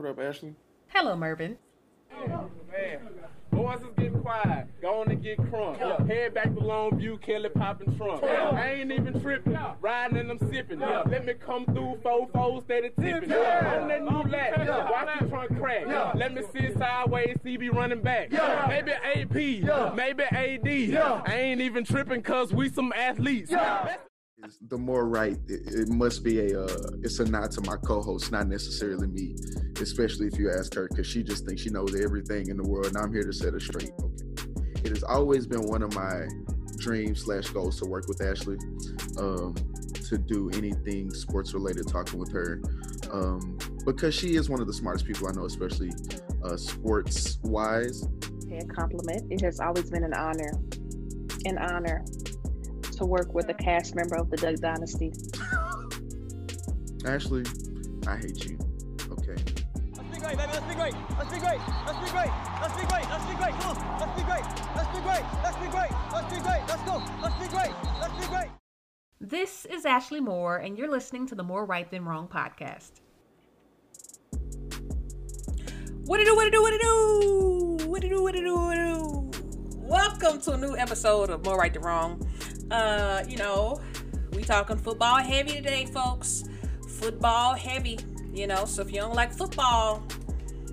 What up, Ashley? Hello, Mervin. Oh, man, boys is getting quiet. Go on and get crunk. Yeah. Head back to Longview, Kelly popping trunk. Yeah. I ain't even tripping. Yeah. Riding and I'm sipping. Yeah. Let me come through four four steady tipping. Yeah. On that new lap. Yeah. Watch the trunk crack. Yeah. Let me sit sideways, CB running back. Yeah. Maybe AP. Yeah. Maybe AD. Yeah. I ain't even tripping cause we some athletes. Yeah the more right it, it must be a uh, it's a nod to my co-host not necessarily me especially if you ask her because she just thinks she knows everything in the world and i'm here to set her straight okay. It has always been one of my dreams slash goals to work with ashley um, to do anything sports related talking with her um, because she is one of the smartest people i know especially uh, sports wise. A compliment. It has always been an honor an honor to work with a cast member of the Duck Dynasty. Ashley, I hate you. Okay. Let's be great, baby. Let's be great. Let's be great. Let's be great. Let's be great. Let's be great. Come on. Let's be great. Let's be great. Let's be great. Let's be great. Let's go. Let's be great. Let's be great. This is Ashley Moore, and you're listening to the More Right Than Wrong podcast. What it do, what it do, what it do, what it do, what it do, what it do. Welcome to a new episode of More Right Than Wrong. Uh, you know, we talking football heavy today, folks. Football heavy, you know. So if you don't like football,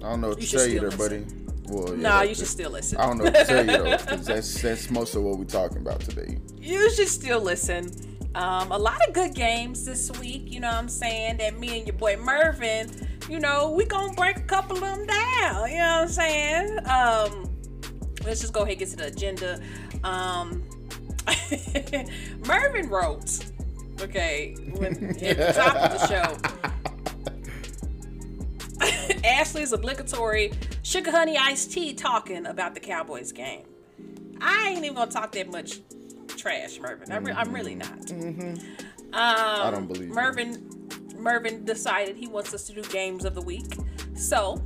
I don't know what to tell you there, buddy. Well, yeah, nah, you should still listen. I don't know what to tell you though, because that's that's most of what we're talking about today. You should still listen. Um, a lot of good games this week. You know what I'm saying? That me and your boy Mervin, you know, we gonna break a couple of them down. You know what I'm saying? Um, let's just go ahead and get to the agenda. Um, Mervin wrote, okay, when at the top of the show. Ashley's obligatory sugar honey iced tea talking about the Cowboys game. I ain't even gonna talk that much trash, Mervin. I'm, re- I'm really not. Mm-hmm. Um, I don't believe Mervin. You. Mervin decided he wants us to do games of the week, so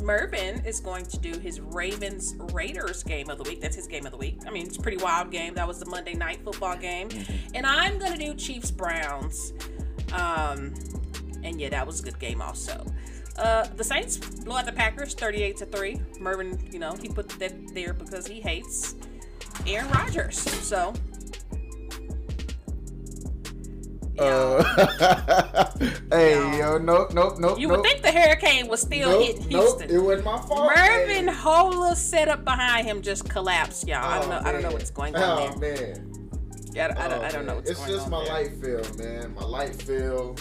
Mervin is going to do his Ravens Raiders game of the week. That's his game of the week. I mean, it's a pretty wild game. That was the Monday night football game. Mm-hmm. And I'm going to do Chiefs Browns. Um, and yeah, that was a good game also. Uh, the Saints blew out the Packers 38 to 3. Mervin, you know, he put that there because he hates Aaron Rodgers. So uh, hey, yo, nope, nope, nope. You nope. would think the hurricane was still nope, hitting Houston. Nope, it wasn't my fault. Mervin hey. Hola set up behind him just collapsed, y'all. Oh, I don't know. Man. I don't know what's going on oh, there. man. Yeah, I, don't, oh, I don't know what's it's going on. It's just my there. light fell, man. My light fell.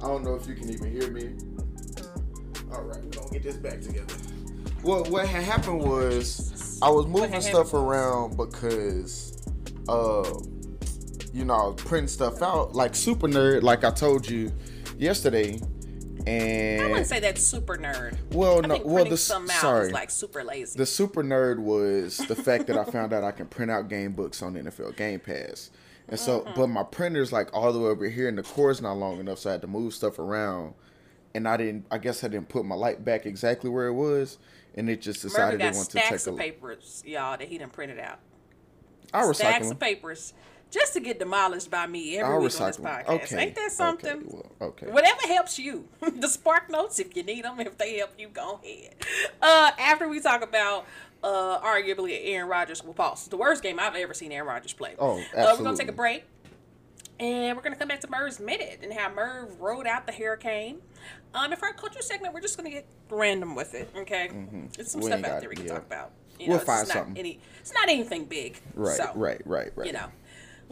I don't know if you can even hear me. All right, we're gonna get this back together. What what had happened was I was moving stuff around because uh you know, I was printing stuff out like super nerd, like I told you yesterday. And I wouldn't say that's super nerd. Well, no, well, the sorry, like super lazy. The super nerd was the fact that I found out I can print out game books on NFL Game Pass, and so, mm-hmm. but my printer's like all the way over here, and the cord's not long enough, so I had to move stuff around, and I didn't. I guess I didn't put my light back exactly where it was, and it just decided it want to take a of papers, y'all, that he didn't print it out. I recycle stacks them. of papers just to get demolished by me every I'll week recycle. on this podcast. Okay. Ain't that something? Okay. Well, okay. Whatever helps you. the spark notes, if you need them, if they help you, go ahead. Uh, after we talk about uh, arguably Aaron Rodgers will pause. The worst game I've ever seen Aaron Rodgers play. Oh, absolutely. Uh, we're gonna take a break. And we're gonna come back to Merv's minute and how Merv rode out the hurricane. Um, and for our culture segment, we're just gonna get random with it. Okay, mm-hmm. it's some we stuff out there we can yeah. talk about. You we'll find it's something. Any, it's not anything big. Right, so, right, right, right. You know.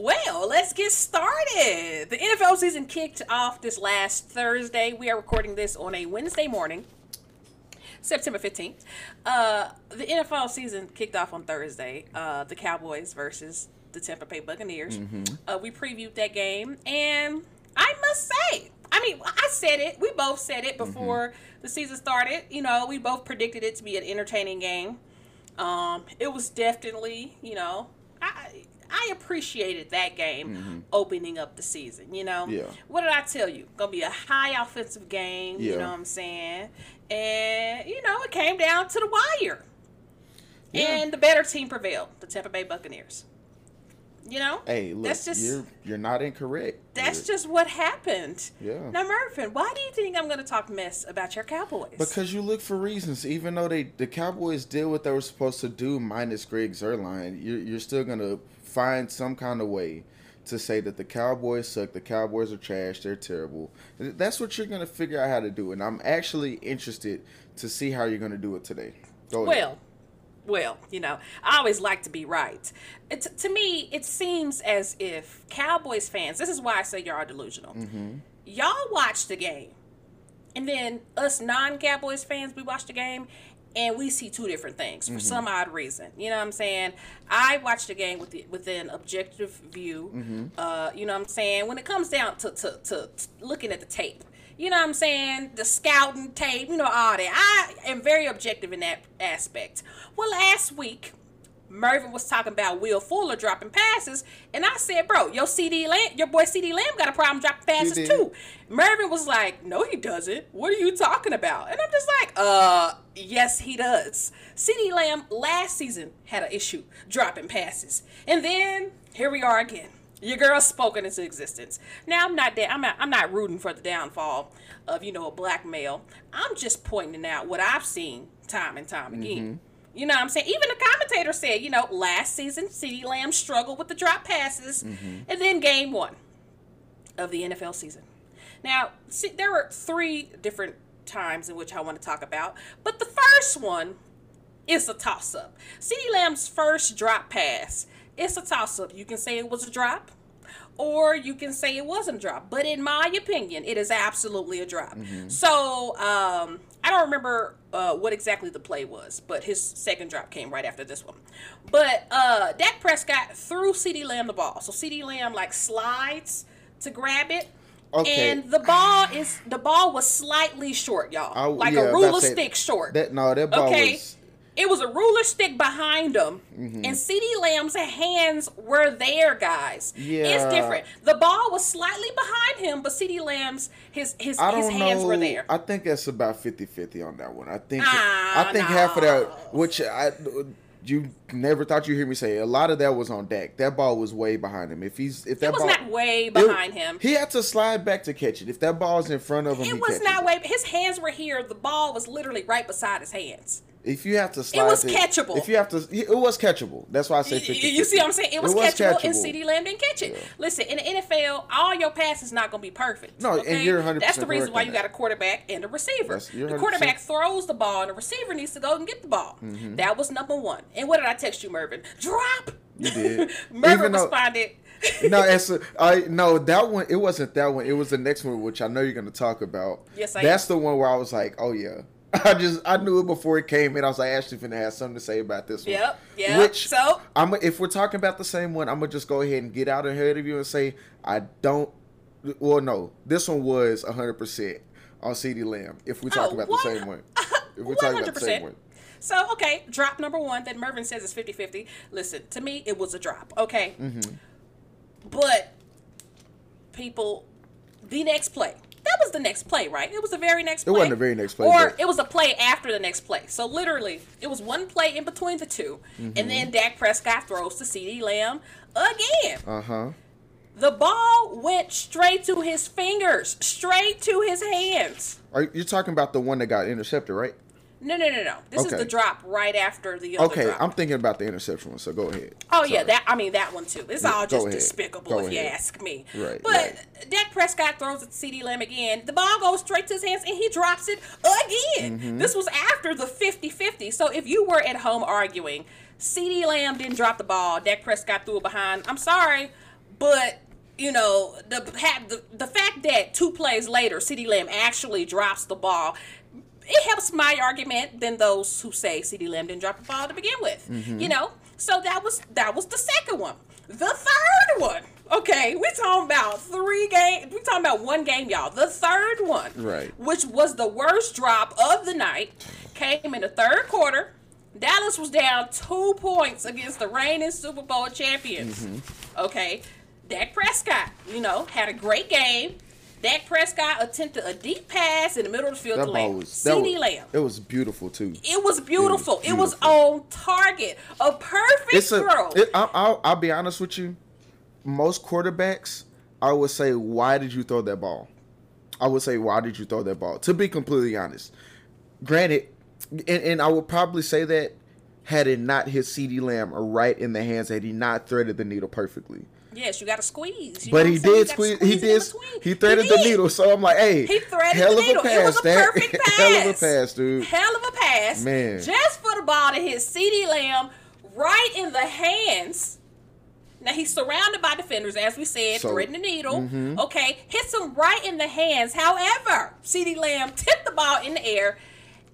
Well, let's get started. The NFL season kicked off this last Thursday. We are recording this on a Wednesday morning, September 15th. Uh, the NFL season kicked off on Thursday. Uh, the Cowboys versus the Tampa Bay Buccaneers. Mm-hmm. Uh, we previewed that game, and I must say, I mean, I said it. We both said it before Mm-hmm. the season started. You know, we both predicted it to be an entertaining game. Um, it was definitely, you know, I I appreciated that game Mm-hmm. opening up the season. You know, Yeah. what did I tell you? Gonna be a high offensive game. You know what I'm saying? And you know, it came down to the wire, Yeah. and the better team prevailed, the Tampa Bay Buccaneers. You know, Hey, look, that's just you're you're not incorrect. that's You're- just what happened. Yeah. Now, Mervin, why do you think I'm going to talk mess about your Cowboys? Because you look for reasons, even though they the Cowboys did what they were supposed to do, minus Greg Zuerlein, you're, you're still gonna find some kind of way to say that the Cowboys suck, the Cowboys are trash, they're terrible. That's what you're gonna figure out how to do, and I'm actually interested to see how you're gonna do it today. Go ahead. Well, well, you know, I always like to be right. It, to me, it seems as if Cowboys fans, this is why I say y'all are delusional. Mm-hmm. Y'all watch the game, and then us non Cowboys fans, we watch the game. And we see two different things for some odd reason. You know what I'm saying? I watch the game with the, with an objective view. Uh, you know what I'm saying? When it comes down to, to, to, to looking at the tape, you know what I'm saying? The scouting tape, you know, all that. I am very objective in that aspect. Well, last week, Mervin was talking about Will Fuller dropping passes, and I said, "Bro, your CeeDee Lamb, your boy CeeDee Lamb got a problem dropping passes too." Mervin was like, "No, he doesn't. What are you talking about?" And I'm just like, "Uh, yes, he does." CeeDee Lamb last season had an issue dropping passes, and then here we are again. Your girl spoken into existence. Now I'm not that I'm not I'm not rooting for the downfall of you know a black male. I'm just pointing out what I've seen time and time again. You know what I'm saying? Even the commentator said, you know, last season CeeDee Lamb struggled with the drop passes, and then game one of the NFL season. Now, see, there were three different times in which I want to talk about, but the first one is a toss up. CeeDee Lamb's first drop pass, it's a toss up. You can say it was a drop, or you can say it wasn't a drop. But in my opinion, it is absolutely a drop. So um, I don't remember uh, what exactly the play was, but his second drop came right after this one. But uh, Dak Prescott threw CeeDee Lamb the ball. So CeeDee Lamb like slides to grab it. Okay. And the ball is the ball was slightly short, y'all. I- like yeah, a to ruler stick short. That no, that ball Okay. was. It was a ruler stick behind him, Mm-hmm. and CeeDee Lamb's hands were there, guys. Yeah. It's different. The ball was slightly behind him, but CeeDee Lamb's his his, I his hands know. were there. I think that's about 50-50 on that one. I think Ah, I think half of that, which I you never thought you hear me say. A lot of that was on Dak. That ball was way behind him. If he's if that it was ball, not way it- behind him. he had to slide back to catch it. If that ball ball's in front of him, It was not it. way. His hands were here. The ball was literally right beside his hands. If you have to slide, it was to- catchable. If you have to, it was catchable. That's why I say You, 50. you see what I'm saying? It was, was catchable, and CeeDee Lamb didn't catch it. Listen, in the NFL, all your passes not going to be perfect. No, and you're 100% That's the reason why you got a quarterback and a receiver. The quarterback throws the ball, and the receiver needs to go and get the ball. Mm-hmm. That was number one. And what did I text you, Mervin? Drop. You did. Mervin Even responded. no, it's a, I no that one. It wasn't that one. It was the next one, which I know you're going to talk about. Yes, I That's the one where I was like, oh yeah. I just I knew it before it came in. I was like, Ashley finna have something to say about this one. Yep, yep. Which So- I'm if we're talking about the same one, I'm gonna just go ahead and get out ahead of you and say I don't. Well, no, this one was 100 percent on CeeDee Lamb. If we talk Oh, about one- the same one, if we're talking about the same one. So, okay, drop number one that Mervin says is 50 50. Listen, to me, it was a drop, okay? Mm-hmm. But, people, the next play. That was the next play, right? It was the very next play. It play. wasn't the very next play, Or but- it was a play after the next play. So, literally, it was one play in between the 2 Mm-hmm. And then Dak Prescott throws to CeeDee Lamb again. Uh huh. The ball went straight to his fingers, straight to his hands. Are you talking about the one that got intercepted, right? No, no, no, no. This is the drop right after the other Okay, drop. I'm thinking about the interception one. So go ahead. Oh yeah, that I mean that one too. It's Yeah, all just despicable Go if you ask me. Right, But right. Dak Prescott throws it to CeeDee Lamb again. The ball goes straight to his hands and he drops it again. Mm-hmm. This was after the 50-50. So if you were at home arguing, CeeDee Lamb didn't drop the ball, Dak Prescott threw it behind. I'm sorry, but you know the the, the fact that two plays later, CeeDee Lamb actually drops the ball. It helps my argument than those who say CeeDee Lamb didn't drop the ball to begin with. Mm-hmm. You know, so that was that was the second one. The third one, okay, we're talking about three games. We're talking about one game, y'all. The third one, Right. which was the worst drop of the night, came in the third quarter. Dallas was down two points against the reigning Super Bowl champions. Mm-hmm. Okay, Dak Prescott, you know, had a great game. Dak Prescott attempted a deep pass in the middle of the field That to Lamb. CD was, Lamb. It was beautiful too. It was beautiful. It was, beautiful. on target. A perfect It's a. throw. It, I, I'll, I'll be honest with you. most quarterbacks, I would say, why did you throw that ball? I would say, why did you throw that ball? To be completely honest, granted, and, and I would probably say that had it not hit CeeDee Lamb right in the hands, had he not threaded the needle perfectly. Yes, you got to squeeze. But he what I'm saying? You did squeeze. He squeeze it in did. He threaded the did. needle. So I'm like, hey, He threaded hell the of needle. a It pass, was a Dak. perfect hell of a pass. pass, dude. Hell of a pass. Man. Just for the ball to hit CeeDee Lamb right in the hands. Now he's surrounded by defenders, as we said, So- mm-hmm. threading the needle. Okay, hits him right in the hands. However, CeeDee Lamb tipped the ball in the air,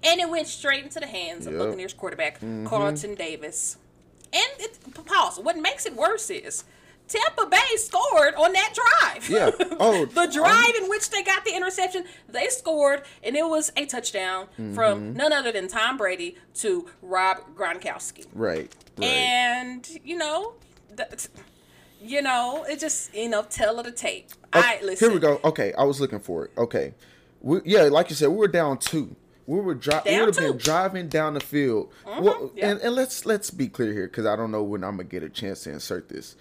and it went straight into the hands of Yep. Mm-hmm. Buccaneers quarterback Carlton Davis. And it, pause. What makes it worse is Tampa Bay scored on that drive. Yeah. Oh, the drive in which they got the interception, they scored, and it was a touchdown Mm-hmm. from none other than Tom Brady to Rob Gronkowski. Right. Right. And you know, that, you know, it just you know, tell of the tape. I listen. Here we go. Okay, I was looking for it. Okay, we, yeah, like you said, we were down two. We were dri- we would have been driving down the field. well, yeah. and, and let's let's be clear here because I don't know when I'm gonna get a chance to insert this.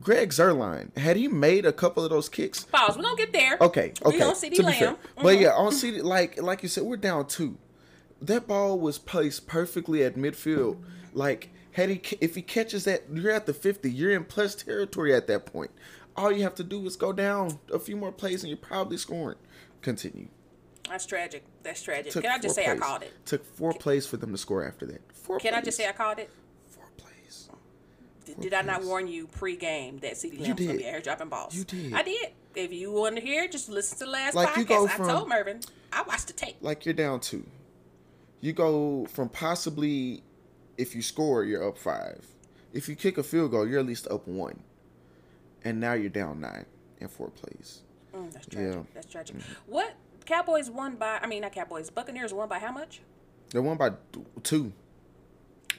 Greg Zuerlein had he made a couple of those kicks. Pause. We're gonna get there. Okay, okay. We on CeeDee Lamb. fair. But yeah, on CD, like like you said, we're down two. That ball was placed perfectly at midfield. Like had he, if he catches that, you're at the fifty. You're in plus territory at that point. All you have to do is go down a few more plays, and you're probably scoring. Continue. That's tragic. That's tragic. Took Can I just say plays. I called it? Took four plays for them to score after that. Four. Can I just say I called it? Did, did I not warn you pre-game that CeeDee Lamb was gonna be air dropping balls? You did. I did. If you want to hear, just listen to the last Like, podcast. you go I told Mervin. I watched the tape. Like you're down two. You go from possibly, if you score, you're up five. If you kick a field goal, you're at least up one. And now you're down nine in four plays. Mm, that's tragic. Yeah. That's tragic. What Cowboys won by? I mean, not Cowboys. Buccaneers won by how much? They won by two.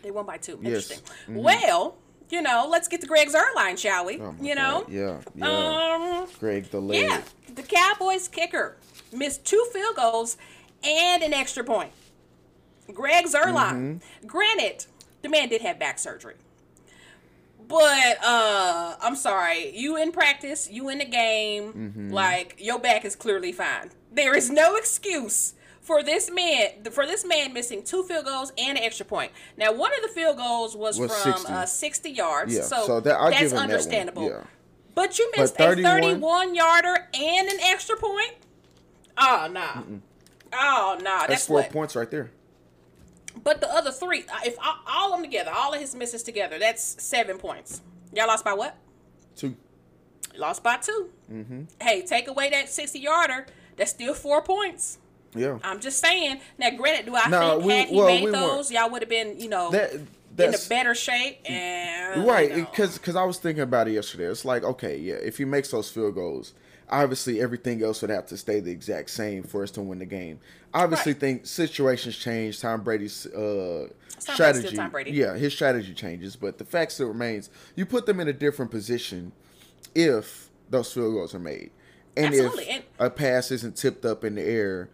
They won by two. Yes. Interesting. Well, you know, let's get to Greg Zuerlein, shall we? Oh you know. God. Yeah. Yeah. Um. Greg the leg. Yeah. The Cowboys kicker missed two field goals and an extra point. Greg Zuerlein. Mm-hmm. Granted, the man did have back surgery. But uh I'm sorry, you in practice, you in the game, Mm-hmm. like your back is clearly fine. There is no excuse for this man for this man missing two field goals and an extra point. Now, one of the field goals was, Was from 60. Uh, 60 yards, Yeah. so, So, that that's him that understandable. Yeah. But you But missed 31 a 31 yarder and an extra point? Oh, nah. Oh, nah. That's, That's four what. points right there. But the other three, uh, if all, all of them together, all of his misses together, that's seven points. Y'all lost by what? Two. Lost by 2 Mm-hmm. Hey, take away that 60 yarder, that's still four points. Yeah. I'm just saying. Now, granted, do I No, think we- had he well, made we those, y'all would have been, you know, That in a better shape? And, right you know. because because I was thinking about it yesterday. It's like okay, yeah, if he makes those field goals, obviously everything else would have to stay the exact same for us to win the game. Obviously, Right. think situations change. Tom Brady's uh, Tom strategy, still Tom Brady. yeah, his strategy changes, but the fact still remains: you put them in a different position if those field goals are made, and Absolutely, if and- a pass isn't tipped up in the air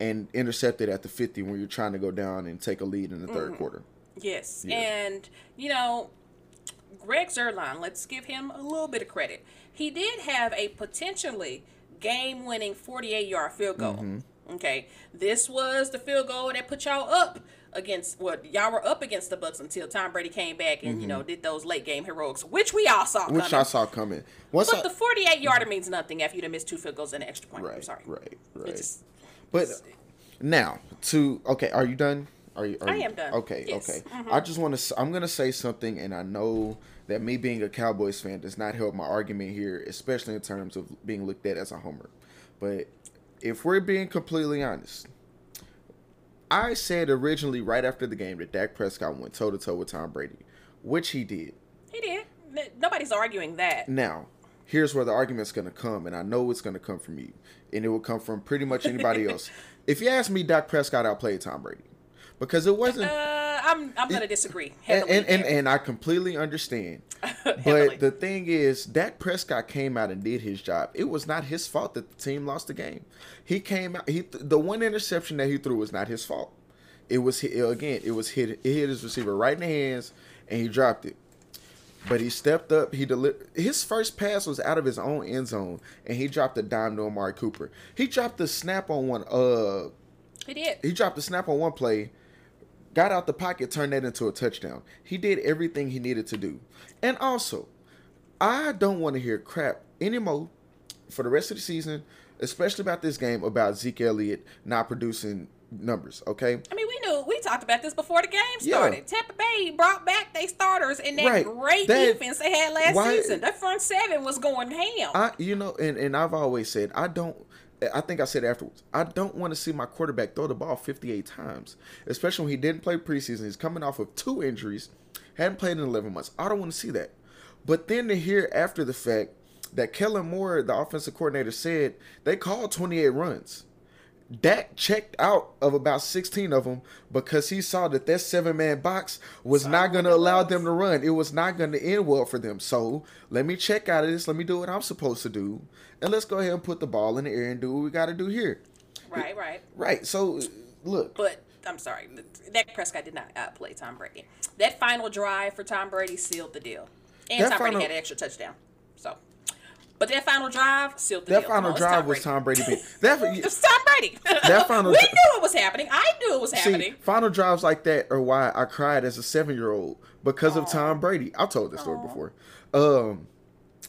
and intercepted at the fifty when you're trying to go down and take a lead in the 3rd Mm-hmm. quarter. Yes, Yeah. and you know, Greg Zuerlein. Let's give him a little bit of credit. He did have a potentially game-winning 48-yard field goal. Mm-hmm. Okay, this was the field goal that put y'all up against what y'all were up against the Bucks until Tom Brady came back and you know did those late game heroics, which we all saw Mm-hmm. Which coming. I saw coming. Once but I, the 48 yarder means nothing after you done missed two field goals and an extra point. I'm sorry. right, right. just- But now to okay, are you done? Are you? Are I you- am done. Okay, Yes. Mm-hmm. okay. I just want to. I'm gonna say something, and I know that me being a Cowboys fan does not help my argument here, especially in terms of being looked at as a homer. But if we're being completely honest, I said originally right after the game that Dak Prescott went toe to toe with Tom Brady, which he did. he did. Nobody's arguing that. Now, here's where the argument's going to come, and I know it's going to come from you, and it will come from pretty much anybody else. If you ask me, Dak Prescott outplayed Tom Brady because it wasn't. Uh, I'm I'm gonna disagree. and, and, and, and I completely understand. But the thing is, Dak Prescott came out and did his job. It was not his fault that the team lost the game. He came out. He the one interception that he threw was not his fault. It was hit, again. It was hit. It hit his receiver right in the hands, and he dropped it. But he stepped up. He delivered. His first pass was out of his own end zone, and he dropped a dime to Amari Cooper. He dropped the snap on one. Uh, He did. he dropped the snap on one play, got out the pocket, turned that into a touchdown. He did everything he needed to do. And also, I don't want to hear crap anymore for the rest of the season, especially about this game about Zeke Elliott not producing numbers. Okay, I mean, we we talked about this before the game Yeah. started. Tampa Bay brought back their starters in that Right. great That- defense they had last why- season. The front seven was going ham. I you know, and and I've always said I don't. I think I said afterwards. I don't want to see my quarterback throw the ball 58 times, especially when he didn't play preseason. He's coming off of two injuries, hadn't played in 11 months. I don't want to see that. But then to hear after the fact that Kellen Moore, the offensive coordinator, said they called 28 runs. Dak checked out of about 16 of them because he saw that that seven man box was not going to allow them to run. It was not going to end well for them. So let me check out of this. Let me do what I'm supposed to do. And let's go ahead and put the ball in the air and do what we got to do here. right, right. Right. So look, But I'm sorry, Dak Prescott did not uh, outplay Tom Brady. That final drive for Tom Brady sealed the deal, and That Tom Brady had an extra touchdown. So, but that final drive sealed the that deal. Final on, drive was Tom Brady. beat- That, It's Tom Brady. That final we dri- knew it was happening. I knew it was See, happening. final drives like that are why I cried as a seven year old because of Tom Brady. I've told this story before. Um,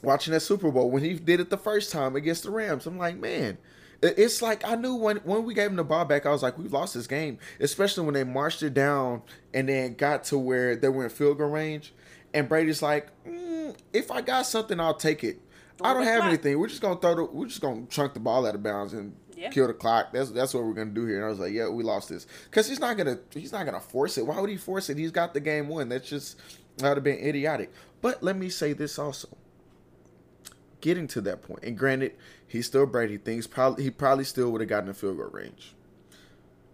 watching that Super Bowl when he did it the first time against the Rams, I'm like, man, it's like I knew when when we gave him the ball back, I was like, we've lost this game, especially when they marched it down and then got to where they were in field goal range, and Brady's like, mm, if I got something, I'll take it. I don't have clock. anything. We're just gonna throw the. We're just gonna chunk the ball out of bounds and Yeah. kill the clock. That's that's what we're gonna do here. And I was like, yeah, we lost this because he's not gonna he's not gonna force it. Why would he force it? He's got the game won. That's just that would have been idiotic. But let me say this also. Getting to that point, and granted, he's still Brady. Things probably he probably still would have gotten a field goal range.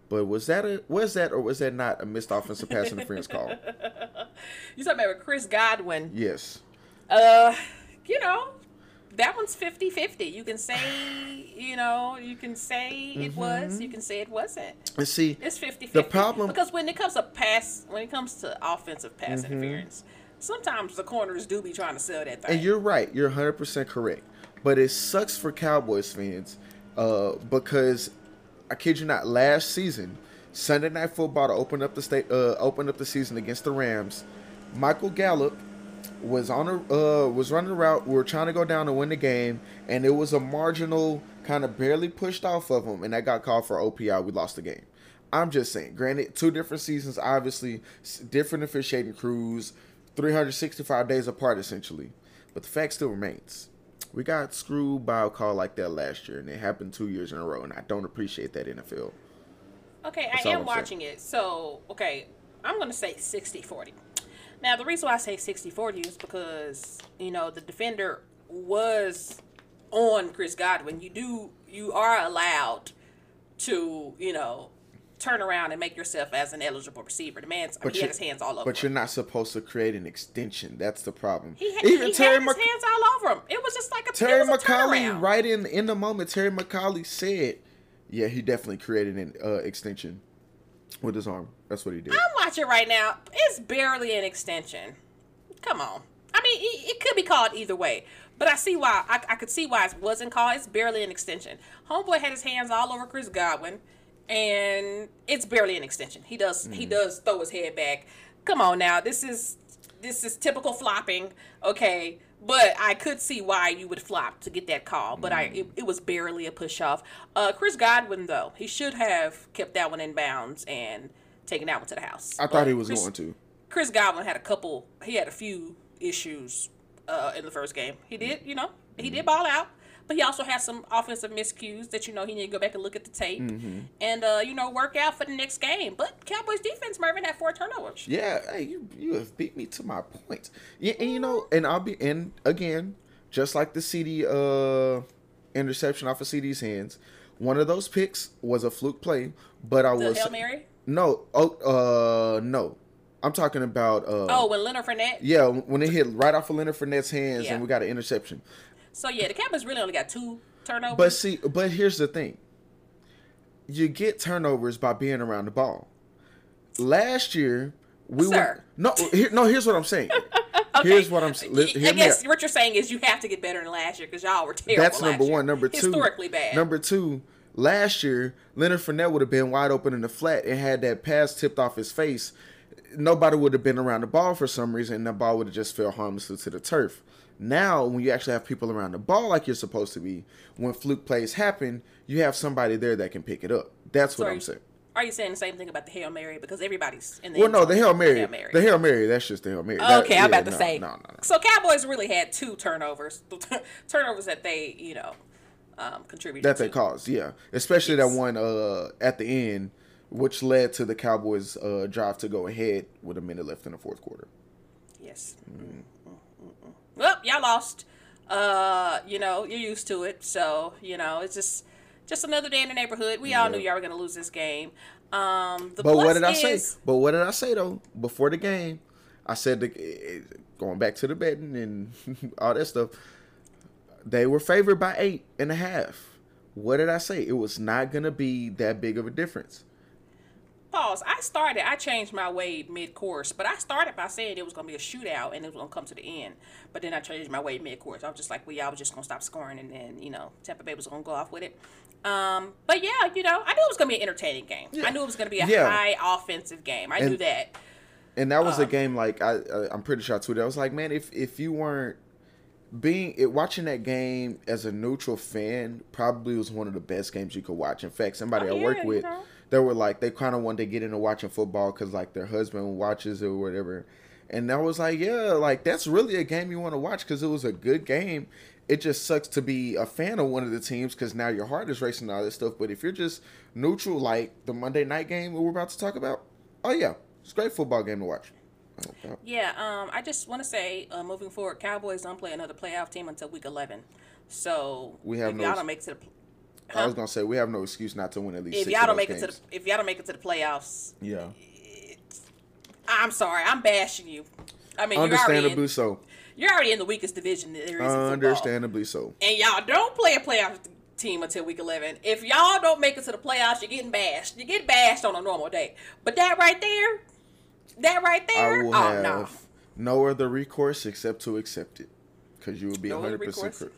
But was that a was that or was that not a missed offensive pass interference call? You talking about Chris Godwin? Yes. Uh, you know, that one's 50-50. You can say, you know, you can say it was. You can say it wasn't. And see, It's 50 The problem- because when it comes to pass, when it comes to offensive pass Mm-hmm. interference, sometimes the corners do be trying to sell that thing. And you're right. You're 100% correct. But it sucks for Cowboys fans uh, because I kid you not, last season, Sunday Night Football to open up the state, uh, open up the season against the Rams, Michael Gallup was on a uh, was running route. We were trying to go down to win the game, and it was a marginal kind of barely pushed off of him, and that got called for OPI. We lost the game. I'm just saying. Granted, two different seasons, obviously, different officiating crews, 365 days apart essentially, but the fact still remains. We got screwed by a call like that last year, and it happened two years in a row, and I don't appreciate that NFL. Okay, That's I am I'm saying. watching it. So, okay, I'm going to say 60 40. Now, the reason why I say 60 40 is because, you know, the defender was on Chris Godwin. You do, you are allowed to, you know, turn around and make yourself as an eligible receiver. The man's, I mean, he had his hands all over But him. you're not supposed to create an extension. That's the problem. He had, he had his hands all over him. It was just like a, Terry McAulay, right in in the moment, Terry McAulay said, "Yeah, he definitely created an uh, extension with his arm. That's what he did." I'm watching right now. It's barely an extension. Come on. I mean, it, it could be called either way, but I see why. I, I could see why it wasn't called. It's barely an extension. Homeboy had his hands all over Chris Godwin, and it's barely an extension. He does he mm. does throw his head back. Come on now. This is this is typical flopping. Okay. But I could see why you would flop to get that call. But I it, it was barely a push off. Uh, Chris Godwin though he should have kept that one in bounds and taken that one to the house. I thought he was Chris- going to. Chris Godwin had a couple. He had a few issues uh, in the first game. He did, you know, he did ball out, but he also has some offensive miscues that you know he need to go back and look at the tape and uh, you know work out for the next game. But Cowboys defense, Mervin had four turnovers. Yeah, hey, you you have beat me to my point. Yeah, and you know, and I'll be and again, just like the CD uh interception off of CD's hands, one of those picks was a fluke play, but I The was Hail Mary. no, oh, uh, no, I'm talking about uh, Oh, when Leonard Fournette. yeah, when it hit right off of Leonard Fournette's hands Yeah. and we got an interception. So yeah, the Cowboys really only got two turnovers. But see, but here's the thing. You get turnovers by being around the ball. Last year, we Sir. were no, here, no. Here's what I'm saying. Okay. Here's what I'm s- li- I guess what you're saying is you have to get better than last year because y'all were terrible. That's last number year. one. Number two, historically bad. Number two, last year Leonard Fournette would have been wide open in the flat and had that pass tipped off his face. Nobody would have been around the ball for some reason, and the ball would have just fell harmlessly to the turf. Now, when you actually have people around the ball like you're supposed to be, when fluke plays happen, you have somebody there that can pick it up. That's So what I'm saying. Are you saying the same thing about the hail mary because everybody's in the Well, no, the hail mary, Hail Mary. the hail mary, that's just the hail mary. That- Okay, I'm about to no, say. no, no, no. So Cowboys really had two turnovers, turnovers that they, you know, um, contributed that to. they caused, yeah. Especially Yes. that one uh, at the end, which led to the Cowboys' uh, drive to go ahead with a minute left in the fourth quarter. Yes. Mm-mm-mm-mm. Well, y'all lost. Uh, you know, you're used to it, so you know it's just just another day in the neighborhood. We all knew y'all were gonna lose this game. Um, the But what did I is, say? But what did I say though? Before the game, I said the, going back to the betting and all that stuff. They were favored by eight and a half. What did I say? It was not gonna be that big of a difference. Pause. I started. I changed my way mid course, but I started by saying it was gonna be a shootout and it was gonna come to the end. But then I changed my way mid course. I was just like, well, y'all was just gonna stop scoring, and then you know Tampa Bay was gonna go off with it. Um, but yeah, you know, I knew it was gonna be an entertaining game. I knew it was gonna be a Yeah. high offensive game. I And- knew that. And that was a Um, game like I, I I'm pretty sure I tweeted. I was like, man, if if you weren't being it, watching that game as a neutral fan, probably was one of the best games you could watch. In fact, somebody Oh, I work yeah, you with, know. They were like, they kind of wanted to get into watching football because like their husband watches it or whatever. And I was like, yeah, like that's really a game you want to watch because it was a good game. It just sucks to be a fan of one of the teams because now your heart is racing and all this stuff. But if you're just neutral, like the Monday night game that we're about to talk about, oh yeah, it's a great football game to watch. Yeah, um, I just want to say, uh, moving forward, Cowboys don't play another playoff team until week eleven. So We have if no y'all don't make it to the, I was gonna say we have no excuse not to win at least. if six y'all don't make it to the, if y'all don't make it to the playoffs, yeah, I'm sorry, I'm bashing you. I mean, you're already understandably in, so. you're already in the weakest division there is. Understandably so. and y'all don't play a playoff team until week 11. If y'all don't make it to the playoffs, you're getting bashed. You get bashed on a normal day. But that right there, that right I there, will oh have no. no other recourse except to accept it, because you will be No other hundred percent, recourse?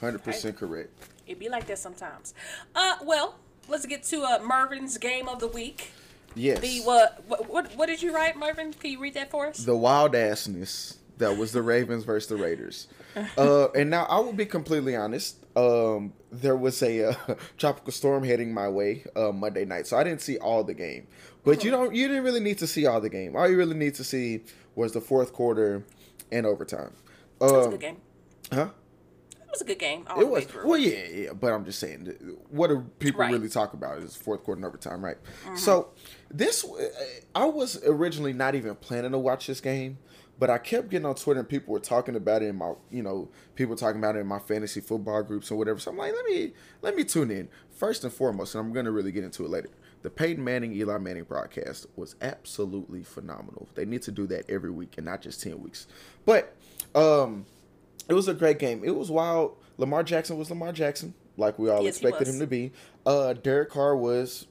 hundred percent correct. It be like that sometimes. Uh, well, let's get to uh, Mervin's game of the week. Yes, The what, what what what did you write, Mervin? Can you read that for us? the wild assness that was the Ravens versus the Raiders. Uh, and now I will be completely honest. Um, there was a uh, tropical storm heading my way uh, Monday night, so I didn't see all the game. But you don't, you didn't really need to see all the game. All you really need to see was the fourth quarter and overtime. it was a Um, good game. huh? It was a good game. All It was well, yeah, yeah. But I'm just saying, what do people Right. really talk about is fourth quarter and overtime, right? So this, I was originally not even planning to watch this game, but I kept getting on Twitter and people were talking about it in my, you know, people talking about it in my fantasy football groups and whatever. So I'm like, let me let me tune in first and foremost, and I'm gonna really get into it later. The Peyton Manning Eli Manning broadcast was absolutely phenomenal. They need to do that every week and not just ten weeks. But um, it was a great game. It was wild. Lamar Jackson was Lamar Jackson, like we all Yes, expected him to be. Uh, Derek Carr was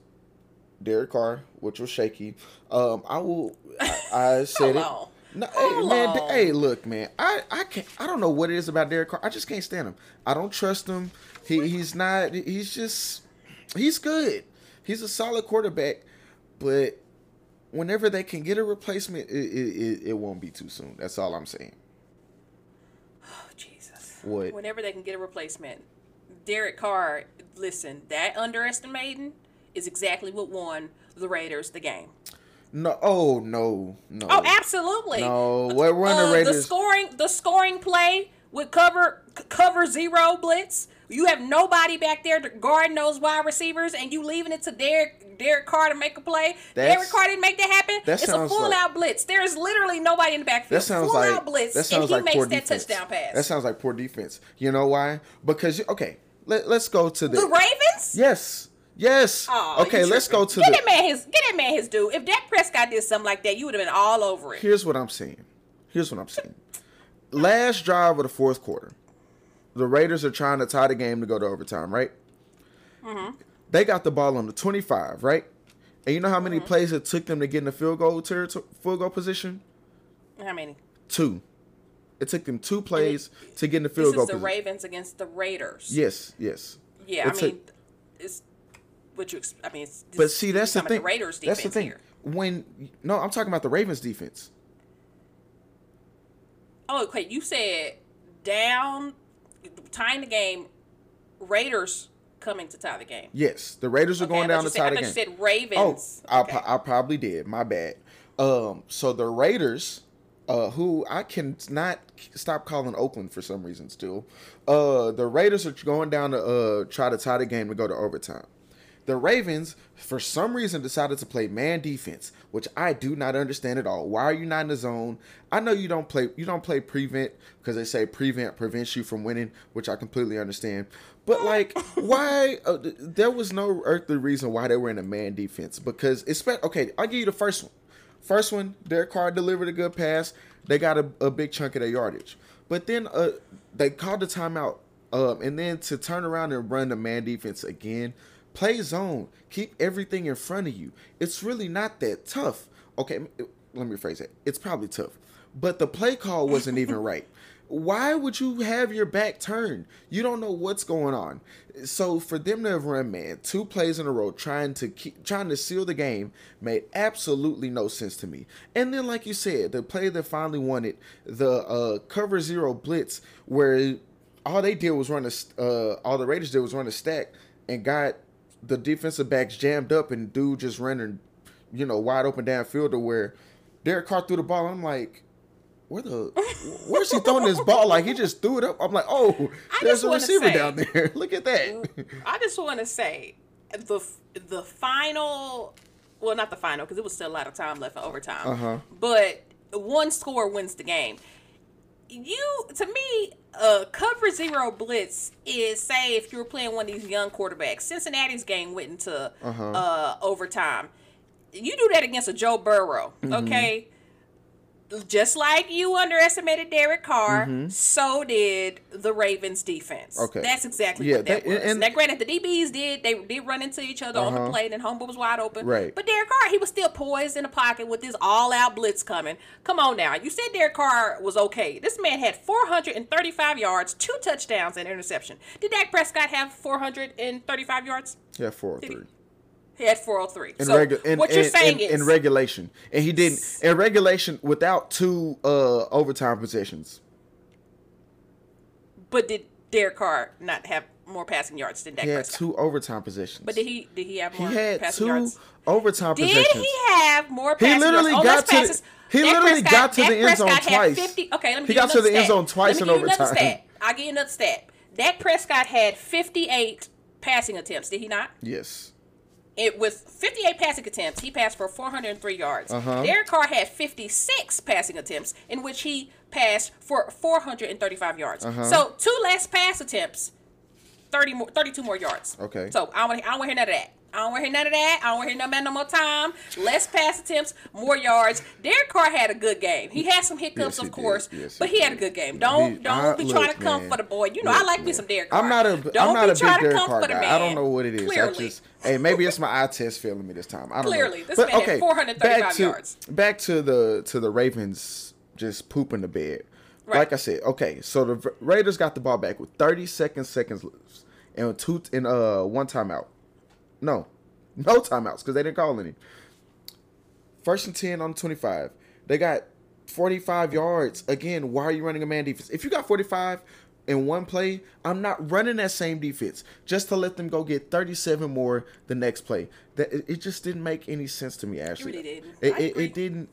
Derek Carr, which was shaky. Um, I will. I, I said it. No, hey, man. Hey, look, man. I, I can't. I don't know what it is about Derek Carr. I just can't stand him. I don't trust him. He he's not. He's just. He's good. He's a solid quarterback, but whenever they can get a replacement, it it, it, it won't be too soon. That's all I'm saying. What? Whenever they can get a replacement, Derek Carr. Listen, that underestimating is exactly what won the Raiders the game. No. Oh no. No. Oh, absolutely. No, what run the Uh, Raiders? The scoring, the scoring play with cover cover zero blitz. You have nobody back there to guard those wide receivers, and you leaving it to Derek Derek Carr to make a play. That's- Derek Carr didn't make that happen. that it's a full like- out blitz. There is literally nobody in the backfield. That sounds full like out blitz, that sounds and he like makes poor that defense. touchdown pass. That sounds like poor defense. You know why? Because okay, let, let's go to the, the Ravens. Yes, yes. Oh, okay, let's go to get the. that man his get that man his due. If Dak Prescott did something like that, you would have been all over it. Here's what I'm saying. Here's what I'm saying. Last drive of the fourth quarter, the Raiders are trying to tie the game to go to overtime, right? Mm-hmm. They got the ball on the 25, right? And you know how Mm-hmm. many plays it took them to get in the field goal territory, field goal position? How many? Two. It took them two plays to get in the field goal. This is the position. Ravens against the Raiders. Yes, yes. Yeah, It I took- mean, it's what you. I mean, it's, But see, that's the thing. The Raiders defense that's the thing. here. When no, I'm talking about the Ravens defense. Oh, okay. You said down, tying the game. Raiders coming to tie the game. Yes, the Raiders are Okay, going I down to you tie said, the game. you said Ravens. Oh, I, Okay. pro- I probably did. My bad. Um, so the Raiders, uh, who I can not stop calling Oakland for some reason still, uh, the Raiders are going down to uh try to tie the game to go to overtime. The Ravens, for some reason, decided to play man defense, which I do not understand at all. Why are you not in the zone? I know you don't play you don't play prevent because they say prevent prevents you from winning, which I completely understand. But like, why? Uh, there was no earthly reason why they were in a man defense because it's okay. I'll give you the first one. First one, Derek Carr delivered a good pass. They got a, a big chunk of their yardage, but then uh, they called the timeout. Um, and then to turn around and run the man defense again, play zone, keep everything in front of you. It's really not that tough. Okay, let me rephrase that. It's probably tough, but the play call wasn't even right. Why would you have your back turned? You don't know what's going on. So for them to have run man two plays in a row trying to keep trying to seal the game made absolutely no sense to me. And then like you said, the play that finally won it, the uh, cover zero blitz where all they did was run a uh, all the Raiders did was run a stack and got the defensive backs jammed up and dude just running, you know, wide open downfield to where Derek Carr threw the ball. I'm like, where the where's he throwing this ball? Like he just threw it up. I'm like, oh, I there's a receiver say- down there. Look at that. I just want to say the the final, well, not the final because it was still a lot of time left for overtime. Uh-huh. But one score wins the game. You to me, uh, cover zero blitz is say if you were playing one of these young quarterbacks. Cincinnati's game went into Uh-huh. uh, overtime. You do that against a Joe Burrow, Mm-hmm. okay? Just like you underestimated Derek Carr, so did the Ravens defense. Mm-hmm. Okay. That's exactly Yeah, what that they- was. and- now, granted, the DBs did they did run into each other on the Uh-huh. plate, and Humble was wide open. Right. But Derek Carr, he was still poised in the pocket with this all-out blitz coming. Come on now, you said Derek Carr was okay. This man had 435 yards, two touchdowns, and interception. Did Dak Prescott have 435 yards? Yeah, four or Did he- had 403. In so regu- in, what you're in- saying in, is in regulation, and he didn't in regulation without two uh overtime possessions. But did Derek Carr not have more passing yards than Dak He had Prescott? two overtime possessions. But did he did he have more? He had passing two yards? overtime Did possessions. he have more He passing literally yards? Got to the- he Dak literally Prescott- got to the end zone Prescott had twice. 50 okay, let me He got to the another end stat. zone twice in me give you another overtime. Stat. I'll give you another stat. Dak Prescott had 58 passing attempts, did he not? Yes. It with 58 passing attempts, he passed for 403 yards. Uh-huh. Derek Carr had 56 passing attempts, in which he passed for 435 yards. Uh-huh. So two less pass attempts, 30 more, 32 more yards. Okay. So I don't want, I don't want to hear none of that. I don't want to hear none of that. I don't want to hear no about no more time. Less pass attempts, more yards. Derek Carr had a good game. He had some hiccups, Yes, of course, Yes, but he had a good game. Don't He- don't I- be trying look, to come man. for the boy. You know Look, I like me man. some Derek Carr. I'm not a Don't am not a big Derek Carr guy. I don't know what it is. I Clearly. just hey, maybe it's my eye test failing me this time. I don't Clearly. know. This But man had 435 back to, yards. Back to the to the Ravens just pooping the bed. Right. Like I said, okay, so the Raiders got the ball back with 30 seconds seconds left and two in uh one timeout. No, no timeouts because they didn't call any. First and 10 on 25. They got 45 yards. Again, why are you running a man defense? If you got 45 in one play, I'm not running that same defense just to let them go get 37 more the next play. That it, it just didn't make any sense to me, Ashley. really didn't. It, it, it didn't.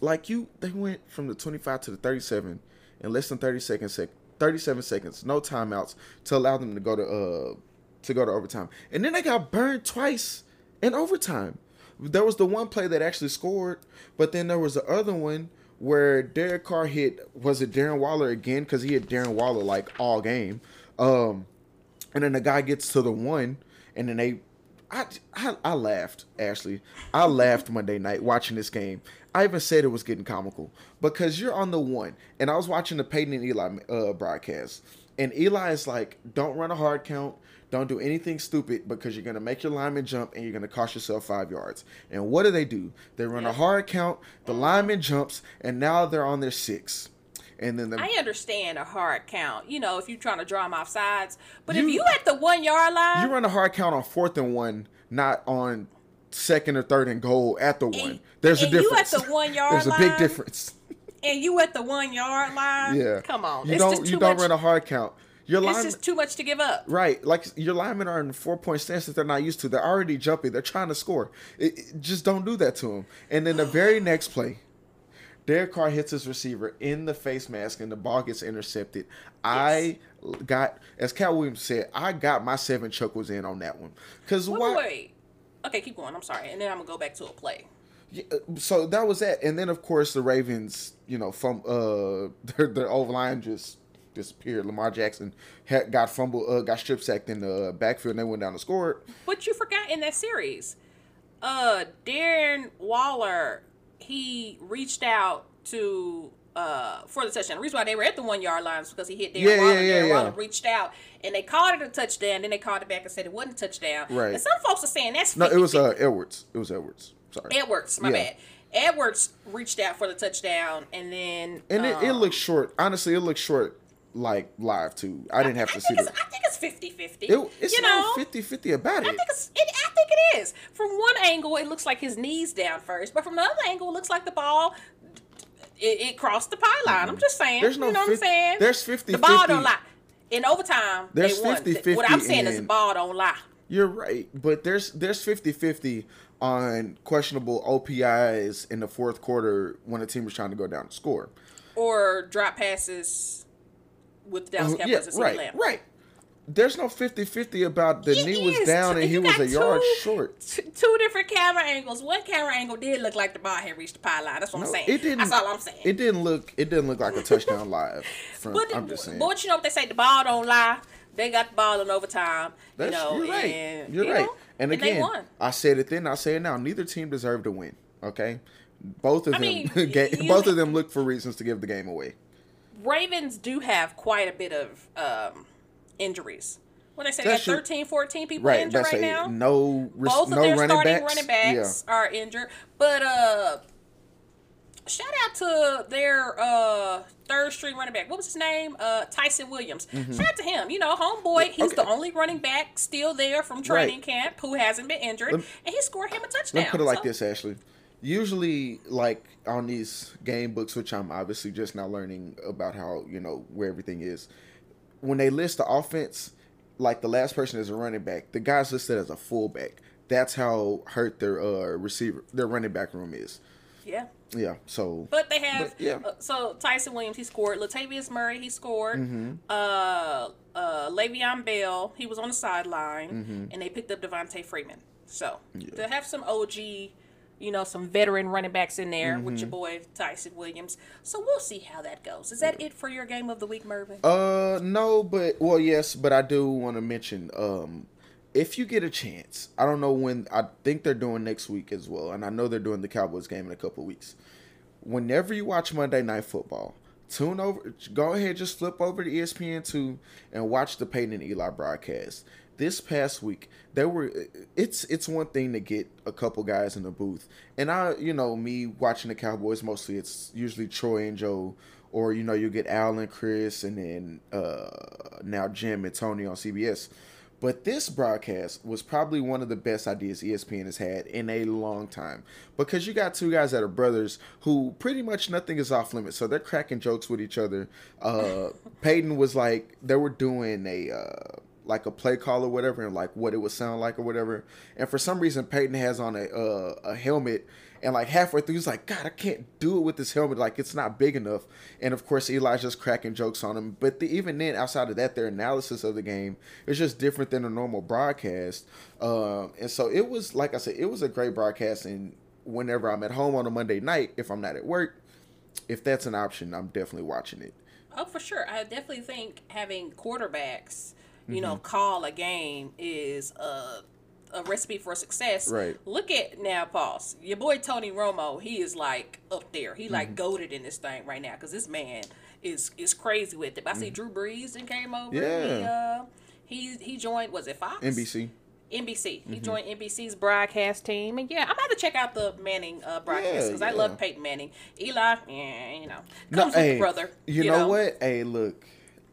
Like you, they went from the 25 to the 37 in less than 30 seconds. 37 seconds, no timeouts to allow them to go to uh to go to overtime, and then they got burned twice in overtime. There was the one play that actually scored, but then there was the other one where Derek Carr hit was it Darren Waller again because he hit Darren Waller like all game, um, and then the guy gets to the one, and then they, I, I, I laughed Ashley, I laughed Monday night watching this game. I even said it was getting comical because you're on the one, and I was watching the Peyton and Eli uh, broadcast, and Eli is like, "Don't run a hard count." Don't do anything stupid because you're gonna make your lineman jump and you're gonna cost yourself five yards. And what do they do? They run a hard count. The lineman jumps, and now they're on their six. and then the I understand a hard count, you know, if you're trying to draw them off sides. But You- if you at the one yard line, you run a hard count on fourth and one, not on second or third and goal at the one. There's a and you at the one yard There's a big difference. and you at the one yard line, Yeah. come on, You don't you don't much. run a hard count. Your line just too much to give up. Right, like your linemen are in four point stance that they're not used to. They're already jumping. They're trying to score. It, it- just don't do that to them. And then the very next play, Derek Carr hits his receiver in the face mask, and the ball gets intercepted. I got, as Cal Williams said, I got my seven chuckles in on that one. Cause Wait, why? wait. Okay, keep going. I'm sorry, and then I'm gonna go back to a play. Yeah, uh, so that was that, and then of course the Ravens, you know, from uh, their their O line just disappeared. Lamar Jackson had got fumbled, uh, got strip sacked in the backfield, and they went down and scored. But you forgot in that series, uh, Darren Waller, he reached out to uh for the touchdown. The reason why they were at the one yard line is because he hit Darren Yeah, Waller. yeah, yeah, Darren yeah. Waller reached out and they called it a touchdown. Then they called it back and said it wasn't a touchdown. Right. And some folks are saying that's No, it was uh Edwards. It was Edwards. Sorry. Edwards. My Yeah. bad. Edwards reached out for the touchdown and then And it, it um, looked short. Honestly, it looked short like live too. I didn't have I to see it. I think it's 50 50. it it's you know? not 50-50 about I it. think it's. It, I think it is. From one angle, it looks like his knees down first, but from the other angle, it looks like the ball. It, it crossed the pylon. I'm mm-hmm. just saying. There's no you know what I'm saying? there's 50, The ball 50. don't lie. In overtime, There's they won. 50, what I'm saying is the ball don't lie. You're right, but there's there's 50-50 on questionable OPIs in the fourth quarter when a team was trying to go down and score. Or drop passes with the Dallas Uh, Cowboys yeah, and right, right. There's no 50-50 about the It knee was down and he was a yard two- short. t- Two different camera angles. One camera angle did look like the ball had reached the pylon. That's what I'm saying. it didn't. That's all I'm saying. It didn't look. It didn't look like a touchdown live. From, But, I'm just saying. but you know what they say? The ball don't lie. They got the ball in overtime. That's, you know, you're right. and, you're you right. know, and again. I said it then. I say it now. Neither team deserved to win. Okay, both of I them. mean, you- both of them look for reasons to give the game away. Ravens do have quite a bit of um, injuries. What they say, they got 13, 14 people Right. injured right a now. no. Res- Both of no their running starting backs. running backs are injured. But uh shout out to their uh third string running back. What was his name? Uh Tyson Williams. Shout out to him. You know, homeboy, he's the Mm-hmm. only running back still there from training Right. camp who hasn't been injured. Lem- and he scored him a touchdown. Let me put it like So- this, Ashley. Usually, like on these game books, which I'm obviously just now learning about how you know where everything is. When they list the offense, like the last person is a running back, the guy's listed as a fullback. That's how hurt their uh, receiver, their running back room is. Yeah. Yeah. So But they have But, yeah. uh, so Tyson Williams he scored, Latavius Murray he scored, Mm-hmm. uh, uh, Le'Veon Bell he was on the sideline, Mm-hmm. and they picked up Devonta Freeman. So to have some OG, you know, some veteran running backs in there with Mm-hmm. your boy Tyson Williams. So we'll see how that goes. Is that it for your game of the week, Mervin? Uh, no, but well, yes, but I do want to mention, um, if you get a chance, I don't know when. I think they're doing next week as well, and I know they're doing the Cowboys game in a couple weeks. Whenever you watch Monday Night Football, tune over. Go ahead, just flip over to ESPN two and watch the Peyton and Eli broadcast. This past week, there were. It's it's one thing to get a couple guys in the booth, and I, you know, me watching the Cowboys mostly. It's usually Troy and Joe or you know you get Al and Chris, and then uh, now Jim and Tony on CBS. But this broadcast was probably one of the best ideas ESPN has had in a long time because you got two guys that are brothers who pretty much nothing is off limits, so they're cracking jokes with each other. Uh, Peyton was like they were doing a. Uh, like a play call or whatever, and like what it would sound like or whatever. And for some reason, Peyton has on a uh, a helmet, and like halfway through, he's like, "God, I can't do it with this helmet. Like it's not big enough." And of course, Eli's just cracking jokes on him. But the, even then, outside of that, their analysis of the game is just different than a normal broadcast. Um, and so it was, like I said, it was a great broadcast. And whenever I'm at home on a Monday night, if I'm not at work, if that's an option, I'm definitely watching it. Oh, for sure. I definitely think having quarterbacks, you know, Mm-hmm. call a game is a, a recipe for success. Right. Look at now, boss. Your boy Tony Romo, he is like up there. He Mm-hmm. like goaded in this thing right now because this man is is crazy with it. I see Drew Brees and came over. He, Mm-hmm. Yeah. uh, he he joined. Was it Fox? NBC. NBC. Mm-hmm. He joined NBC's broadcast team, and yeah, I'm about to check out the Manning uh, broadcast because I yeah. love Peyton Manning. Eli, yeah, you know, No, comes with hey, the brother. You, know, what? Hey, look,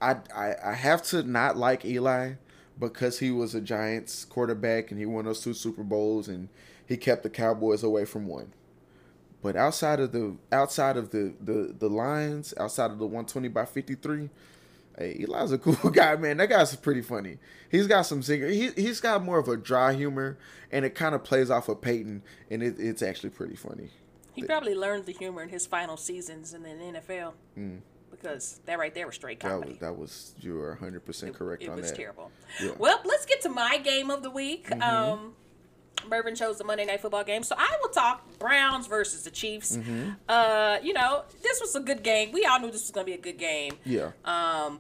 I, I I have to not like Eli because he was a Giants quarterback and he won those two Super Bowls and he kept the Cowboys away from one. But outside of the outside of the the the lines, outside of the 120 by 53, hey, Eli's a cool guy, man. That guy's pretty funny. He's got some singer. He he's got more of a dry humor, and it kind of plays off of Peyton, and it, it's actually pretty funny. He probably learned the humor in his final seasons in the NFL mm. Because that right there was straight Mm. That comedy. was that was you were 100 percent correct it on was that. terrible. Yeah. Mm-hmm. Well, let's get to my game of the week. Um, Mervin chose the Monday Night Football game, so I will talk Browns versus the Chiefs. Mm-hmm. Uh, you know, this was a good game. We all knew this was going to be a good game. Yeah. Um,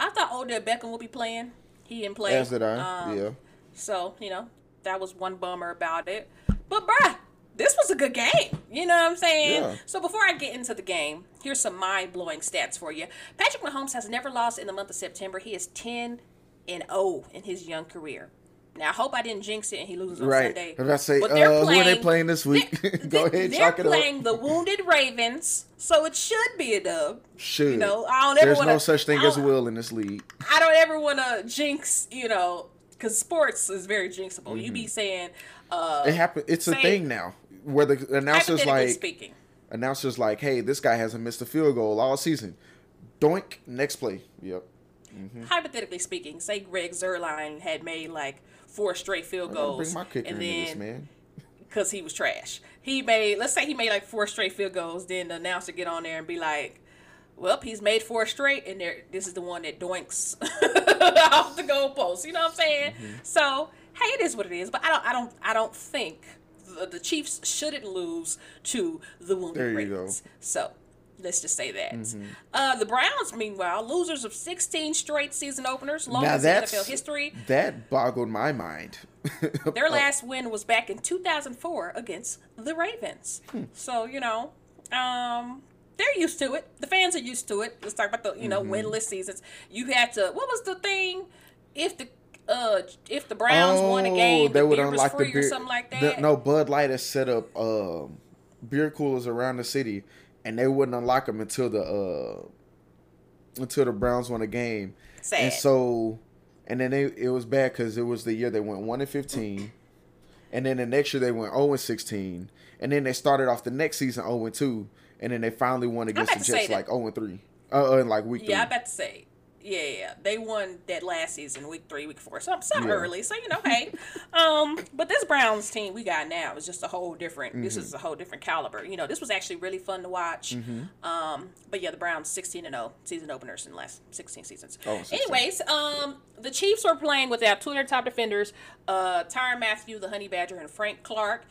I thought Odell Beckham would be playing. He didn't play. As did I. Um, yeah. So, you know, that was one bummer about it. But, bruh, this was a good game. You know what I'm saying? Yeah. So, before I get into the game, here's some mind blowing stats for you. Patrick Mahomes has never lost in the month of September. He is 10 and 0 in his young career. Now, I hope I didn't jinx it and he loses on Right. Sunday. I about to say, But they're uh, who are they playing this week? Go ahead, they're chalk it up. playing the Wounded Ravens, so it should be a dub. Should. You know, I don't ever There's wanna, no such thing as will in this league. I don't ever want to jinx, you know, because sports is very jinxable. You be saying, uh, Mm-hmm. It happen. It's a thing now where the announcers like speaking. announcers like, "Hey, this guy hasn't missed a field goal all season." Doink. Next play. Yep. Hypothetically speaking, say Greg Zuerlein had made like four straight field goals, bring my kicker and then man. because he was trash, he made. Let's say he made like four straight field goals. Then the announcer get on there and be like, "Well, he's made four straight, and there, this is the one that doinks off the goalpost." You know what I'm saying? Mm-hmm. So hey, it is what it is. But I don't, I don't, I don't think the, the Chiefs shouldn't lose to the Wounded There you go. Ravens. So. Let's just say that. Mm-hmm. Uh, the Browns, meanwhile, losers of 16 straight season openers, longest in NFL history. that boggled my mind. Their last win was back in 2004 against the Ravens. Hmm. So, you know, um, they're used to it. The fans are used to it. Let's talk about the, you know, Mm-hmm. winless seasons. You had to, what was the thing? If the, uh, if the Browns won a game, Oh, they the would unlock the beer. or something like the- that. no, Bud Light has set up um, beer coolers around the city, and they wouldn't unlock them until the uh, until the Browns won a game. Sad. And so, and then they, it was bad because it was the year they went one and fifteen, and then the next year they went zero and sixteen, and then they started off the next season zero and two, and then they finally won against the Jets like zero and three, uh, uh, in like week Yeah, I three. about to say. Yeah, yeah, they won that last season, week three, week four, some some Yeah. early. So you know, hey, um, but this Browns team we got now is just a whole different. This Mm-hmm. is a whole different caliber. You know, this was actually really fun to watch. Mm-hmm. Um, but yeah, the Browns sixteen and zero season openers in the last sixteen seasons. Oh, 16. Anyways, um, the Chiefs were playing without two of their top defenders, uh, Tyrann Mathieu, the Honey Badger, and Frank Clark.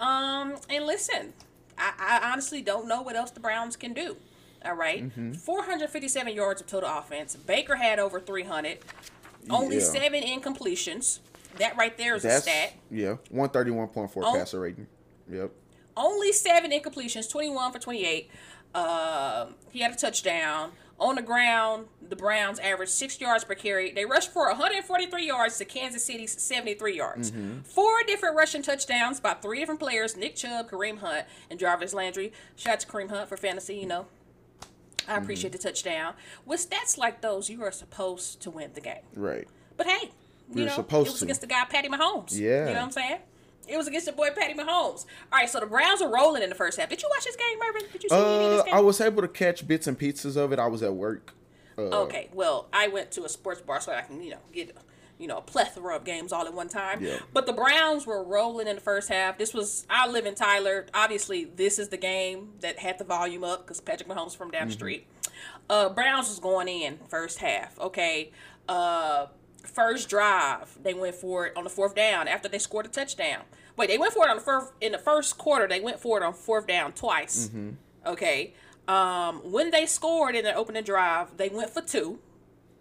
Um, and listen, I, I honestly don't know what else the Browns can do. All right? Mm-hmm. 457 yards of total offense. Baker had over 300. Only Yeah. seven incompletions. That right there is That's a stat. yeah, one thirty one point four Oh. passer rating. Yep. Only seven incompletions, 21 for 28. Um he had a touchdown. On the ground, the Browns averaged six yards per carry. They rushed for 143 yards to Kansas City's 73 yards. Four different rushing touchdowns by three different players Nick Chubb, Kareem Hunt, and Jarvis Landry. Shout out to Kareem Hunt for fantasy, you know. I appreciate the touchdown. With stats like those, you are supposed to win the game. Right. But hey, you You're know, it was to. against the guy Patty Mahomes. Yeah. You know what I'm saying? It was against the boy Patty Mahomes. All right, so the Browns are rolling in the first half. Did you watch this game, Mervin? Did you see any of Uh, this game? I was able to catch bits and pieces of it. I was at work. Uh, okay, well, I went to a sports bar so I can, you know, get you know, a plethora of games all at one time. Yeah. But the Browns were rolling in the first half. This was I live in Tyler. Obviously, this is the game that had the volume up because Patrick Mahomes from down the street. Uh, Browns was going in first half. Okay. Uh, first drive they went for it on the fourth down after they scored a touchdown. Wait, they went for it on the first in the first quarter. They went for it on fourth down twice. Okay. Um, when they scored in the opening drive, they went for two.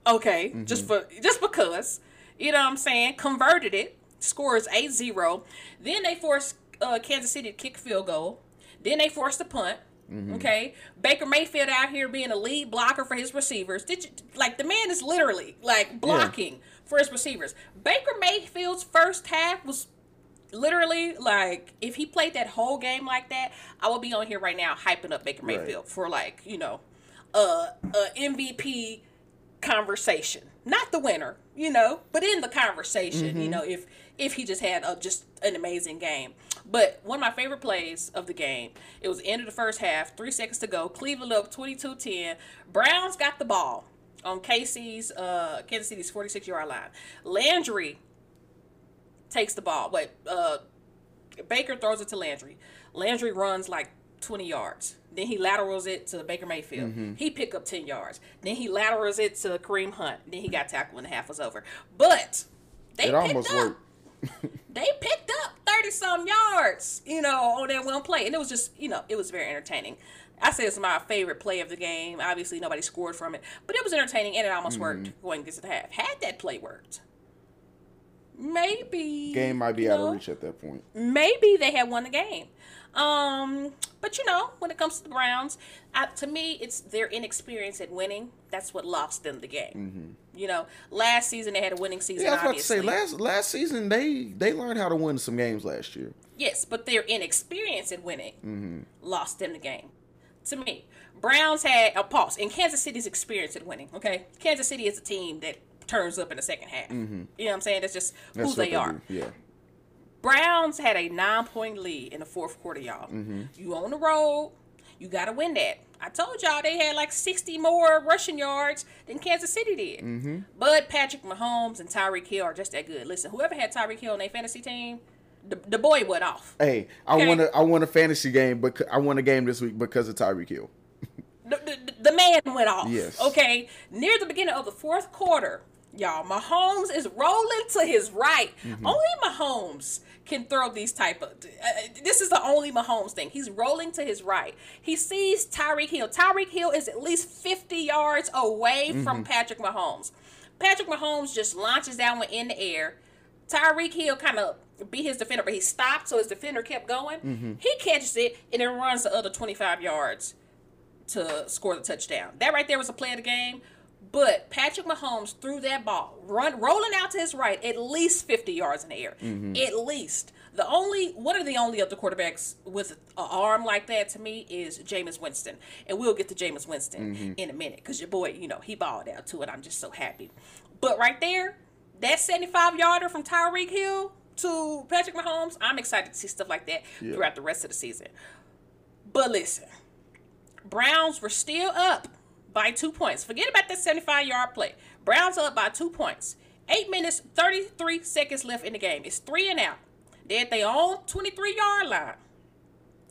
Okay, just for just because. You know what I'm saying? Converted it. Scores 8-0. Then they forced uh, Kansas City to kick field goal. Then they forced a punt. Okay, Baker Mayfield out here being a lead blocker for his receivers. Did you like the man is literally like blocking for his receivers? Baker Mayfield's first half was literally like if he played that whole game like that, I would be on here right now hyping up Baker Right. Mayfield for like you know, uh, a MVP conversation. Not the winner, you know, but in the conversation, you know, if if he just had a, just an amazing game. But one of my favorite plays of the game, it was the end of the first half, three seconds to go. Cleveland up 22-10. Browns got the ball on KC's uh Kansas City's 46 yard line. Landry takes the ball. Wait, uh, Baker throws it to Landry. Landry runs like 20 yards. Then he laterals it to Baker Mayfield. Mm-hmm. He pick up 10 yards. Then he laterals it to Kareem Hunt. Then he got tackled when the half was over. But they It picked almost up. worked. They picked up 30 some yards, you know, on that one play. And it was just, you know, it was very entertaining. I say it's my favorite play of the game. Obviously, nobody scored from it, but it was entertaining and it almost Mm-hmm. worked going into the half. Had that play worked, maybe Game might be out know, of reach at that point. maybe they had won the game. Um, but you know, when it comes to the Browns, I, to me, it's their inexperience at winning. That's what lost them the game. You know, last season they had a winning season. Mm-hmm. Yeah, I was about to say last last season they they learned how to win some games last year. Yes, but their inexperience at winning Mm-hmm. lost them the game. To me, Browns had a pause in Kansas City's experience at winning. Okay, Kansas City is a team that turns up in the second half. You know what I'm saying? That's just Mm-hmm. That's who what they are. Yeah. Browns had a nine point lead in the fourth quarter, y'all. Mm-hmm. You on the road, you got to win that. I told y'all they had like 60 more rushing yards than Kansas City did. Mm-hmm. But Patrick Mahomes and Tyreek Hill are just that good. Listen, whoever had Tyreek Hill on their fantasy team, the, the boy went off. Hey, I Okay. want a I want a fantasy game, but I won a game this week because of Tyreek Hill. the, the, the man went off. Yes. Okay. Near the beginning of the fourth quarter, y'all, Mahomes is rolling to his right. Mm-hmm. Only Mahomes can throw these type of. Uh, this is the only Mahomes thing. He's rolling to his right. He sees Tyreek Hill. Tyreek Hill is at least fifty yards away Mm-hmm. from Patrick Mahomes. Patrick Mahomes just launches that one in the air. Tyreek Hill kind of beat his defender, but he stopped, so his defender kept going. Mm-hmm. He catches it and then runs the other 25 yards to score the touchdown. That right there was a play of the game. But Patrick Mahomes threw that ball, run rolling out to his right, at least 50 yards in the air. Mm-hmm. At least. The only one of the only other quarterbacks with an arm like that to me is Jameis Winston. And we'll get to Jameis Winston mm-hmm. in a minute because your boy, you know, he balled out to it. I'm just so happy. But right there, that 75 yarder from Tyreek Hill to Patrick Mahomes, I'm excited to see stuff like that Yeah. throughout the rest of the season. But listen, Browns were still up by two points. Forget about that 75 yard play. Browns up by two points. Eight minutes, 33 seconds left in the game. It's three and out. They're at their own 23 yard line.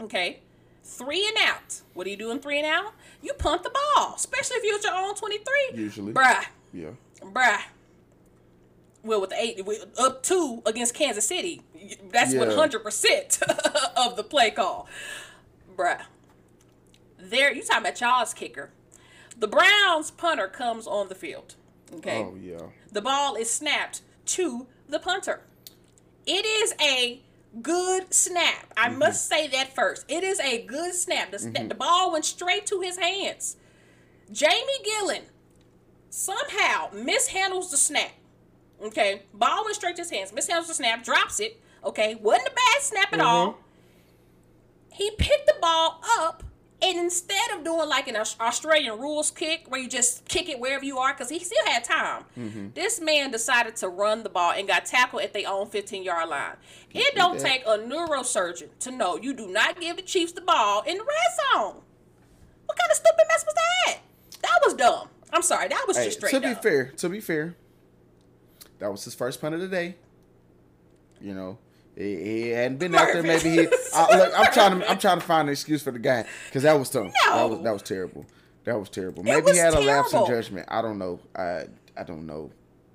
Okay? Three and out. What do you do in three and out? You punt the ball, especially if you're at your own 23. Usually. Bruh, Yeah. bruh. Well, with the eight, with- up two against Kansas City, that's Yeah. one hundred percent of the play call, bruh. There, you talking about y'all's kicker? The Browns punter comes on the field. Okay, Oh yeah. the ball is snapped to the punter. It is a good snap. I mm-hmm. must say that first. It is a good snap. The, sna- mm-hmm. the ball went straight to his hands. Jamie Gillan somehow mishandles the snap. Okay, ball went straight to his hands. Mishandles the snap, drops it. Okay, wasn't a bad snap at mm-hmm. all. He picked the ball up, and instead of doing like an Australian rules kick, where you just kick it wherever you are, because he still had time, mm-hmm. this man decided to run the ball and got tackled at their own 15 yard line. It don't take a neurosurgeon to know you do not give the Chiefs the ball in the red zone. What kind of stupid mess was that? That was dumb. I'm sorry, that was Hey, just straight to dumb. be fair, to be fair, that was his first punt of the day. You know, he, he hadn't been out there. Maybe he. I, uh, look, I'm trying to. I'm trying to find an excuse for the guy because that was tough. That was that was terrible. That was terrible. Maybe was he had a lapse in judgment. I don't know. I I don't know.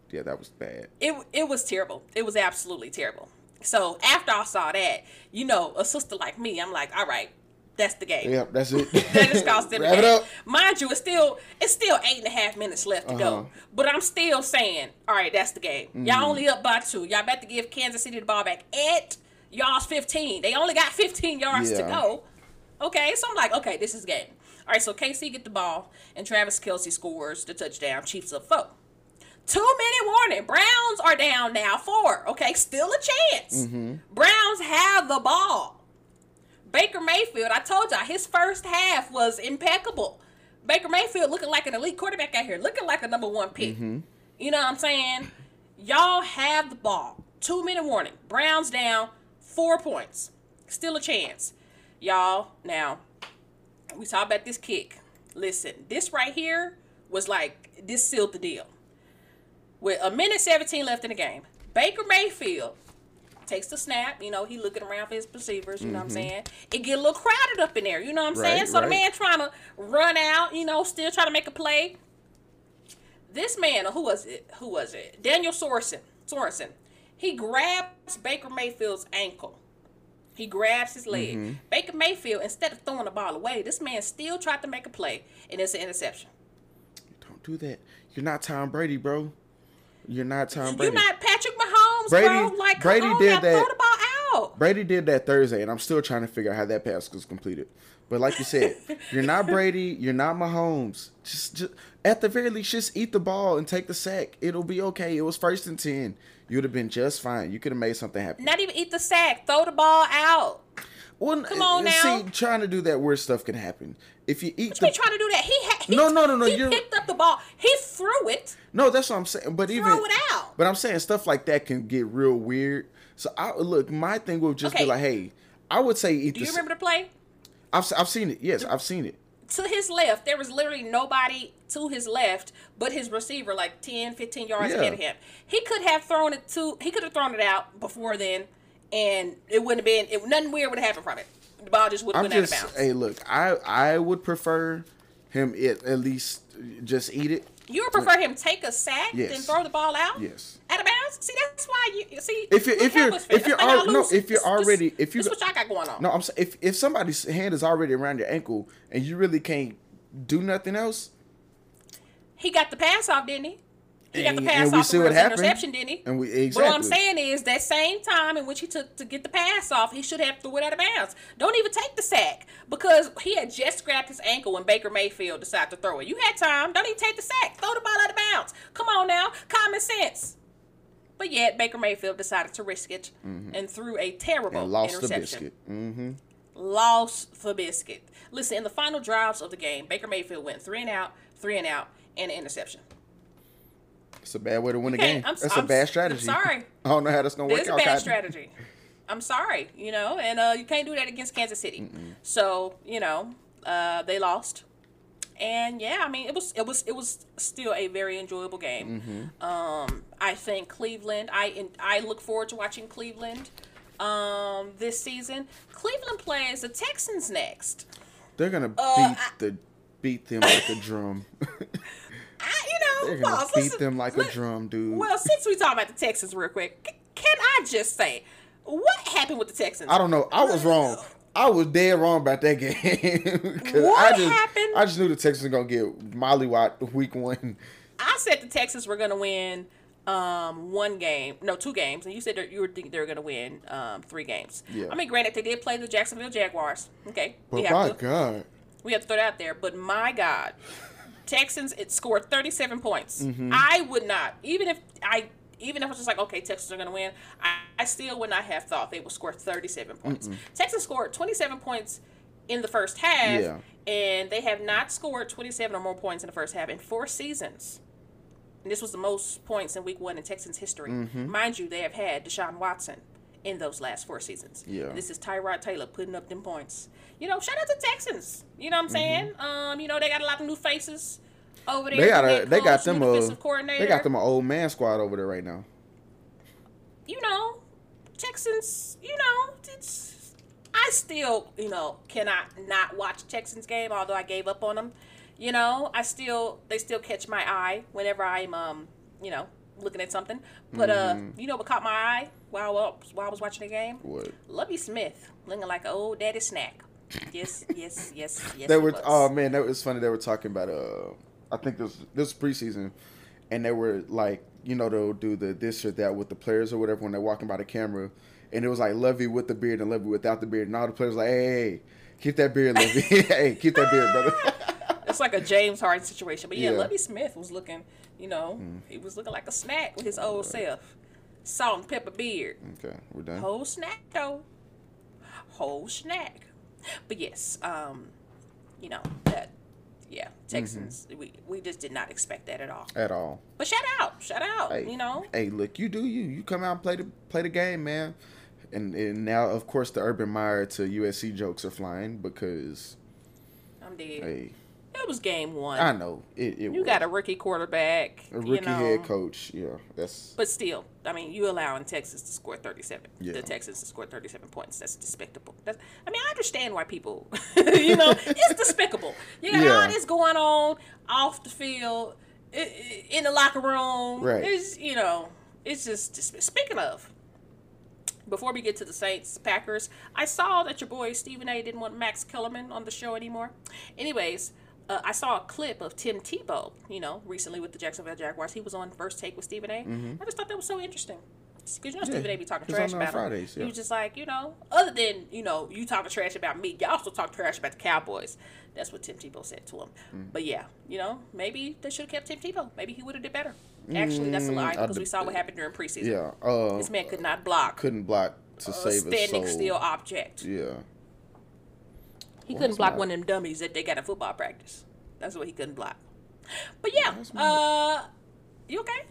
Yeah, that was bad. it it was terrible. It was absolutely terrible. So after I saw that, you know, a sister like me, I'm like, all right, that's the game. Yep, that's it. That is cost them Wrap it up. Mind you, it's still it's still eight and a half minutes left to Uh-huh. go. But I'm still saying, all right, that's the game. Mm-hmm. Y'all only up by two. Y'all about to give Kansas City the ball back at y'all's 15. They only got 15 yards to go. Okay, so I'm like, okay, this is game. All right, so KC get the ball, and Travis Kelce scores the touchdown. Chiefs up four. Two minute warning. Browns are down now. Four. Okay, still a chance. Browns have the ball. Baker Mayfield, I told y'all, his first half was impeccable. Baker Mayfield looking like an elite quarterback out here, looking like a number one pick. Mm-hmm. You know what I'm saying? Y'all have the ball. Two minute warning. Browns down, four points. Still a chance. Y'all, now, we talk about this kick. Listen, this right here was like, this sealed the deal. With a minute 17 left in the game, Baker Mayfield takes the snap. You know, he looking around for his receivers. You know what I'm saying? It get a little crowded up in there. You know what I'm saying? Right, So the man trying to run out. You know, still trying to make a play. This man, who was it? Who was it? Daniel Sorensen. Sorensen. He grabs Baker Mayfield's ankle. He grabs his leg. Mm-hmm. Baker Mayfield, instead of throwing the ball away, this man still tried to make a play, and it's an interception. Don't do that. You're not Tom Brady, bro. You're not Tom Brady. You're not Patrick Brady- bro. Like, Brady on, did that. Brady did that Thursday, and I'm still trying to figure out how that pass was completed. But like you said, you're not Brady, you're not Mahomes. Just, just at the very least, just eat the ball and take the sack. It'll be okay. It was first and ten. You'd have been just fine. You could have made something happen. Not even eat the sack. Throw the ball out. Well, Come on now. See, trying to do that weird stuff can happen. If you eat What the you trying to do that? He had. He, No, no, no, no, He you're- picked up the ball. He threw it. no, that's what I'm saying. But even Throw it out. But I'm saying stuff like that can get real weird. So I look, my thing would just Okay. be like, hey, I would say eat Do you remember the play? I've I've seen it. Yes, I've seen it. To his left, there was literally nobody to his left but his receiver, like 10, 15 yards Yeah. ahead of him. He could have thrown it to. He could have thrown it out before then, and it wouldn't have been. It, nothing weird would have happened from it. The ball just would have went just out of bounds. hey, look, I I would prefer him it, at least just eat it. You would prefer him take a sack Yes. than throw the ball out? Yes. Out of bounds? See, that's why you see. If you're- if you're- if you're that's y'all al- no, if you're already- if you what y'all got going on. No, I'm saying if if somebody's hand is already around your ankle and you really can't do nothing else, He got the pass off, didn't he? He got the And- pass and we off see for what happened. interception, didn't he? And we- But what I'm saying is that same time in which he took to get the pass off, he should have threw it out of bounds. Don't even take the sack because he had just grabbed his ankle when Baker Mayfield decided to throw it. You had time. Don't even take the sack. Throw the ball out of bounds. Come on now, common sense. But yet Baker Mayfield decided to risk it and threw a terrible Mm-hmm. and lost the biscuit. Mm-hmm. lost the biscuit. Listen, in the final drives of the game, Baker Mayfield went three and out, three and out, and an interception. It's a bad way to win a game. I'm- that's a I'm- bad I'm strategy. sorry. I don't know how that's gonna work It's a bad Cotton. strategy. I'm sorry, you know, and uh, you can't do that against Kansas City. So you know, uh, they lost, and yeah, I mean, it was it was it was still a very enjoyable game. Um, I think Cleveland. I I look forward to watching Cleveland um, this season. Cleveland plays the Texans next. They're gonna beat Uh, I- the beat them like a drum. I, you know, gonna pause. beat them like a drum, dude. Well, since we talk about the Texans real quick, c- can I just say what happened with the Texans? I don't know. I was wrong. I was dead wrong about that game. What I just, happened? I just knew the Texans were gonna get mollywop week one. I said the Texans were going to win um, one game, no, two games, and you said that you were thinking they were going to win um, three games. Yeah. I mean, granted, they did play the Jacksonville Jaguars. Okay, But we my to God, we have to throw it out there. But my God, Texans it scored 37 points. Mm-hmm. I would not, even if I. Even if I was just like, okay, Texans are going to win, I, I still would not have thought they would score 37 points. Texans scored 27 points in the first half, Yeah. and they have not scored 27 or more points in the first half in four seasons. And this was the most points in week one in Texans history. Mm-hmm. Mind you, they have had Deshaun Watson in those last four seasons. Yeah. This is Tyrod Taylor putting up them points. You know, shout out to Texans. You know what I'm saying? Um, you know, they got a lot of new faces over there. Mm-hmm. they got a, head they got them a, coordinator. they got them an old man squad over there right now. you know, Texans, you know, it's I still, you know, cannot not watch Texans game, although I gave up on them. You know, I still they still catch my eye whenever I'm um, you know, looking at something. But uh, Mm-hmm. you know what caught my eye while I was, while I was watching the game? What? Lovie Smith looking like an old daddy snack. Yes, yes, yes, yes. They were was. oh man, that was funny. They were talking about uh, I think this this preseason, and they were like, you know, they'll do the this or that with the players or whatever when they're walking by the camera, and it was like Lovie with the beard and Lovie without the beard, and all the players like, hey, hey, keep that beard, Lovie. hey, keep that beard, brother. It's like a James Harden situation. But yeah, Yeah. Lovie Smith was looking, you know, he was looking like a snack with his old self. Salt and pepper beard. okay, we're done. Whole snack though. Whole snack. But yes, um, you know, that yeah, Texans we, we just did not expect that at all. At all. But shout out, shout out, Hey, you know. Hey, look, you do you. You come out and play the play the game, man. And and now, of course, the Urban Meyer to USC jokes are flying because I'm dead. hey, It was game one. I know it. it you was. got a rookie quarterback. a you rookie know, head coach. Yeah, that's But still, I mean, you allowing Texas to score 37. Yeah. The Texans to score 37 points. That's despicable. That's, I mean, I understand why people, you know, it's despicable. You got Yeah. all this going on off the field, in the locker room. Right. It's, you know, it's just, just speaking of, before we get to the Saints Packers, I saw that your boy Stephen A. didn't want Max Kellerman on the show anymore. Anyways, uh, I saw a clip of Tim Tebow, you know, recently with the Jacksonville Jaguars. He was on First Take with Stephen A. I just thought that was so interesting. Because you know Stephen A. be talking trash about him. Fridays, He was just like, you know, other than, you know, you talking trash about me, y'all also talk trash about the Cowboys. That's what Tim Tebow said to him. Mm. But yeah, you know, maybe they should have kept Tim Tebow. Maybe he would have did better. Actually, that's a lie Mm, I because we saw what happened during preseason. yeah. Uh, This man could not block couldn't block to a save his standing still object. Yeah. He couldn't block one of them dummies that they got in football practice. That's what he couldn't block. But yeah, uh, you okay?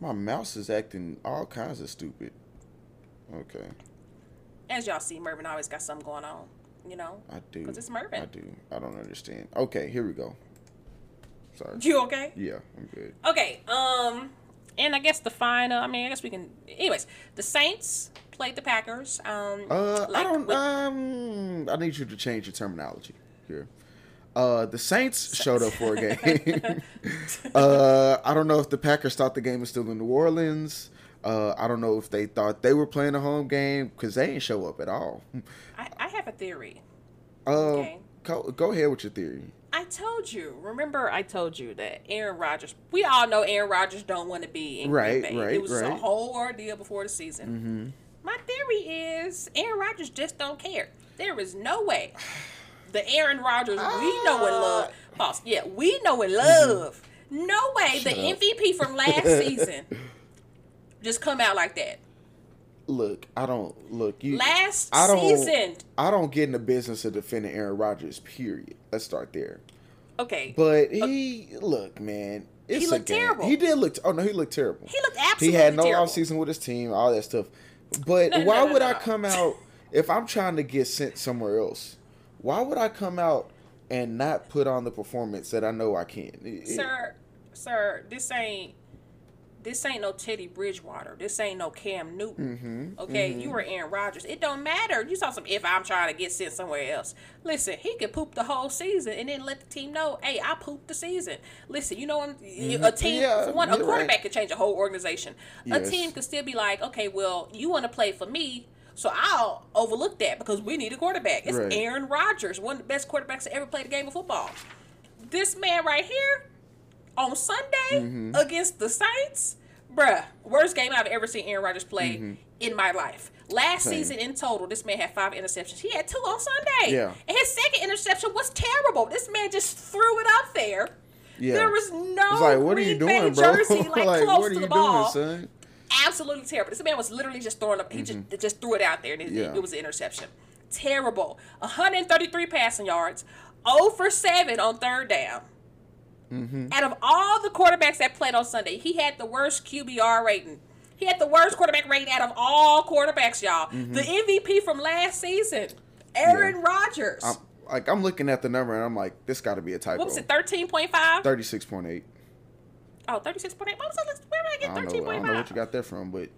My mouse is acting all kinds of stupid. Okay, As y'all see, Mervin always got something going on. You know, I do. because it's Mervin. I do. I don't understand. Okay, here we go. Sorry. You okay? Yeah, I'm good. Okay. Um, and I guess the final. I mean, I guess we can. Anyways, the Saints played the Packers. Um, Uh, I don't. with- Um, I need you to change your terminology here. Uh, the Saints showed up for a game. uh, I don't know if the Packers thought the game was still in New Orleans. Uh, I don't know if they thought they were playing a home game because they didn't show up at all. I, I have a theory. Uh, Okay. go, go ahead with your theory. I told you. Remember, I told you that Aaron Rodgers. We all know Aaron Rodgers don't want to be in Right, Green Bay. right, It was a whole ordeal before the season. Mm-hmm. My theory is Aaron Rodgers just don't care. There is no way the Aaron Rodgers we know and ah. love. Pause. Yeah, we know and love. No way the. Up. MVP from last season just come out like that. Look, I don't look you. Last I don't. season. I don't get in the business of defending Aaron Rodgers. Period. Let's start there. Okay. But he uh, look, man. It's He looked terrible. He did look. Oh no, he looked terrible. he looked absolutely. Terrible. He had no terrible. offseason with his team, all that stuff. But No, why no, would no, I come out if I'm trying to get sent somewhere else? Why would I come out and not put on the performance that I know I can? It- it- sir, sir, this ain't this ain't no Teddy Bridgewater. This ain't no Cam Newton. Mhm, Okay, you were Aaron Rodgers. It don't matter. You saw some. If I'm trying to get sent somewhere else, listen, he could poop the whole season and then let the team know, hey, I pooped the season. Listen, you know, a team, Mm-hmm. Yeah, one, a quarterback right. could change a whole organization. A team could still be like, okay, well, you want to play for me. So I'll overlook that because we need a quarterback. It's Right. Aaron Rodgers, one of the best quarterbacks to ever play the game of football this man right here on Sunday Mm-hmm. against the Saints, bruh, worst game I've ever seen Aaron Rodgers play in my life. Last Mm-hmm. Same. season in total, this man had five interceptions. He had two on Sunday. Yeah. And his second interception was terrible. This man just threw it up there. Yeah. There was no It's like, what are you Green Bay doing, bro? jersey like, like, close what are to the ball. doing, son? Absolutely terrible. This man was literally just throwing up. He just just threw it out there, and it, Mm-hmm. Yeah. it was an interception. Terrible. 133 passing yards. 0 for 7 on third down. Mm-hmm. Out of all the quarterbacks that played on Sunday, he had the worst QBR rating. He had the worst quarterback rating out of all quarterbacks, y'all. The MVP from last season, Aaron Rodgers. I'm, like I'm looking at the number and I'm like, this got to be a typo. what was it, 13.5? Thirty-six point eight. Oh, 36.8. What was it? Where did I I get don't know. I don't know what you got that from, but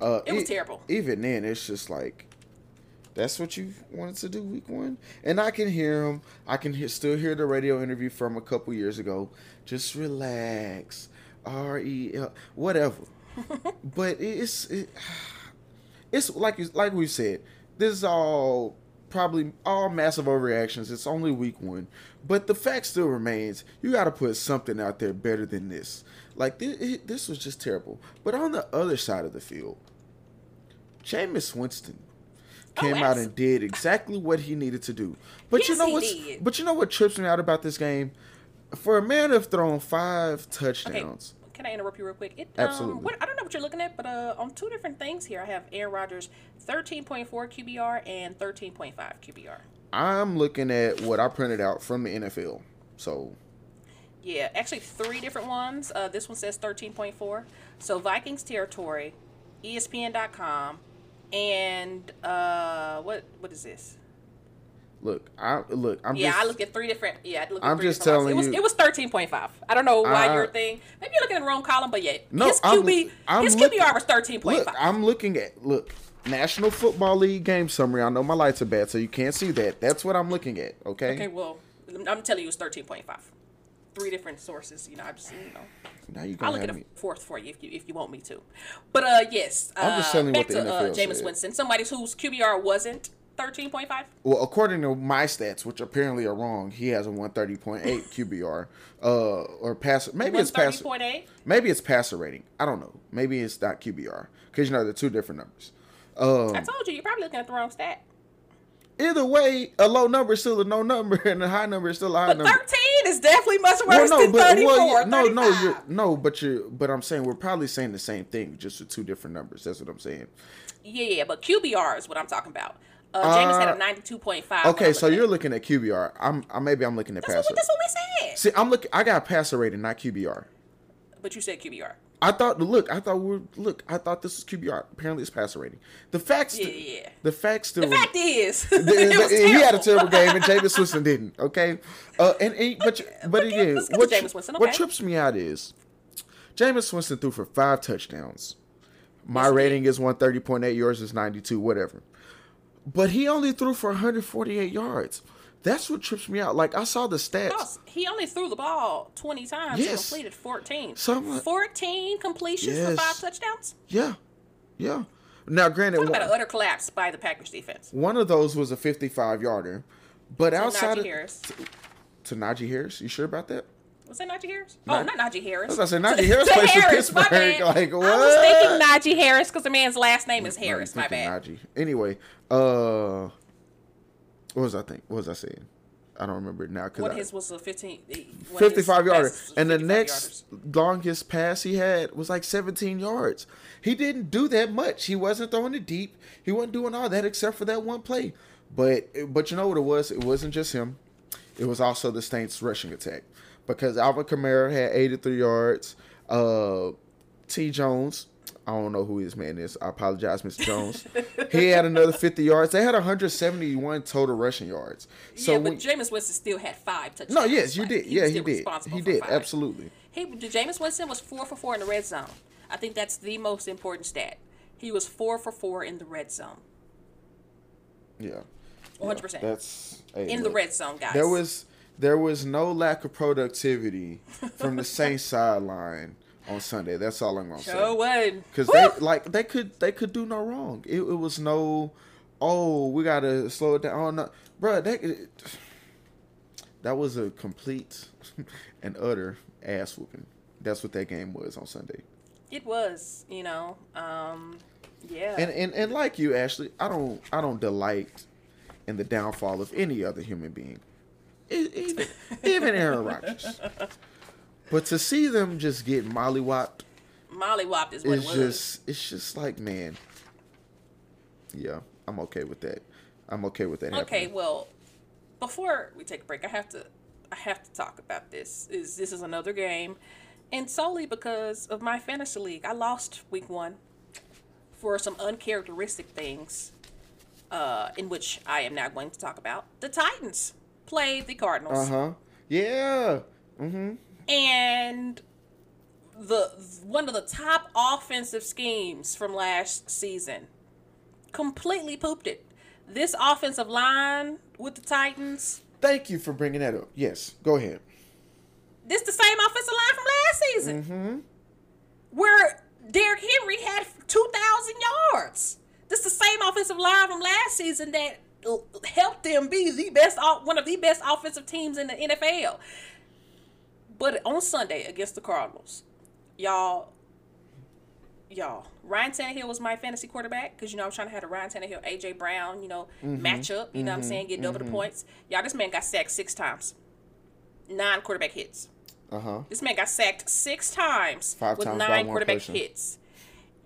uh, It was e- terrible. Even then, it's just like that's what you wanted to do week one, and I can hear him. I can hear, still hear the radio interview from a couple years ago. Just relax, R E L, whatever. but it's it, it's like you- like we said. This is all probably all massive overreactions. It's only week one, but the fact still remains: you got to put something out there better than this. Like this, it, this was just terrible. But on the other side of the field, Jameis Winston. Came out and did exactly what he needed to do. But you know what's did. but you know what trips me out about this game? For a man to have thrown five Okay, touchdowns. can I interrupt you real quick? It, Absolutely. Um, what, I don't know what you're looking at, but uh, on two different things here, I have Aaron Rodgers 13.4 QBR and 13.5 QBR. I'm looking at what I printed out from the NFL. So Yeah, actually three different ones. Uh, this one says 13.4. So Vikings territory, ESPN.com, and uh, what what is this? look, I look, I'm yeah, just I looked at three different. Yeah, I looked at I'm three just different telling it was, you- It was thirteen point five. I don't know why I- your thing. Maybe you're looking at the wrong column, but yeah, No, his I'm- QB, I'm his looking- QBR was thirteen point Look. I'm looking at look National Football League game summary. I know my lights are bad, so you can't see that. That's what I'm looking at. Okay. Okay, well, I'm telling you, it's thirteen point five. Three different sources. You know, I just you know. Now you can. I'll look at a me. fourth for you if you if you want me to. But uh, yes. Uh, I'm just telling you back what the to uh, Jameis said. Winston, somebody whose QBR wasn't thirteen point five. Well, according to my stats, which apparently are wrong, he has a 130.8 QBR. Uh, or pass. Maybe it's thirty pass. point. Maybe it's passer rating. I don't know. Maybe it's not QBR because you know they're two different numbers. Um, I told you, you're probably looking at the wrong stat. Either way, a low number is still a no number, and a high number is still a high number. But number. thirteen is definitely much Well, worse no, than but thirty-four. well, yeah, no, no, you're no, but you're, but I'm saying we're probably saying the same thing, just with two different numbers. That's what I'm saying. Yeah, yeah, but QBR is what I'm talking about. Uh, Jameis had Uh, a ninety-two point five. Okay, so you're looking at QBR. I'm, I maybe I'm looking at That's passer. what, that's what we said. See, I'm looking. I got passer rating, not QBR. But you said QBR. I thought. Look, I thought we are look. I thought this was QBR. Apparently, it's passer rating. The facts. Yeah, yeah. The facts still. The fact is, the- the- he had a terrible. game, and Jameis Winston didn't. Okay, uh, and, and but but, again, let's get to what Winston, what trips me out is Jameis Winston threw for five touchdowns. My did. rating is one thirty point eight. Yours is ninety two. Whatever. But he only threw for one hundred forty eight yards. That's what trips me out. Like I saw the stats. He only threw the ball 20 times Yes. and completed 14. So like- 14 completions for five touchdowns? Yeah, yeah. Now, granted, Talk about one, an utter collapse by the Packers defense. one of those was a fifty five yarder, but outside Najee of Harris. to Najee Harris, you sure about that? Was that Najee Harris? Oh, not Najee Harris. I was about to say, To- Najee Harris to plays for Pittsburgh. bad. Like, I was thinking what? Najee Harris because the man's last name is Harris. My bad. Najee. Anyway, uh, what was I think? What was I saying? I don't remember it now because What his was a 15. one of his 55 yarder. And the next yarders. longest pass he had was like 17 yards. He didn't do that much. He wasn't throwing it deep. He wasn't doing all that except for that one play. But but you know what it was? It wasn't just him. It was also the Saints rushing attack because Alvin Kamara had 83 yards. Uh, T Jones, I don't know who his man is. I apologize, Mr. Jones. he had another 50 yards. They had 171 total rushing yards. So yeah, when- but Jameis Winston still had five touchdowns. no, yes, you Like, did. was Yeah, he did. He did. five. Absolutely. He, Jameis Winston was four for four in the red zone. I think that's the most important stat. He was four for four in the red zone. Yeah. 100%. That's hey, in the red zone, guys. There was there was no lack of productivity from the Saints sideline on Sunday. That's all I'm gonna say. Wood. Because they like they could they could do no wrong. It, it was no, oh we gotta slow it down. Oh no, bro, that that was a complete and utter ass whooping. That's what that game was on Sunday. It was, you know, um, yeah. And and and like you, Ashley, I don't I don't delight in the downfall of any other human being, even even Aaron Rodgers. But to see them just get mollywopped Molly Wop is what is it was. just it's just like man. Yeah, I'm okay with that. I'm okay with that. Okay, happening. well, before we take a break, I have to I have to talk about this. Is this is another game, and solely because of my fantasy league, I lost week one for some uncharacteristic things, uh, in which I am now going to talk about. The Titans played the Cardinals, Uh huh. Yeah. Mm-hmm. And the one of the top offensive schemes from last season completely pooped it. This offensive line with the Titans Thank you for bringing that up. Yes. Go ahead. This the same offensive line from last season, Mm-hmm. where Derrick Henry had two thousand yards. This the same offensive line from last season that helped them be the best, one of the best offensive teams in the NFL. But on Sunday against the Cardinals, y'all, y'all, Ryan Tannehill was my fantasy quarterback because you know I was trying to have a Ryan Tannehill, AJ Brown, you know, Mm-hmm. matchup. You know what I'm saying? Getting over the points. Y'all, this man got sacked six times, nine quarterback hits. Uh huh. This man got sacked six times Five with times nine quarterback person. hits.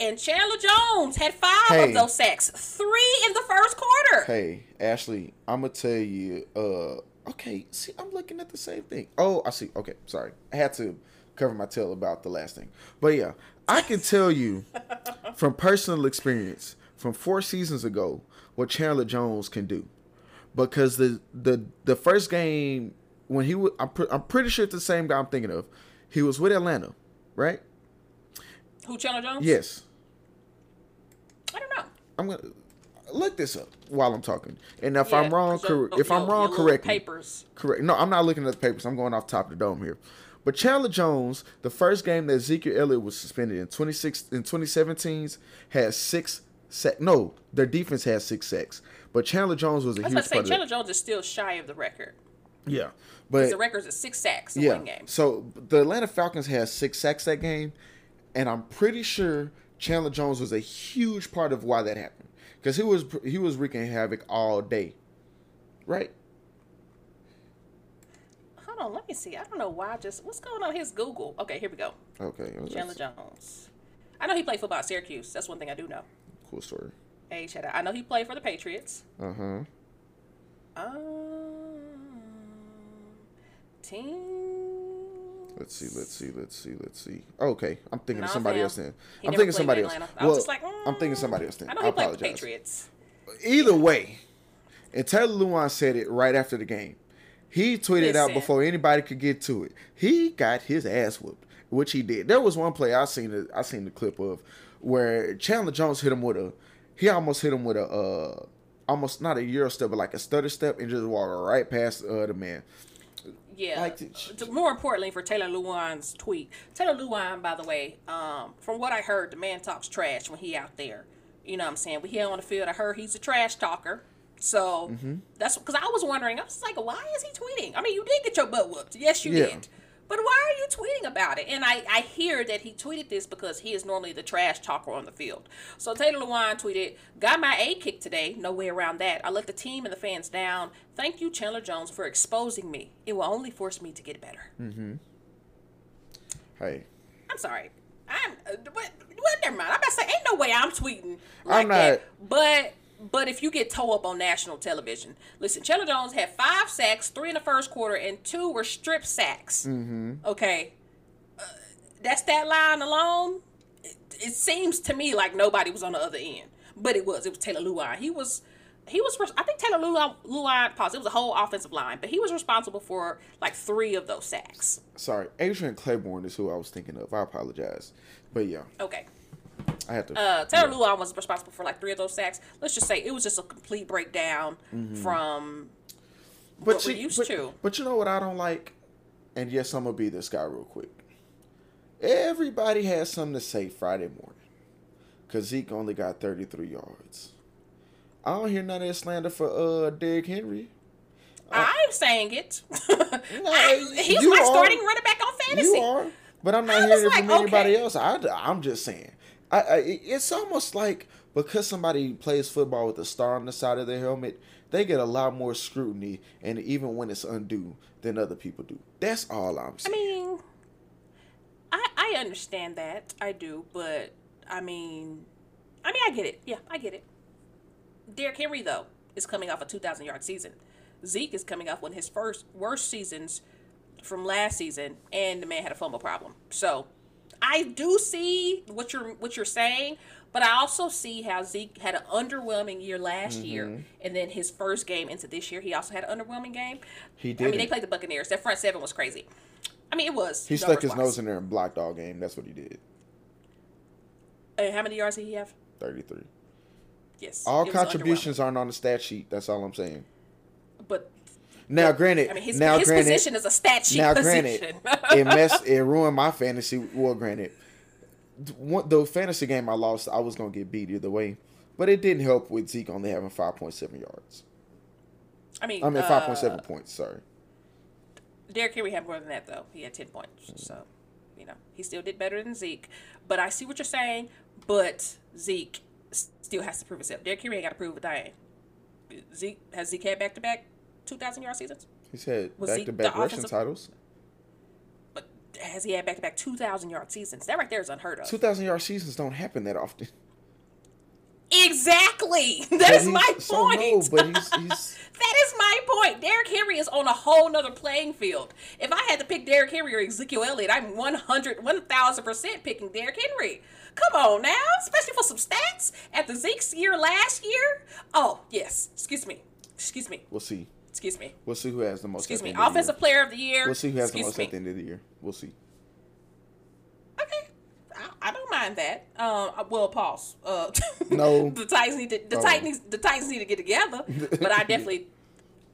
And Chandler Jones had five Hey. of those sacks, three in the first quarter. Hey, Ashley, I'm gonna tell you. Uh, okay. See, I'm looking at the same thing. Oh, I see. Okay, sorry. I had to cover my tail about the last thing, but yeah, I can tell you from personal experience from four seasons ago what Chandler Jones can do, because the the the first game when he was, I'm, pre- I'm pretty sure it's the same guy I'm thinking of. He was with Atlanta, right? Who Chandler Jones? Yes. I don't know. I'm gonna look this up while I'm talking. And if Yeah, I'm wrong, cor- if I'm wrong, correct me. Papers. Correct. No, I'm not looking at the papers. I'm going off top of the dome here. But Chandler Jones, the first game that Ezekiel Elliott was suspended in 26 in 2017's had six sack. No, their defense had six sacks. But Chandler Jones was a I was huge say part Chandler. Jones is still shy of the record. Yeah, but the record's at six sacks in yeah. one game. So the Atlanta Falcons had six sacks that game, and I'm pretty sure Chandler Jones was a huge part of why that happened because he was he was wreaking havoc all day, right? Hold on, let me see. I don't know why. I Just what's going on? His Google. Okay, here we go. Okay, Chandler Jones. I know he played football at Syracuse. That's one thing I do know. cool story. Hey, shout out. I know he played for the Patriots. Uh huh. Um, team. Let's see, let's see, let's see, let's see. Okay, I'm thinking No, of somebody else then. He I'm thinking somebody else. Atlanta. I Well, like, I'm thinking somebody else then. I know I he played the apologize. Patriots. Either way, and Taylor Lewan said it right after the game. He tweeted out before anybody could get to it. He got his ass whooped, which he did. There was one play I seen it. I seen the clip of where Chandler Jones hit him with a. He almost hit him with a. uh Almost not a euro step, but like a stutter step, and just walked right past uh, the man. Yeah. Like the- T- More importantly, for Taylor Lewan's tweet, Taylor Lewan, by the way, um, from what I heard, the man talks trash when he out there. You know what I'm saying? But he on the field, I heard he's a trash talker. So Mm-hmm. that's because I was wondering. I was like, why is he tweeting? I mean, you did get your butt whooped. Yes, you Yeah. did. But why are you tweeting about it? And I, I hear that he tweeted this because he is normally the trash talker on the field. So Taylor Lewan tweeted, Got my A kicked today. No way around that. I let the team and the fans down. Thank you, Chandler Jones, for exposing me. It will only force me to get better. Mm-hmm. Hey, I'm sorry. I'm uh, what, what never mind. I'm about to say ain't no way I'm tweeting like I'm that. not- But but if you get toe up on national television, listen, Chandler Jones had five sacks, three in the first quarter, and two were strip sacks. Mm-hmm. Okay, uh, that's that line alone. It, it seems to me like nobody was on the other end, but it was. It was Taylor Lewan. He was. He was. I think Taylor Lewan. Lewan. Pause. It was a whole offensive line, but he was responsible for like three of those sacks. sorry, Adrian Clayborn is who I was thinking of. I apologize, but yeah, Okay. I had to. Uh, Taylor yeah. Lewan was responsible for like three of those sacks. Let's just say it was just a complete breakdown from but what we're used but, to. But you know what I don't like? And yes, I'm gonna be this guy real quick. Everybody has something to say Friday morning, cause Zeke only got 33 yards. I don't hear none of that slander for uh Derrick Henry. I'm saying it. I, he's my are. starting running back on fantasy. You are, but I'm not hearing it like, from anybody okay. else. I, I'm just saying. I, I, it's almost like because somebody plays football with a star on the side of their helmet, they get a lot more scrutiny, and even when it's undue, than other people do. That's all I'm saying. I mean, I I understand that I do, but I mean, I mean I get it. Yeah, I get it. Derrick Henry though is coming off a 2,000 yard season. Zeke is coming off one of his first worst seasons from last season, and the man had a fumble problem. So I do see what you're what you're saying, but I also see how Zeke had an underwhelming year last year, mm-hmm. and then his first game into this year, he also had an underwhelming game. He did. I mean, they played the Buccaneers. That front seven was crazy. I mean, it was. he stuck his nose in there and blocked all game. That's what he did. And how many yards did he have? 33. Yes. All contributions aren't on the stat sheet. That's all I'm saying. But Now, granted, I mean, his, now his granted, position is a stat sheet now position. granted, it messed, it ruined my fantasy. Well, granted, one, the fantasy game I lost, I was gonna get beat either way, but it didn't help with Zeke only having five point seven yards. I mean, I mean, uh, five point seven points. Sorry. Derrick Henry had more than that though. He had ten points, so you know he still did better than Zeke. But I see what you're saying. but Zeke still has to prove himself. Derrick Henry ain't got to prove a thing. Zeke has Zeke had back to back two thousand yard seasons, He's had Was back to back rushing titles. but has he had back to back two thousand yard seasons? That right there is unheard of. Two thousand yard seasons don't happen that often. Exactly. That's he's- my so point. no, but he's he's That is my point. Derrick Henry is on a whole nother playing field. If I had to pick Derrick Henry or Ezekiel Elliott, I'm 100, 1000% picking Derrick Henry. Come on now, especially for some stats. at the Zeke's year last year. Oh, yes. Excuse me. Excuse me. we'll see. Excuse me. We'll see who has the most. Excuse me. end of Offensive player of the year. We'll see who has the most me. at the end of the year. We'll see. Okay. I, I don't mind that. Um, I- well, pause. Uh, No. the Titans need to the Oh. Titans the Titans need to get together. But I definitely,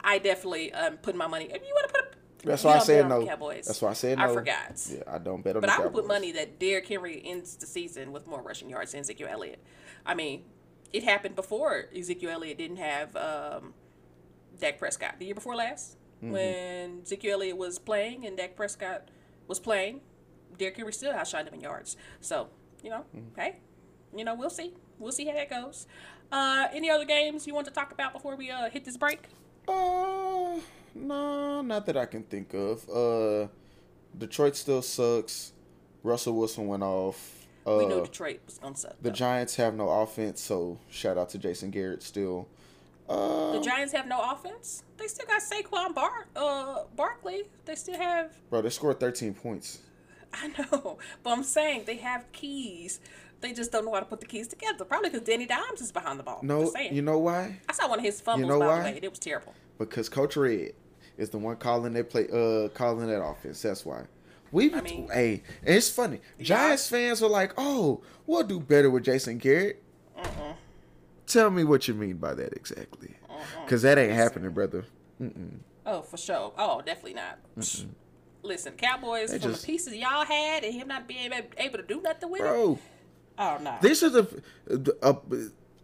I definitely um put my money. If you want to put, A, That's why I said no. Cowboys. That's why I said I no. forgot. Yeah, I don't bet on But I would put money that Derrick Henry ends the season with more rushing yards than Ezekiel Elliott. I mean, it happened before Ezekiel Elliott didn't have um, Dak Prescott. The year before last, Mm-hmm. when Ezekiel Elliott was playing and Dak Prescott was playing, Derrick Henry still outshined him in yards. So, you know, Mm-hmm. hey, you know, we'll see. We'll see how that goes. Uh, any other games you want to talk about before we uh, hit this break? Uh, no, not that I can think of. Uh, Detroit still sucks. Russell Wilson went off. Uh, we knew Detroit was going to suck. the though. Giants have no offense, so shout out to Jason Garrett still. Uh, The Giants have no offense. They still got Saquon Bar uh Barkley. They still have bro, they scored 13 points. I know, but I'm saying they have keys. They just don't know how to put the keys together. Probably because Danny Dimes is behind the ball. No, you know why? I saw one of his fumbles know by why? the way. It was terrible. Because Coach Red is the one calling that play, uh, calling that offense. That's why. We, I mean- hey, it's funny. Giants fans are like, "Oh, we'll do better with Jason Garrett." Tell me what you mean by that exactly, because that ain't happening, brother. Oh, for sure. Oh, definitely not. Listen, Cowboys from the pieces y'all had and him not being able, to do nothing with it. Oh no. these are the the, uh,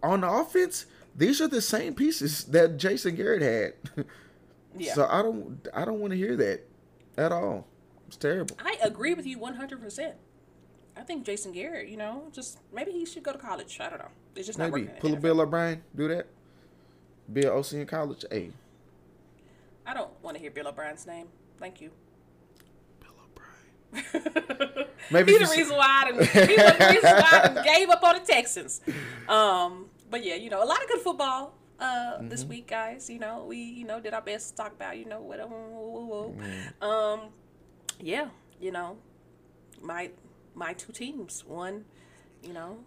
on the offense. These are the same pieces that Jason Garrett had. yeah. So I don't, I don't want to hear that at all. It's terrible. I agree with you 100%. I think Jason Garrett, you know, just maybe he should go to college. I don't know. It's just Maybe working. pull a. Bill O'Brien, do that. Bill an OC in college. Hey, I don't want to hear Bill O'Brien's name. Thank you. Bill O'Brien. Maybe He's the you reason why I done, he's the reason why I done gave up on the Texans. Um, but yeah, you know, a lot of good football uh, this Mm-hmm. week, guys. You know, we you know did our best to talk about you know whatever. Mm-hmm. Um, yeah, you know, my my two teams won. You know,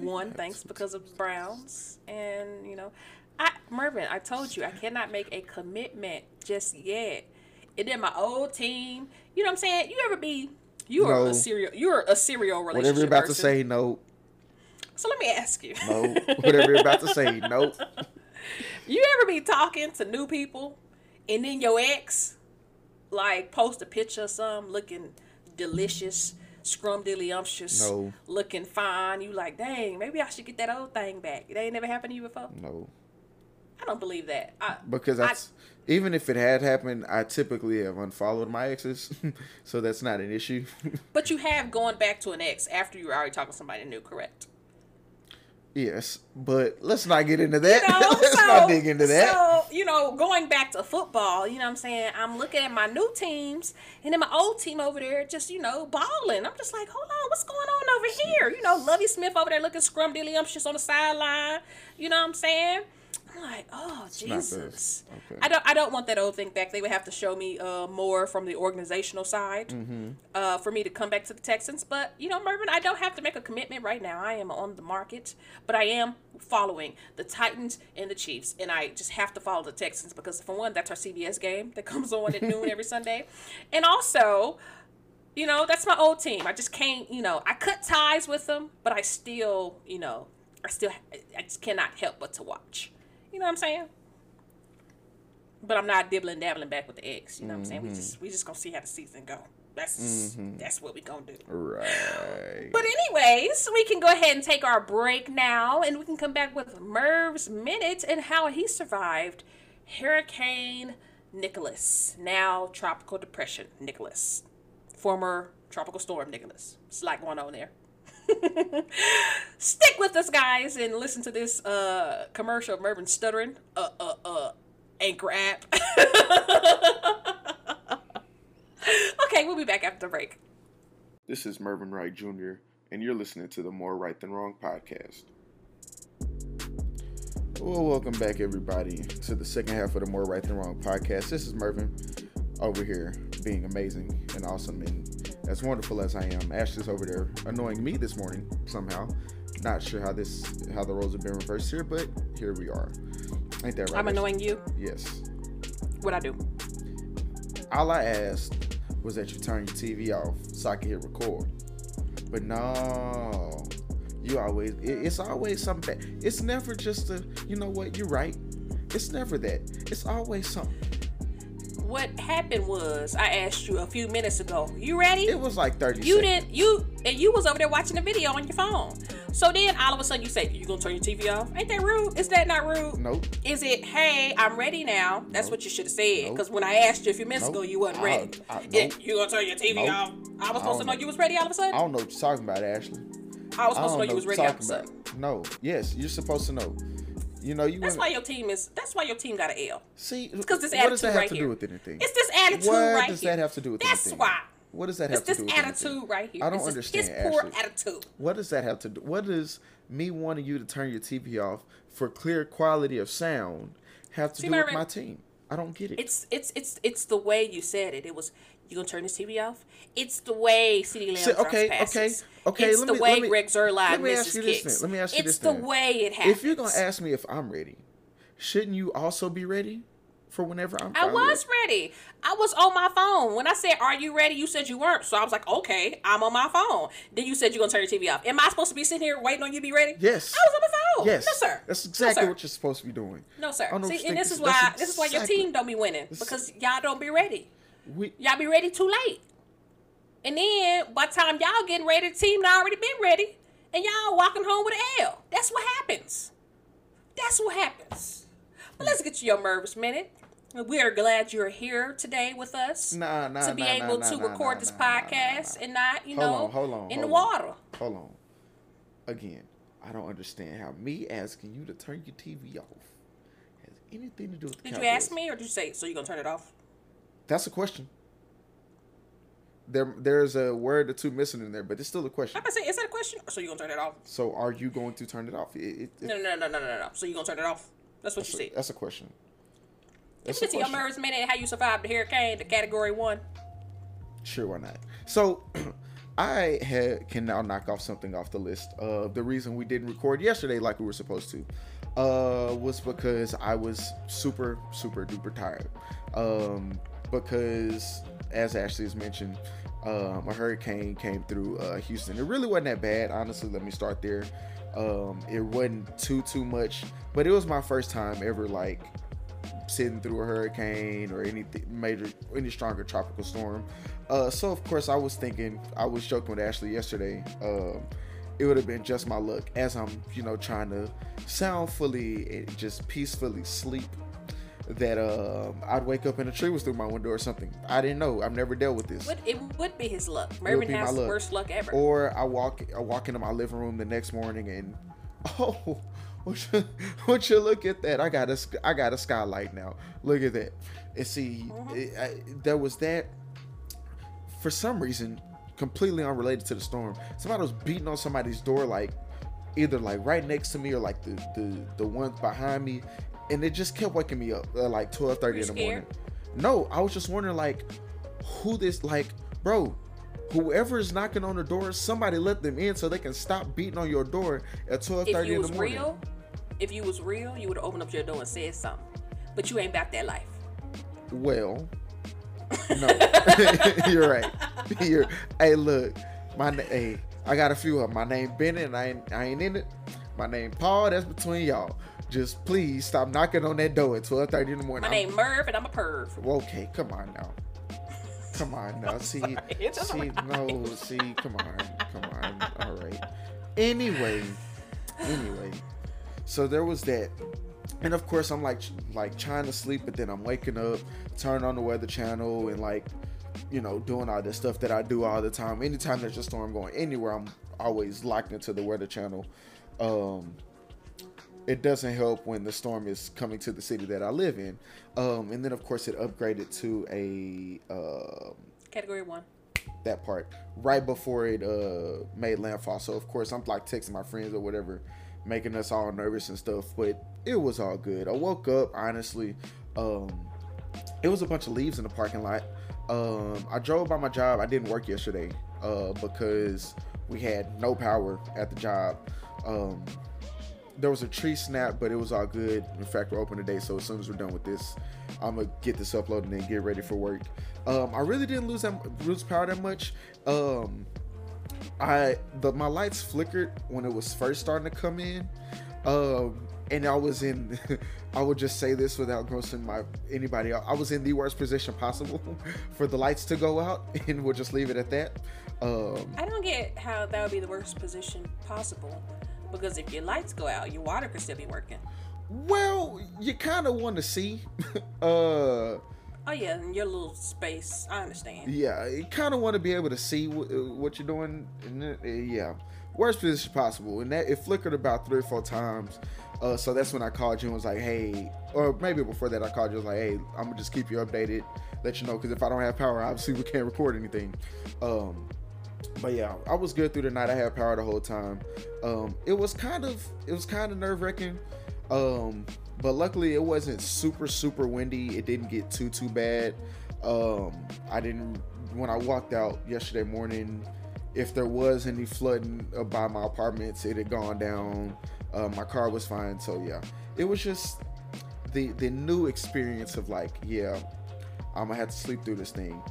one thanks because of Browns, and you know, I Mervin, I told you I cannot make a commitment just yet. And then my old team, you know what I'm saying? You ever be you are a serial you're a serial relationship whatever you're about to say, no, So let me ask you. no. whatever you're about to say, no. You ever be talking to new people and then your ex like post a picture of some looking delicious, scrumdiddlyumptious, No. looking fine. You like, dang, maybe I should get that old thing back. It ain't never happened to you before. No. I don't believe that. I, Because I- even if it had happened, I typically have unfollowed my exes, so that's not an issue. but you have gone back to an ex after you were already talking to somebody new, correct? Yes, but let's not get into that. You know, let's so, not dig into that. So, you know, going back to football, you know what I'm saying? I'm looking at my new teams and then my old team over there just, you know, balling. I'm just like, hold on, what's going on over here? You know, Lovie Smith over there looking scrumdiddlyumptious on the sideline. You know what I'm saying? I'm like, oh Jesus. okay. I don't I don't want that old thing back. They would have to show me uh, more from the organizational side Mm-hmm. uh, for me to come back to the Texans. But you know, Mervin, I don't have to make a commitment right now. I am on the market, but I am following the Titans and the Chiefs, and I just have to follow the Texans because for one, that's our CBS game that comes on at noon every Sunday, and also. You know, that's my old team. I just can't, you know, I cut ties with them, but I still, you know, I still, I just cannot help but to watch. You know what I'm saying? But I'm not dibbling dabbling back with the eggs. You know what I'm saying? We mm-hmm. just we just gonna see how the season go. That's mm-hmm. that's what we gonna do. Right. But anyways, we can go ahead and take our break now, and we can come back with Merv's minute and how he survived Hurricane Nicholas, now tropical depression Nicholas, former tropical storm Nicholas. It's a lot going on there. Stick with us, guys, and listen to this uh, commercial of Mervin stuttering. Uh, uh, uh, Anchor app. okay, we'll be back after the break. This is Mervin Wright Jr., and you're listening to the More Right Than Wrong podcast. Well, welcome back, everybody, to the second half of the More Right Than Wrong podcast. This is Mervin over here being amazing and awesome and as wonderful as I am. Ashley's over there annoying me this morning somehow. Not sure how this how the roles have been reversed here, but here we are. Ain't that right? I'm Ashley? annoying you. Yes. What I do? All I asked was that you turn your TV off so I can hit record. But no, you always, it- it's always something bad. It's never just a, you know what, you're right. It's never that. It's always something. What happened was I asked you a few minutes ago. You ready? It was like 30 You seconds. didn't. You and you was over there watching the video on your phone. So then all of a sudden you say you gonna turn your TV off. Ain't that rude? Is that not rude? Nope. Is it? Hey, I'm ready now. That's what you should have said. Nope. Because when I asked you a few minutes Nope. ago, you wasn't ready. I- Yeah, nope. you gonna turn your TV Nope. off? I was supposed I to know know. you was ready all of a sudden. I don't know what you're talking about, Ashley. I was supposed to I don't know you was ready all of a sudden. No. Yes, you're supposed to know. You know, you That's wanna- why your team is. That's why your team got an L. See, Because this what does that attitude have right to here. do with anything? It's this attitude what right here. What does that have to do with That's anything? That's why. What does that have this to do with It's this attitude anything? right here. I don't is understand, His poor attitude. What does that have to do? What does me wanting you to turn your TV off for clear quality of sound have to See, do with Marvin, my team? I don't get it. It's it's it's it's the way you said it. It was you gonna turn this TV off. It's the way CeeDee Lamb drops okay, passes. okay, okay, It's let the me- way let me- Greg Zuerlein let me misses ask you kicks. Let me ask you it's this the then. way it happens. if you're gonna ask me if I'm ready, shouldn't you also be ready for whenever I'm? I was ready. I was on my phone. When I said, Are you ready? You said you weren't. So I was like, Okay, I'm on my phone. Then you said you're going to turn your TV off. Am I supposed to be sitting here waiting on you to be ready? Yes. I was on my phone. Yes, No, sir. That's No, exactly sir. what you're supposed to be doing. No, sir. See, and this is why that's this is why your team don't be winning because y'all don't be ready. We, Y'all be ready too late. And then by the time y'all getting ready, the team already been ready. And y'all walking home with an L. That's what happens. That's what happens. But let's get to your nervous minute. We are glad you're here today with us Nah, nah, to be nah, able to record this podcast and not, you Hold know, on, hold on, in the hold on. water. Hold on. Again, I don't understand how me asking you to turn your TV off has anything to do with the Did you ask me or did you say so? You gonna turn it off? That's a question. There, there's a word or two missing in there, but it's still a question. I'm gonna say, is that a question? So you gonna turn it off? So, are you going to turn it off? It, it, it- No, no, no, no, no, no, no. So you gonna turn it off? That's what that's, you a, said. that's a question. That's a get to your question. minute and how you survived the hurricane, the category one. Sure, why not? So, I had, can now knock off something off the list. Uh, the reason we didn't record yesterday like we were supposed to uh, was because I was super, super duper tired. Um, because, as Ashley has mentioned, um, a hurricane came through uh, Houston. It really wasn't that bad, honestly. Let me start there. Um, it wasn't too too much, but it was my first time ever like sitting through a hurricane or any major, any stronger tropical storm. Uh, so of course I was thinking, I was joking with Ashley yesterday. Um, it would have been just my luck as I'm, you know, trying to soundfully and just peacefully sleep. That um, I'd wake up and a tree was through my window or something. I didn't know. I've never dealt with this. Would it would be his luck. Mervin has the luck. worst luck ever. Or I walk, I walk into my living room the next morning and, oh, would you, would you look at that? I got a, I got a skylight now. Look at that. And see, Mm-hmm. it, I, there was that. For some reason, completely unrelated to the storm, somebody was beating on somebody's door, like either like right next to me or like the the the ones behind me, and it just kept waking me up uh, like twelve thirty Were in you the morning. No, I was just wondering like who this like, bro. Whoever is knocking on the door, somebody let them in so they can stop beating on your door at twelve if thirty you in was the morning. real, if you was real, you would have opened up your door and said something. But you ain't about that life. Well, no, you're right. You're, hey, look, my hey, I got a few of 'em. My name Bennett, and I ain't, I ain't in it. My name Paul. That's between y'all. Just please stop knocking on that door at twelve thirty in the morning. My name Merv, and I'm a perv. Well, okay, come on now. Come on now. See, see, no, see, come on, come on. All right. Anyway, anyway, so there was that, and of course I'm like, like trying to sleep, but then I'm waking up, turn on the Weather Channel, and like you know, doing all this stuff that I do all the time. Anytime there's a storm going anywhere, I'm always locked into the weather channel. Um, it doesn't help when the storm is coming to the city that I live in. Um, and then of course it upgraded to a um, Category one. that part right before it uh made landfall. So of course I'm like texting my friends or whatever, making us all nervous and stuff. But it was all good. I woke up honestly. Um, it was a bunch of leaves in the parking lot. Um, I drove by my job. I didn't work yesterday uh, because we had no power at the job. Um, there was a tree snap, but it was all good. In fact, we're open today, so as soon as we're done with this, I'm gonna get this uploaded and get ready for work. Um, I really didn't lose that lose power that much. Um, I the my lights flickered when it was first starting to come in. Um, and I was in I would just say this without grossing my anybody out. I was in the worst position possible for the lights to go out and we'll just leave it at that. Um I don't get how that would be the worst position possible. Because if your lights go out, your water could still be working. well, you kind of want to see uh Oh yeah, in your little space. I understand. yeah, you kind of want to be able to see wh- what you're doing. And then, uh, yeah, worst position possible. And that it flickered about three or four times. Uh, so that's when I called you and was like, hey, or maybe before that I called you. I was like, hey, I'm gonna just keep you updated, let you know, because if I don't have power, obviously we can't record anything. Um, but yeah, I was good through the night. I had power the whole time. Um, it was kind of it was kind of nerve wracking. Um, but luckily it wasn't super super windy. It didn't get too too bad. Um, I didn't when I walked out yesterday morning. If there was any flooding by my apartments, it had gone down. Uh, my car was fine. So yeah, it was just the the new experience of like yeah, I'm gonna have to sleep through this thing.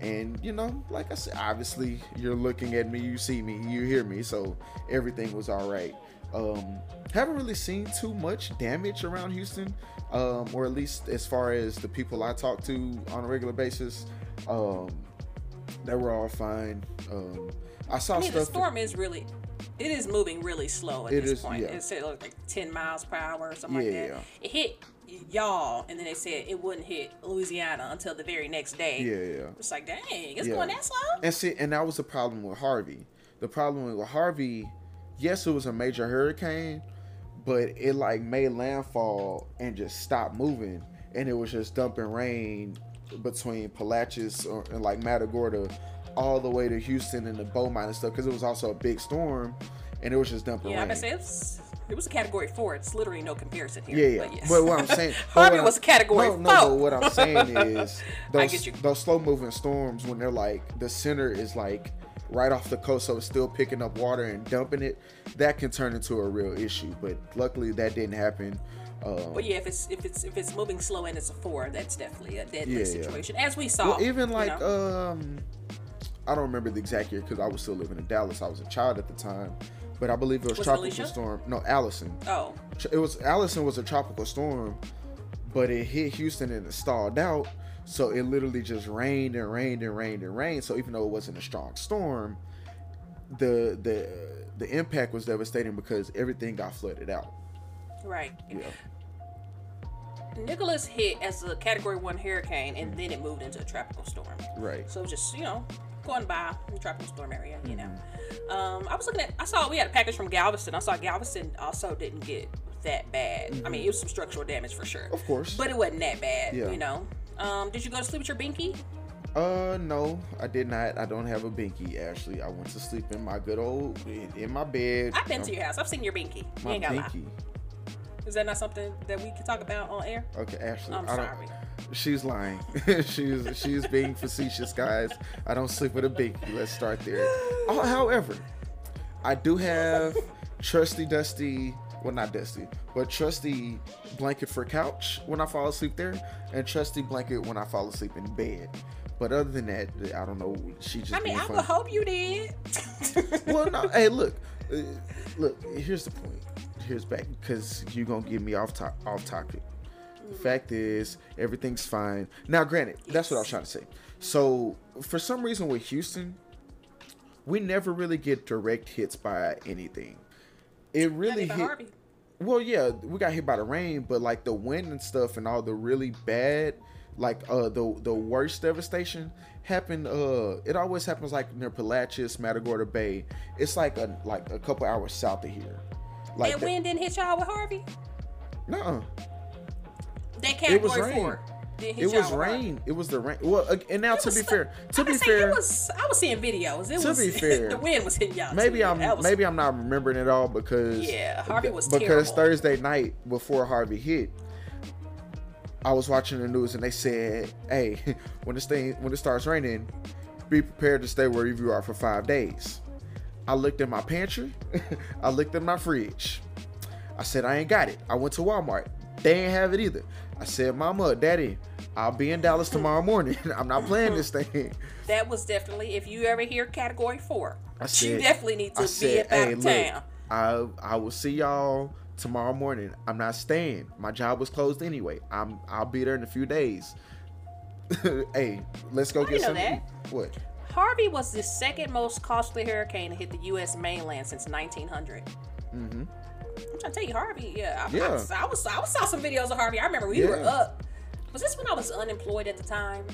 And you know, like I said, obviously you're looking at me, you see me, you hear me, so everything was all right. Um, haven't really seen too much damage around Houston, um, or at least as far as the people I talk to on a regular basis. Um, they were all fine. Um, I saw I mean, the stuff. that- storm is really, it is moving really slow at It this is, point. yeah. It said like 10 miles per hour or something like Yeah. that. It hit y'all, and then they said it wouldn't hit Louisiana until the very next day. yeah, yeah. It's like, dang, it's Yeah. going that slow? And see, and that was the problem with Harvey. The problem with Harvey, yes, it was a major hurricane, but it like made landfall and just stopped moving, and it was just dumping rain between Palacios or, and like Matagorda, all the way to Houston and the Beaumont and stuff, because it was also a big storm, and it was just dumping Yeah, rain. I say it was, it was a category four. It's literally no comparison here. Yeah, yeah. But, yes. But what I'm saying, Harvey was a category no, no, but what I'm saying is those you. those slow moving storms when they're like the center is like right off the coast, so it's still picking up water and dumping it. That can turn into a real issue. But luckily, that didn't happen. Um, But yeah, if it's if it's if it's moving slow and it's a four, that's definitely a deadly Yeah, yeah. situation, as we saw. well, even you like know? um, I don't remember the exact year because I was still living in Dallas. I was a child at the time, but I believe it was, Was tropical Alicia? storm. No, Allison. oh, it was Allison was a tropical storm, but it hit Houston and it stalled out. So it literally just rained and rained and rained and rained. So even though it wasn't a strong storm, the the the impact was devastating because everything got flooded out. right. Yeah. Nicholas hit as a category one hurricane, and then it moved into a tropical storm. Right. So just you know, going by the tropical storm area, you know. Mm-hmm. Um, I was looking at, I saw we had a package from Galveston. I saw Galveston also didn't get that bad. I mean, it was some structural damage for sure. Mm-hmm. Of course. But it wasn't that bad, Yeah. you know. Um, did you go to sleep with your binky? Uh no, I did not. I don't have a binky. Actually, I went to sleep in my good old in, my bed. I've been to your house. I've seen your binky. You my ain't got lie. binky. Is that not something that we can talk about on air? Okay, Ashley. I'm I don't, sorry. She's lying. she's she's being facetious, guys. I don't sleep with a binky. Let's start there. Oh, however, I do have trusty dusty. Well, not dusty, but trusty blanket for couch when I fall asleep there, and trusty blanket when I fall asleep in bed. But other than that, I don't know. She just. I mean, I would hope you did. well, no. Hey, look, uh, look. Here's the point. Here's back because you're gonna get me off top, off topic. The fact is, everything's fine. Now, granted, that's what I was trying to say. So, for some reason with Houston, we never really get direct hits by anything. It really hit. Harvey. Well, yeah, we got hit by the rain, but like the wind and stuff and all the really bad like uh the the worst devastation happened uh it always happens like near Palacios, Matagorda Bay. It's like a like a couple hours south of here. Like and that- wind didn't hit y'all with Harvey. Nuh-uh. That It was rain. four. It was rain. It was the rain. Well, and now It to be fair, to I be fair, was, I was seeing videos. It To was, be fair, the wind was hitting y'all. maybe too. I'm was- maybe I'm not remembering it all because Yeah, Harvey was because terrible. Thursday night before Harvey hit, I was watching the news and they said, "Hey, when this thing when it starts raining, be prepared to stay wherever you are for five days." I looked in my pantry, I looked in my fridge. I said, "I ain't got it." I went to Walmart. They ain't have it either. I said, "Mama, Daddy, I'll be in Dallas tomorrow morning. I'm not playing this thing." that was definitely. If you ever hear category four, I you definitely need to I be said, about hey, town. I I will see y'all tomorrow morning. I'm not staying. My job was closed anyway. I'm I'll be there in a few days. hey, let's go I get some. What? Harvey was the second most costly hurricane to hit the U.S. mainland since 1900. Mm-hmm. I'm trying to tell you, Harvey. Yeah, I, Yeah. I, was, I was. I saw some videos of Harvey. I remember we were up. Was this when I was unemployed at the time?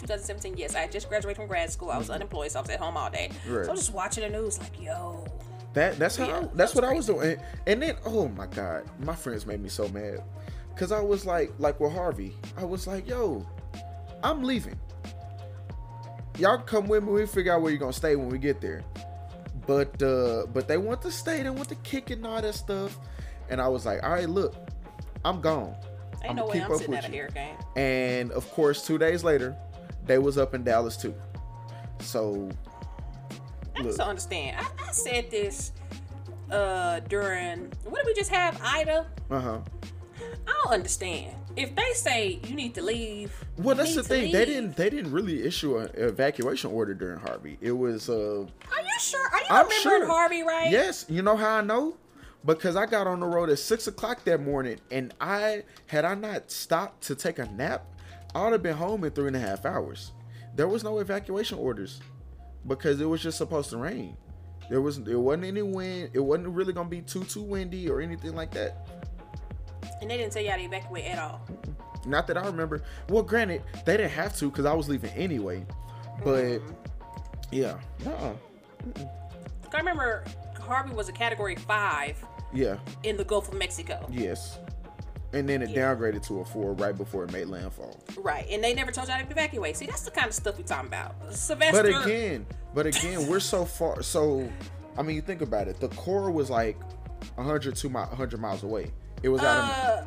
2017. Yes, I had just graduated from grad school. I was unemployed, so I was at home all day. Right. So I was just watching the news, like, yo, That that's how Yeah, that's that's what I was doing. And, and then oh my god, my friends made me so mad because I was like like with Harvey, I was like, yo, I'm leaving. Y'all come with me. We figure out where you're gonna stay when we get there. But uh but they want to stay. They want to kick and all that stuff. And I was like, all right, look, I'm gone. ain't I'ma no way keep I'm up sitting with at a. And of course, two days later, they was up in Dallas too. So I Look. just don't understand. I, I said this uh during what did we just have? Ida. uh huh. I don't understand. If they say you need to leave, Well, that's the thing. They didn't. They didn't really issue an evacuation order during Harvey. It was. uh Are you sure? I'm sure. Harvey right? Yes. You know how I know? Because I got on the road at six o'clock that morning, and I had I not stopped to take a nap, I would have been home in three and a half hours. There was no evacuation orders because it was just supposed to rain. There was there wasn't any wind. It wasn't really gonna be too too windy or anything like that. And they didn't tell y'all to evacuate at all. Not that I remember. Well, granted, they didn't have to because I was leaving anyway. But mm. yeah, uh-uh. I remember Harvey was a category five yeah, in the Gulf of Mexico. yes. And then it Yeah. downgraded to a four right before it made landfall. Right. And they never told you how to evacuate. See, that's the kind of stuff we're talking about. Sylvester. But again, but again, we're so far. So, I mean, you think about it. The core was like 100, two mi- 100 miles away. It was out uh, of.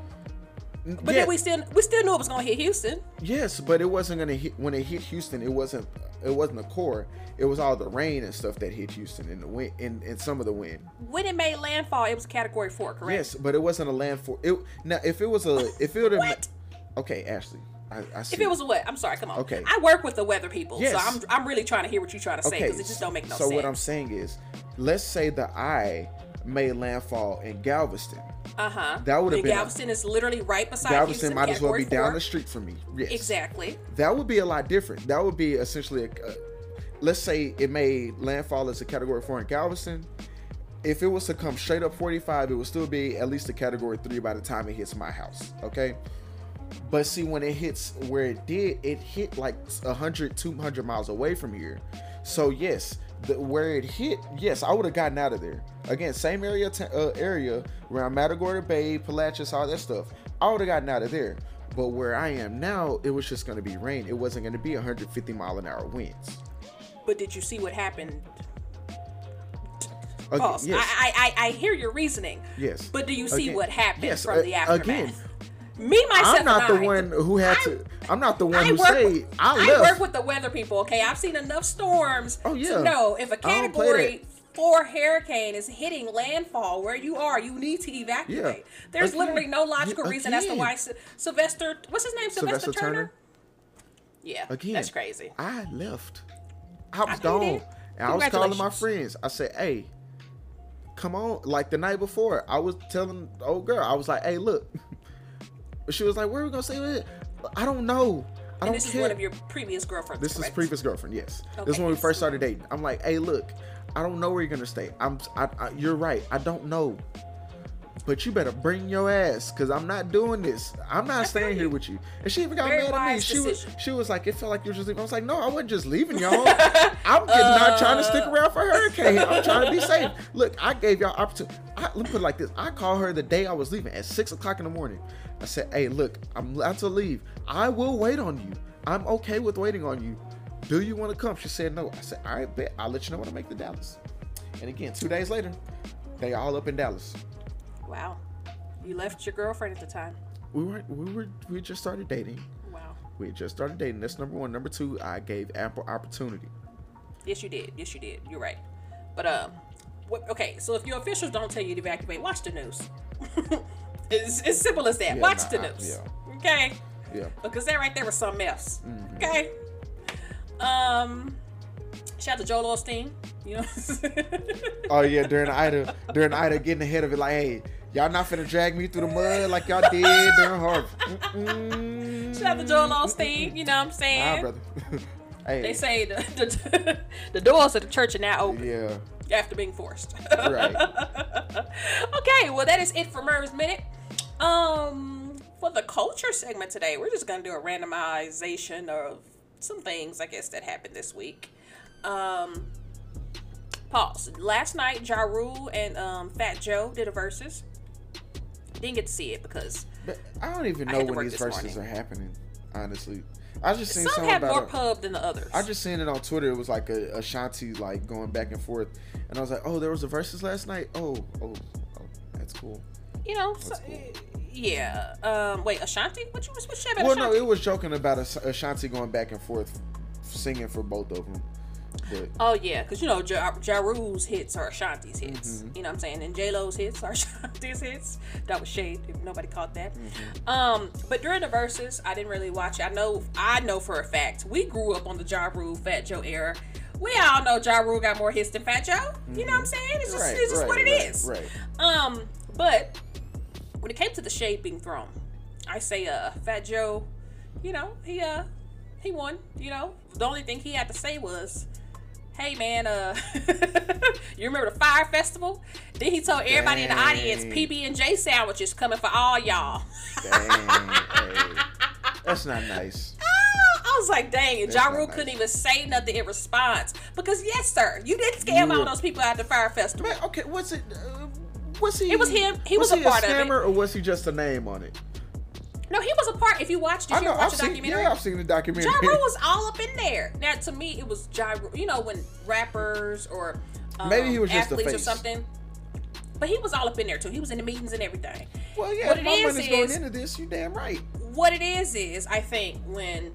But yeah, then we still we still knew it was gonna hit Houston. yes, but it wasn't gonna hit when it hit Houston. It wasn't. It wasn't the core. It was all the rain and stuff that hit Houston and the wind and, and some of the wind. When it made landfall, it was category four, correct? Yes, but it wasn't a landfall. It now if it was a if it would have What? okay, Ashley, I, I see. If it was a what? I'm sorry. Come on. Okay. I work with the weather people, Yes. so I'm I'm really trying to hear what you're trying to say because it just don't make no so sense. So what I'm saying is, let's say the eye made landfall in Galveston. Uh huh. That would've been a- Galveston is literally right beside Galveston Houston. might as well be down the street from me. Yes, Exactly. That would be a lot different. That would be essentially a. a let's say it made landfall as a category four in Galveston. If it was to come straight up 45, it would still be at least a category three by the time it hits my house. Okay. But see, when it hits where it did, it hit like 100, 200 miles away from here. So, yes, the, where it hit, yes, I would have gotten out of there. Again, same area, t- uh, area around Matagorda Bay, Palacios, all that stuff. I would have gotten out of there. But where I am now, it was just going to be rain. It wasn't going to be 150 mile an hour winds. But did you see what happened? Again, yes, I, I I I hear your reasoning. yes. But do you see Again, what happened yes, from uh, the aftermath? Again, Me myself. I'm not the I, one who had to. I'm not the one I who work, say I I work with the weather people. Okay, I've seen enough storms Oh, yeah. to know if a category four hurricane is hitting landfall where you are, you need to evacuate. Yeah. There's Again, literally no logical yeah, reason as to why Sylvester. What's his name? Sylvester, Sylvester Turner? Turner? Yeah, Again, that's crazy. I left. I was gone. And I was calling my friends. I said, hey, come on. Like the night before, I was telling the old girl, I was like, hey, look. She was like, where are we to stay with it? I don't know. I And don't this care. is one of your previous girlfriends. This is previous girlfriend, yes. This is when we first started dating. I'm like, hey, look, I don't know where you're gonna stay. I'm, I, I, you're right. I don't know. But you better bring your ass because I'm not doing this. I'm not staying here with you. And she even got Very mad at me. She was she was like, it felt like you were just leaving. I was like, no, I wasn't just leaving y'all. I'm just not trying to stick Uh. around for hurricane. I'm trying to be safe. Look, I gave y'all opportunity. I, let me put it like this. I called her the day I was leaving at six o'clock in the morning. I said, hey, look, I'm about to leave. I will wait on you. I'm okay with waiting on you. Do you want to come? She said no. I said, all right, bet. I'll let you know when I make the Dallas. And again, two days later, they all up in Dallas. Wow. You left your girlfriend at the time. We weren't. we were we just started dating. Wow. We just started dating. That's number one. Number two, I gave ample opportunity. Yes, you did. Yes, you did. You're right. But um, what, okay. So if your officials don't tell you to evacuate, watch the news. it's as simple as that. Yeah, watch nah, the I- news. yeah. Okay. Yeah. Because that right there was something else. Mm-hmm. Okay. Um, shout out to Joel Osteen. You know. Oh yeah, during Ida, during Ida getting ahead of it, like, hey, y'all not finna drag me through the mud like y'all did during Harvey. Mm-mm. shout out to Joel Osteen. You know what I'm Nah, saying? brother. hey. They say the, the, the doors of the church are now open Yeah. after being forced. Right. okay, well that is it for Merv's Minute. Um, for the culture segment today, we're just gonna do a randomization of some things I guess that happened this week. Um, pause. Last night, Ja Rule and um, Fat Joe did a versus. Didn't get to see it because But I don't even know when these verses morning. are happening. Honestly, I just seen some have more. A, pub than the others. I just seen it on Twitter. It was like a Ashanti like going back and forth, and I was like, oh, there was a verses last night. Oh, oh, oh, that's cool. you know, so, cool. yeah. Um, wait, Ashanti? What you what you say about Well, no, it was joking about Ashanti going back and forth, singing for both of them. But Oh yeah, because you know ja, ja Rule's hits are Ashanti's hits. Mm-hmm. You know what I'm saying? And J Lo's hits are Ashanti's hits. That was shade if nobody caught that. Mm-hmm. Um, but during the verses, I didn't really watch it. I know I know for a fact we grew up on the Ja Rule Fat Joe era. We all know Ja Rule got more hits than Fat Joe. You know what I'm saying? It's just, Mm-hmm. Right, it's just right, what it right, is. right. Um, but when it came to the shade being thrown, I say uh Fat Joe, you know, he uh he won, you know. The only thing he had to say was, Hey man, uh you remember the Fyre Festival? Then he told everybody in the audience PB and J sandwiches coming for all y'all. dang, hey, that's not nice. I was like, dang, and Ja Rule nice. couldn't even say nothing in response. Because yes, sir, you did scam all those people at the Fyre Festival. Man, okay, what's it? Uh, was he? It was him. He was a he part of it. scammer, or was he just a name on it? No, he was a part. If you watched, did I you know. ever watch I've the seen. documentary? Yeah, I've seen the documentary. Ja Rule was all up in there. Now, to me, it was Ja Rule. You know, when rappers or um, Maybe he was just athletes or something. But he was all up in there too. He was in the meetings and everything. well, yeah. what if it my is money's going is- into this. You damn right. What it is is, I think when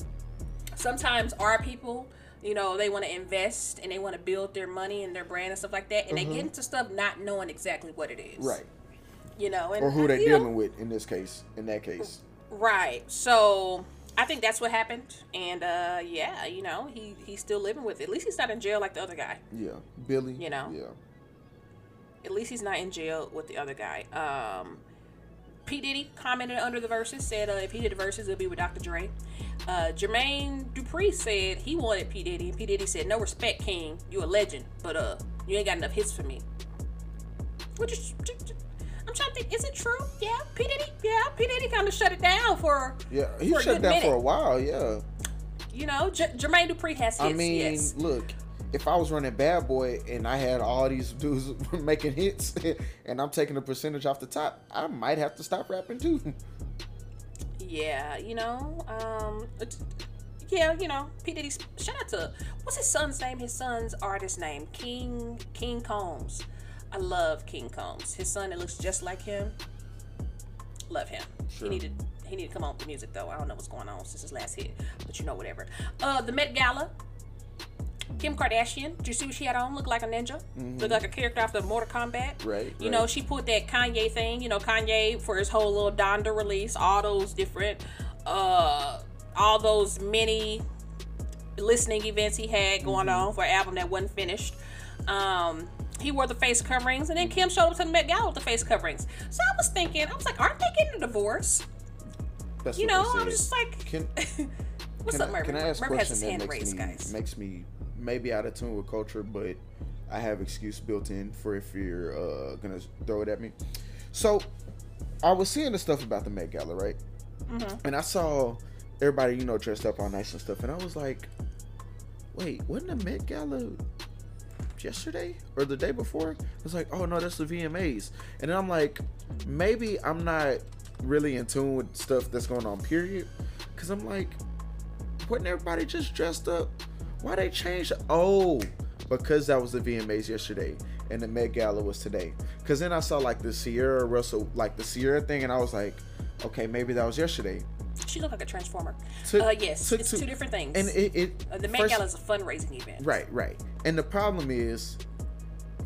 sometimes our people, you know, they want to invest and they want to build their money and their brand and stuff like that, and they get into stuff not knowing exactly what it is. Mm-hmm. Right. You know, and Or who they you know, dealing with in this case. In that case. Right. So I think that's what happened, and uh, yeah, you know, he he's still living with it. At least he's not in jail like the other guy. Yeah. Billy. You know. Yeah. At least he's not in jail with the other guy. Um, P Diddy commented under the verses, said uh, if he did the verses, it'll be with Dr. Dre. Uh, Jermaine Dupri said he wanted P Diddy, and P Diddy said, "No respect, King. You a legend, but uh, you ain't got enough hits for me." Which is, I'm trying to think, is it true? Yeah, P Diddy. Yeah, P Diddy kind of shut it down for Yeah. He For shut good down minute. for a while. Yeah. You know, J- Jermaine Dupri has hits. I mean, yes. look, if I was running Bad Boy and I had all these dudes making hits and I'm taking a percentage off the top, I might have to stop rapping too. Yeah, you know, um, yeah, you know, P Diddy. Shout out to what's his son's name? His son's artist name, King King Combs. I love King Combs. His son that looks just like him. Love him. Sure. He needed he needed to come on with the music though. I don't know what's going on since his last hit, but you know whatever. Uh, the Met Gala. Kim Kardashian, did you see what she had on? Looked like a ninja. Looked like a character after Mortal Kombat. Mm-hmm. Right, You know, she put that Kanye thing. You know, Kanye for his whole little Donda release, all those different, uh, all those mini listening events he had going Mm-hmm. on for an album that wasn't finished. Um, he wore the face coverings, and then Kim showed up to the Met Gala with the face coverings. So I was thinking, I was like, aren't they getting a divorce? That's You know, I was just like, Can- what's can up, I, can I ask a question his that makes raised, me guys. makes me maybe out of tune with culture, but I have excuse built in for if you're uh, gonna throw it at me. So I was seeing the stuff about the Met Gala, right? Mm-hmm. And I saw everybody, you know, dressed up all nice and stuff, and I was like, wait, wasn't the Met Gala yesterday or the day before? It's like, oh no, that's the VMAs. And then I'm like, maybe I'm not really in tune with stuff that's going on, period. Cause I'm like, wasn't everybody just dressed up? Why they changed? Oh, because that was the VMAs yesterday and the Met Gala was today. Cause then I saw like the Ciara Russell, like the Ciara thing, and I was like, okay, maybe that was yesterday. She looked like a transformer. Took- uh, yes, took it's two- two different things. And it, it uh, the Met Gala is a fundraising event. Right, right. And the problem is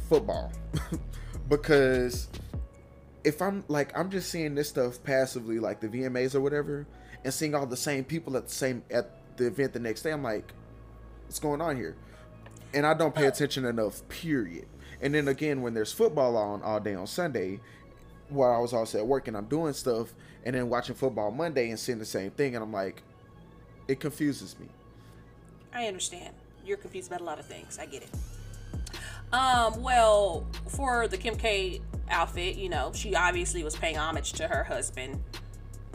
football. because if I'm like I'm just seeing this stuff passively like the VMAs or whatever and seeing all the same people at the same at the event the next day I'm like what's going on here? And I don't pay attention enough period. And then again when there's football on all day on Sunday while I was also at work and I'm doing stuff and then watching football Monday and seeing the same thing and I'm like it confuses me. I understand. You're confused about a lot of things. I get it. Um, well, for the Kim K outfit, you know, she obviously was paying homage to her husband,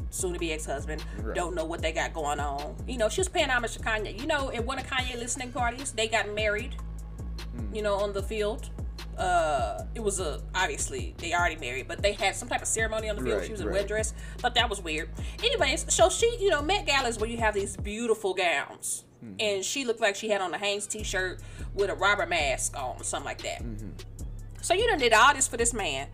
soon to be ex husband. Right. Don't know what they got going on. You know, she was paying homage to Kanye. You know, at one of Kanye listening parties, they got married, you know, on the field. Uh, it was a obviously they already married, but they had some type of ceremony on the field. Right, she was in a right. wedding dress. Thought that was weird. Anyways, so she, you know, Met Gala is where you have these beautiful gowns, and she looked like she had on a Hanes t-shirt with a Robert mask on, or something like that. So you done did all this for this man.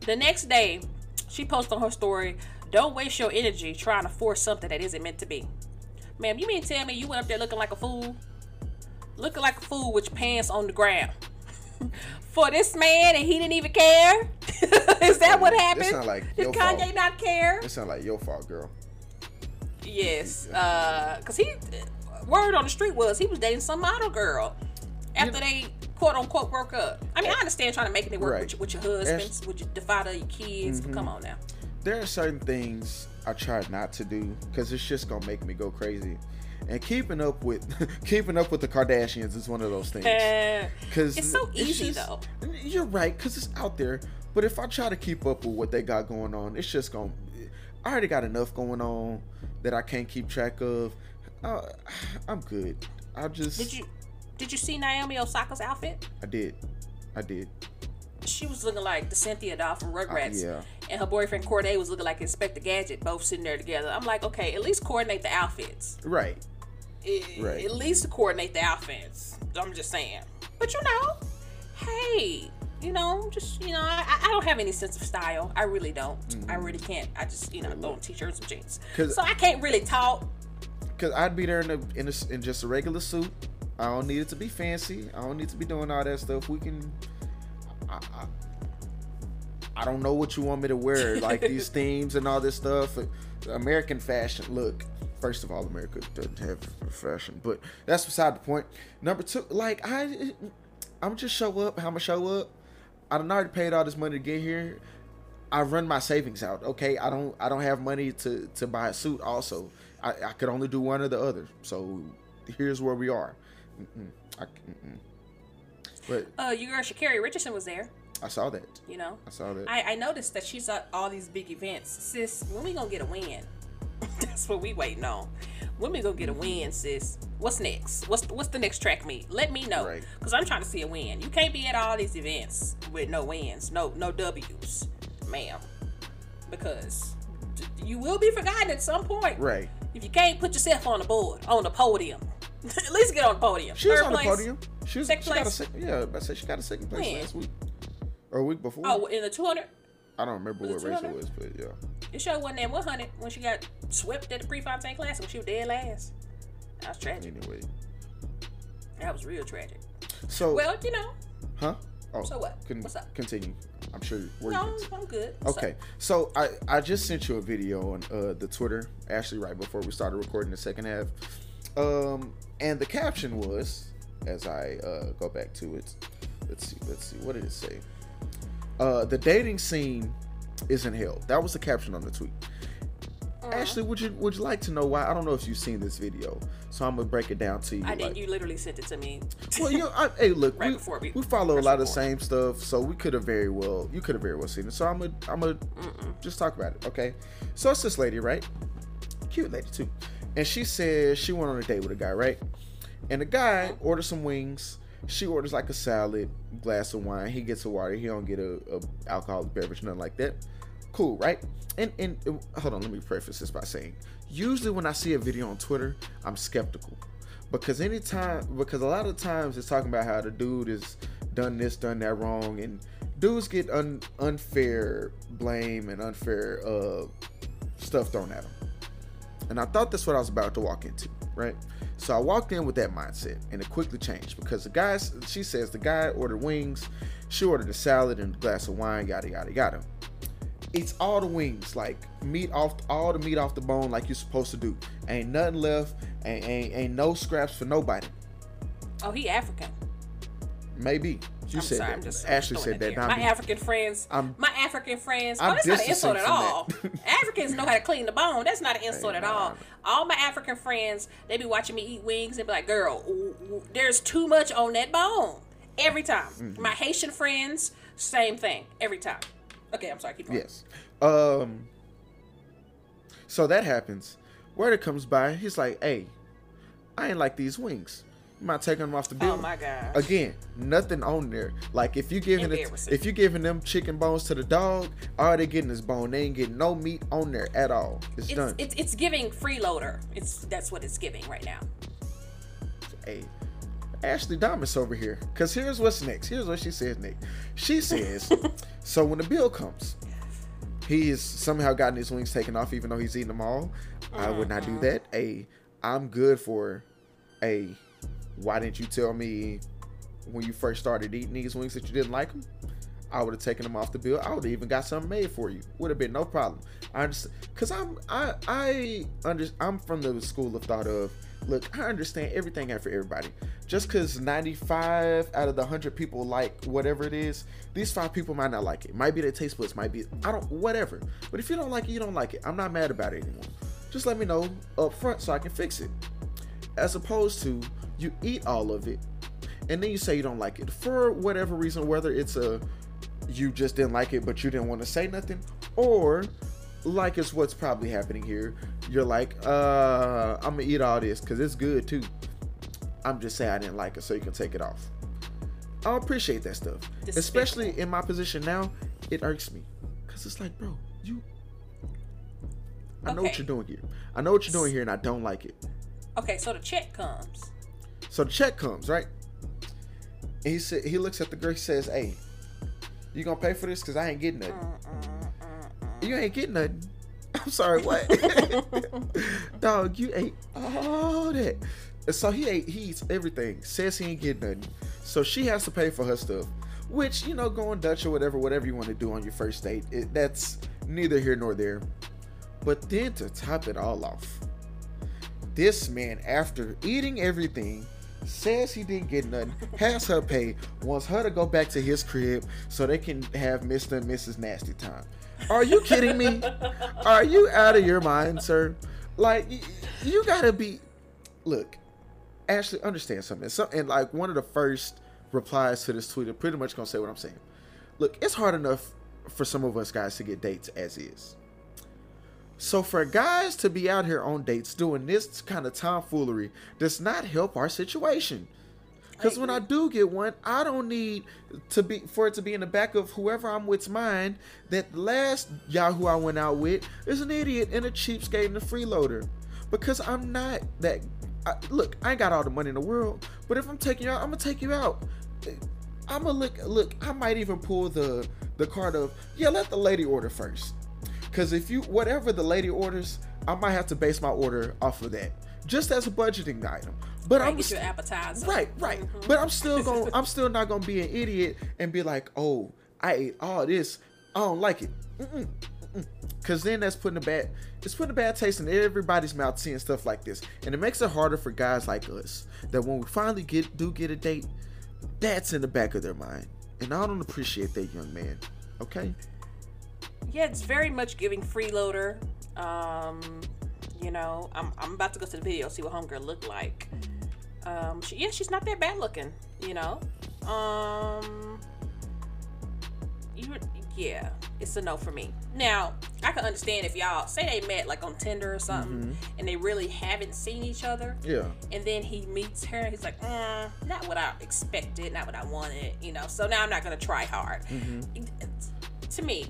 The next day, she posted on her story, "Don't waste your energy trying to force something that isn't meant to be." Ma'am, you mean tell me you went up there looking like a fool, looking like a fool with your pants on the ground? For this man, and he didn't even care. Is that what This happened? sound like Did your Kanye fault. not care? It sounds like your fault, girl. Yes, uh, cause he word on the street was he was dating some model girl after they quote unquote broke up. I mean, I understand trying to make it work Right. with, your, with your husbands, with your the father your kids, but come on now. there are certain things I try not to do because it's just gonna make me go crazy. And keeping up with keeping up with the Kardashians is one of those things. Uh, Because it's so easy though. You're right, because it's out there. But if I try to keep up with what they got going on, it's just gonna. I already got enough going on that I can't keep track of. Uh, I'm good. I just. Did you did you see Naomi Osaka's outfit? I did. I did. She was looking like the Cynthia doll from Rugrats, yeah. and her boyfriend Cordae was looking like Inspector Gadget, both sitting there together. I'm like, okay, at least coordinate the outfits. Right. I- Right. At least to coordinate the offense. I'm just saying. But you know, hey, you know, just you know, I, I don't have any sense of style. I really don't. I really can't. I just you know throw on t-shirts and jeans. Mm-hmm. So I can't really talk. Cause I'd be there in a, in, a, in just a regular suit. I don't need it to be fancy. I don't need to be doing all that stuff. We can. I, I, I don't know what you want me to wear, like these themes and all this stuff. American fashion. Look, first of all, America doesn't have fashion, but that's beside the point. Number two, like I, I'm just show up. How I'ma show up? I done already paid all this money to get here. I run my savings out. Okay, I don't I don't have money to to buy a suit. Also, I, I could only do one or the other. So here's where we are. Mm-mm. I, mm-mm. But Uh, your girl Sha'Carri Richardson was there. I saw that. You know, I saw that. I, I noticed that she's at all these big events. Sis, when we gonna get a win? That's what we waiting on. When we gonna get a mm-hmm. win, sis? What's next? What's what's the next track meet? Let me know, Right. cause I'm trying to see a win. You can't be at all these events with no wins, no no W's, ma'am, because you will be forgotten at some point. right. If you can't put yourself on the board, on the podium, at least get on the podium. She was Third on place. the podium. She was. She Second got a place? second. Yeah, I said she got a second place When? last week or a week before. Oh, in the 200. I don't remember what race it was, but yeah. It sure wasn't at 100 when she got swept at the Prefontaine Classic. She was dead last. That was tragic. Anyway, That was real tragic. so Well, you know, huh? Oh, So what? Con- What's up? Continue. I'm sure. Where no, you I'm good. What's Okay, up? so I I just sent you a video on uh, the Twitter actually right before we started recording the second half, um, and the caption was as I uh, go back to it. Let's see. Let's see. What did it say? Uh, the dating scene isn't hell. That was the caption on the tweet. Ashley, would you would you like to know why? I don't know if you've seen this video, so I'm gonna break it down to you. I like- did. You literally sent it to me. well, you know, I, hey, look, Right we, we we follow a lot of the same stuff, so we could have very well, you could have very well seen it. So I'm gonna, I'm gonna just talk about it, okay? So it's this lady, right? Cute lady too, and she says she went on a date with a guy, right? And the guy ordered some wings. She orders like a salad, glass of wine. He gets a water. He don't get a, a alcoholic beverage, nothing like that. Cool, right? And and uh, hold on, let me preface this by saying, usually when I see a video on Twitter, I'm skeptical because anytime because a lot of times it's talking about how the dude has done this, done that wrong, and dudes get un, unfair blame and unfair uh, stuff thrown at them. And I thought that's what I was about to walk into, right? So I walked in with that mindset, and it quickly changed because the guys, she says, the guy ordered wings, she ordered a salad and a glass of wine, yada yada yada. It's all the wings, like meat off, all the meat off the bone, like you're supposed to do. Ain't nothing left, ain't ain't, ain't no scraps for nobody. Oh, he African. Maybe you I'm said sorry, that. Just Ashley said that. My. African friends. I'm- my African friends. I'm oh, that's not an insult at all. Africans know how to clean the bone. That's not an insult at all. All my African friends, they be watching me eat wings and be like, "Girl, there's too much on that bone." Every time. Mm-hmm. My Haitian friends, same thing. Every time. Okay, I'm sorry. Keep going. Yes. Um. So that happens. Word it comes by. He's like, "Hey, I ain't like these wings. You might take them off the oh bill." Oh my gosh. Again, nothing on there. Like if you giving it, if you giving them chicken bones to the dog, all they getting is bone. They ain't getting no meat on there at all. It's, It's, done. it's it's giving freeloader. It's that's what it's giving right now. hey, Ashley Thomas over here. Cause here's what's next. Here's what she says next. She says, so when the bill comes, he has somehow gotten his wings taken off, even though he's eating them all. I would not do mm-hmm. that. A, I'm good for a. Why didn't you tell me when you first started eating these wings that you didn't like them? I would have taken them off the bill. I would have even got something made for you. Would have been no problem. I understand because I'm I I under I'm from the school of thought of look. I understand everything for everybody. Just because 95 out of the 100 people like whatever it is, these five people might not like it. Might be their taste buds. Might be I don't whatever. But if you don't like it, you don't like it. I'm not mad about it anymore. Just let me know up front so I can fix it. As opposed to you eat all of it and then you say you don't like it for whatever reason, whether it's a you just didn't like it but you didn't want to say nothing, or like it's what's probably happening here. You're like, uh, I'm gonna eat all this because it's good too. I'm just saying I didn't like it, so you can take it off. I appreciate that stuff, Despicable. especially in my position now. It irks me because it's like, bro, you. I know what you're doing here. I know what you're doing here, and I don't like it. Okay, so the check comes. So the check comes, right? And he said he looks at the girl, he says, Hey, you gonna pay for this? Cause I ain't getting nothing. Mm, mm, mm, you ain't getting nothing. I'm sorry, what? Dog, you ate all that. And so he ate he eats everything. Says he ain't getting nothing. So she has to pay for her stuff. Which, you know, going Dutch or whatever, whatever you want to do on your first date, it, that's neither here nor there. But then to top it all off, this man, after eating everything, says he didn't get nothing, has her pay, wants her to go back to his crib so they can have Mr. and Mrs. Nasty time. Are you kidding me? Are you out of your mind, sir? Like, you gotta be. Look, Ashley, understand something. So, and like one of the first replies to this tweet, I'm pretty much gonna say what I'm saying. Look, it's hard enough for some of us guys to get dates as is. So for guys to be out here on dates doing this kind of tomfoolery does not help our situation. Because when I do get one, I don't need to be for it to be in the back of whoever I'm with's mind that the last Yahoo I went out with is an idiot and a cheapskate and a freeloader. Because I'm not that. I, look, I ain't got all the money in the world, but if I'm taking you out, I'm gonna take you out. I'm gonna look. Look, I might even pull the the card of yeah. Let the lady order first. Because if you, whatever the lady orders, I might have to base my order off of that, just as a budgeting item. But Right, I'm get your appetizer. right, right. Mm-hmm. But I'm still going. I'm still not gonna be an idiot and be like, oh, I ate all this. I don't like it. Mm-mm. Cause then that's putting a bad, it's putting a bad taste in everybody's mouth seeing stuff like this, and it makes it harder for guys like us that when we finally get do get a date, that's in the back of their mind, and I don't appreciate that young man. Okay. Yeah, it's very much giving freeloader. Um, you know, I'm I'm about to go to the video see what homegirl looked like. Um, she, yeah, she's not that bad looking. You know, um, you yeah, it's a no for me. Now, I can understand if y'all say they met like on Tinder or something, and they really haven't seen each other. Yeah. And then he meets her. He's like, mm, not what I expected, not what I wanted, you know. So now I'm not gonna try hard. It- it's- to me,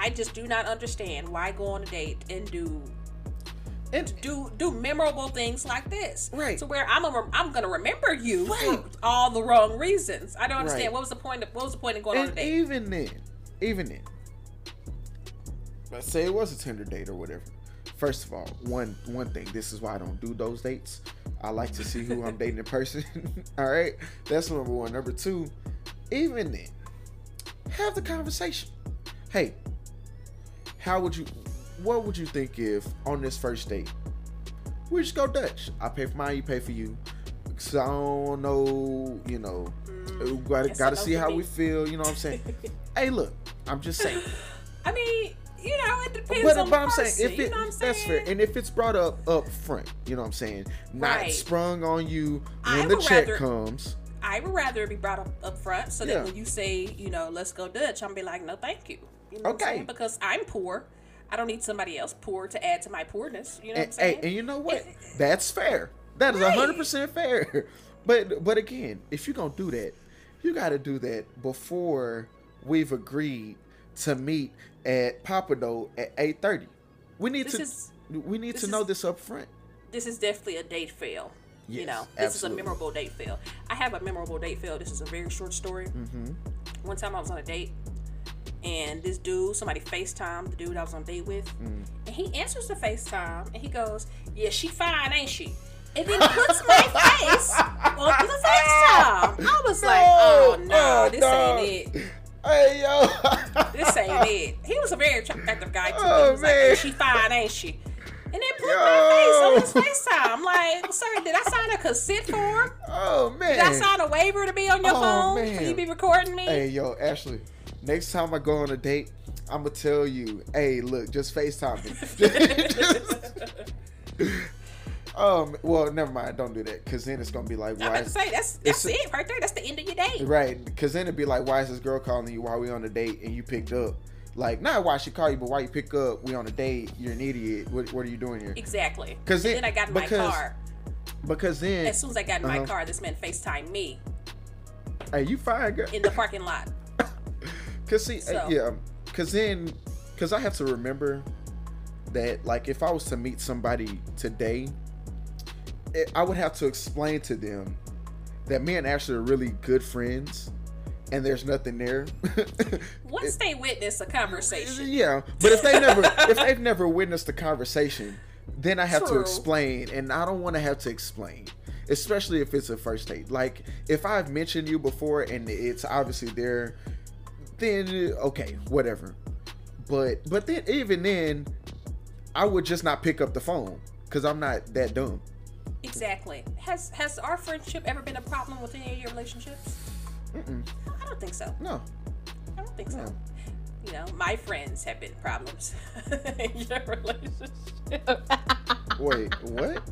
I just do not understand why go on a date and do And do do memorable things like this. Right. To where I'm a, I'm gonna remember you Right. for all the wrong reasons. I don't understand Right. what was the point. Of, what was the point of going on a date? even then, even then, let's say it was a Tinder date or whatever. First of all, one one thing. This is why I don't do those dates. I like to see who I'm dating in person. all right, that's number one. Number two, even then, have the conversation. Hey, how would you? What would you think if on this first date we just go Dutch? I pay for mine, you pay for you. Cause I don't know, you know, we gotta, gotta see how me. we feel. You know what I'm saying? hey, look, I'm just saying. I mean, you know, it depends But, on but the I'm person. saying if it know what I'm that's fair, and if it's brought up up front, you know what I'm saying, not Right. sprung on you when I the check rather- comes. I would rather it be brought up up front so Yeah. that when you say, you know, let's go Dutch, I'm be like, no, thank you. You know Okay. Because I'm poor. I don't need somebody else poor to add to my poorness. You know what I'm And, saying? hey, and you know what? That's fair. That is Right. hundred percent fair. But but again, if you're gonna do that, you got to do that before we've agreed to meet at Papa Pappadeaux at eight thirty. We need This to is- we need to know this up front. this is definitely a date fail. Yes, you know, this absolutely. is a memorable date fail. I have a memorable date fail. This is a very short story. Mm-hmm. One time I was on a date, and this dude, somebody FaceTime the dude I was on date with, Mm. and he answers the FaceTime, and he goes, "Yeah, she fine, ain't she?" And then puts my face on the FaceTime. I was like, "Oh no, Oh, this dog. ain't it." Hey yo. This ain't it. He was a very attractive guy too. Oh, he was like, man. she fine, ain't she? And then put Yo. my face on his FaceTime. I'm like, sir, did I sign a consent form? oh man. Did I sign a waiver to be on your Oh, phone? man. Can you be recording me? Hey, yo, Ashley. Next time I go on a date, I'm gonna tell you, hey, look, just FaceTime me. um, well, never mind. Don't do that, cause then it's gonna be like, I'm why? Is, say that's that's it right there. That's the end of your day. right? Cause then it'd be like, why is this girl calling you while we on a date and you picked up? Like, not why she call you, but why you pick up? We on a date. You're an idiot. What, what are you doing here? Exactly. 'Cause And it- then I got in my because- car. Because then, As soon as I got in my Uh-huh. car, this man FaceTime me hey, you fine, girl. in the parking lot. Cause see, So- yeah, um, cause then, cause I have to remember that, like, if I was to meet somebody today, it, I would have to explain to them that me and Ashley are really good friends, and there's nothing there. Once they witness a conversation, yeah, but if they never, if they've never witnessed the conversation, then I have to explain, and I don't want to have to explain. Especially if it's a first date. Like if I've mentioned you before and it's obviously there, then okay, whatever. But but then even then, I would just not pick up the phone because I'm not that dumb. exactly. Has has our friendship ever been a problem with any of your relationships? Mm-mm. I don't think so. No, I don't think so. No. You know, my friends have been problems in your relationship. wait, what?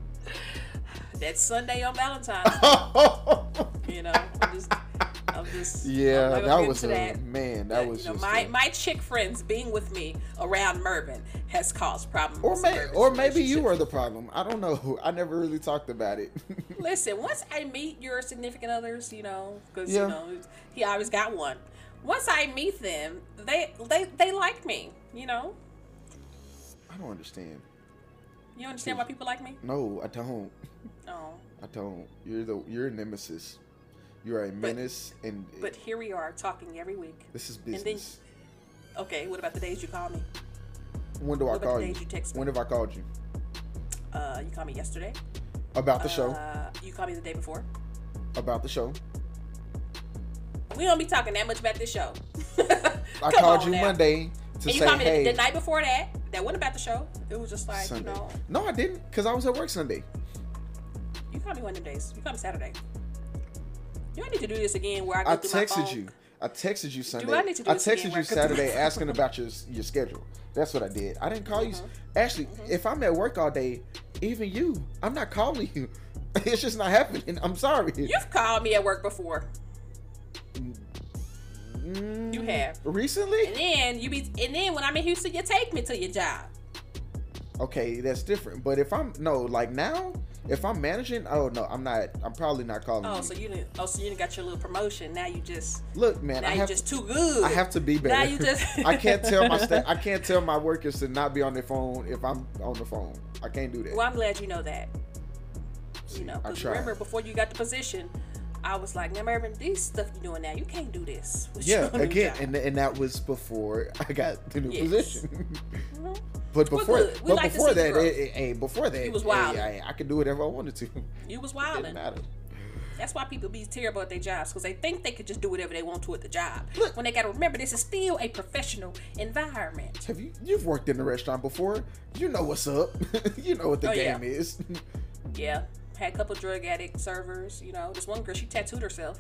that Sunday on Valentine's, you know, I'm just, just. Yeah, that was a that. man. That But, was you know, just my a- my chick friends being with me around Mervin has caused problems. or may, or maybe you were the problem. I don't know. I never really talked about it. Listen, once I meet your significant others, you know, because Yeah. you know he always got one. Once I meet them, they they they like me. You know, I don't understand. you understand why people like me? No, I don't. No, I don't. You're the you're a nemesis. You're a menace, and but here we are talking every week. this is then- business. Okay, what about the days you call me? when do I what about call the you? you? When have I called you Uh, you called me yesterday. about the show? Uh, you called me the day before. About the show. We don't be talking that much about this show. I called you now. Monday to And you say, called me the- hey, the, night before that. That wasn't about the show. It was just like Sunday. you know. No, I didn't, cause I was at work Sunday. You called me one of them days. You called me Saturday. You don't need to do this again where I I texted you. I texted you Sunday. Do I need to do I texted you I do Saturday asking about your your schedule. That's what I did. I didn't call you. Mm-hmm. Actually, if I'm at work all day, even you, I'm not calling you. It's just not happening. I'm sorry. You've called me at work before. Mm, You have. recently. And then you be and then when I'm in Houston, you take me to your job. Okay, that's different. But if I'm no like now, if I'm managing, oh no, I'm not. I'm probably not calling Oh, you. so you didn't oh so you didn't got your little promotion. Now you just Look, man, now I you have just too good. I have to be better. Now you just I can't tell my sta- I can't tell my workers to not be on their phone if I'm on the phone. I can't do that. Well, I'm glad you know that. See, You know, because remember before you got the position, I was like, now Mervin, these stuff you doing now, you can't do this. Yeah, again, and and that was before I got the new Yes. position. Mhm. but before. We but like before that, it, it- hey, before that, You was hey. I, I could do whatever I wanted to. you was Didn't wilding. matter. That's why people be terrible at their jobs because they think they could just do whatever they want to at the job. Look, When they got to remember, this is still a professional environment. Have you you've worked in a restaurant before? You know what's up. you know what the Oh, yeah. game is. Yeah, had a couple drug addict servers. You know, this one girl she tattooed herself,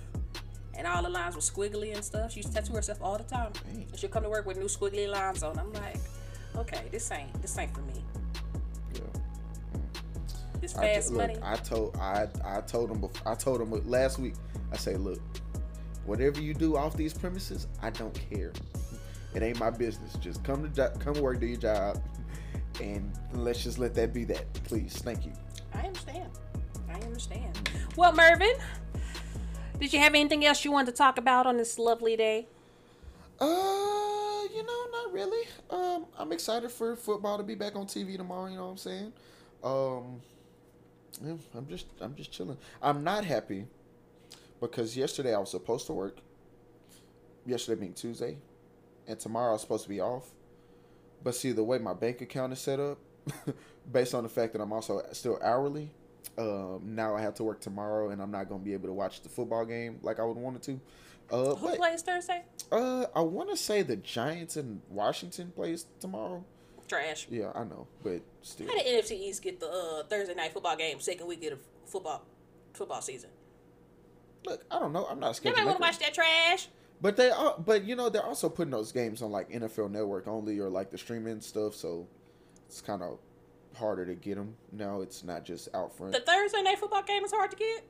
and all the lines were squiggly and stuff. She used to tattoo herself all the time. Dang. And she'd come to work with new squiggly lines on. I'm like, okay, this ain't this ain't for me. Yeah. This I, fast look, money. I told I I told him bef- I told him last week. I say, look, whatever you do off these premises, I don't care. It ain't my business. Just come to jo- come work, do your job, and let's just let that be that, please. Thank you. I understand. I understand. Well, Mervin, did you have anything else you wanted to talk about on this lovely day? Uh, you know, not really. Um, I'm excited for football to be back on TV tomorrow. You know what I'm saying? Um, yeah, I'm just, I'm just chilling. I'm not happy because yesterday I was supposed to work. Yesterday being Tuesday, and tomorrow I was supposed to be off. But see, the way my bank account is set up, based on the fact that I'm also still hourly, um, now I have to work tomorrow, and I'm not gonna be able to watch the football game like I would want it to. Uh, Who but plays Thursday? uh, I want to say the Giants and Washington plays tomorrow. Trash. Yeah, I know, but still, How did NFC East get the uh, Thursday night football game second week of football football season? look, I don't know. I'm not scared. Nobody want to watch that trash. But they are, but you know, they're also putting those games on like NFL Network only or like the streaming stuff, so it's kind of harder to get them now. It's not just out front. The Thursday night football game is hard to get.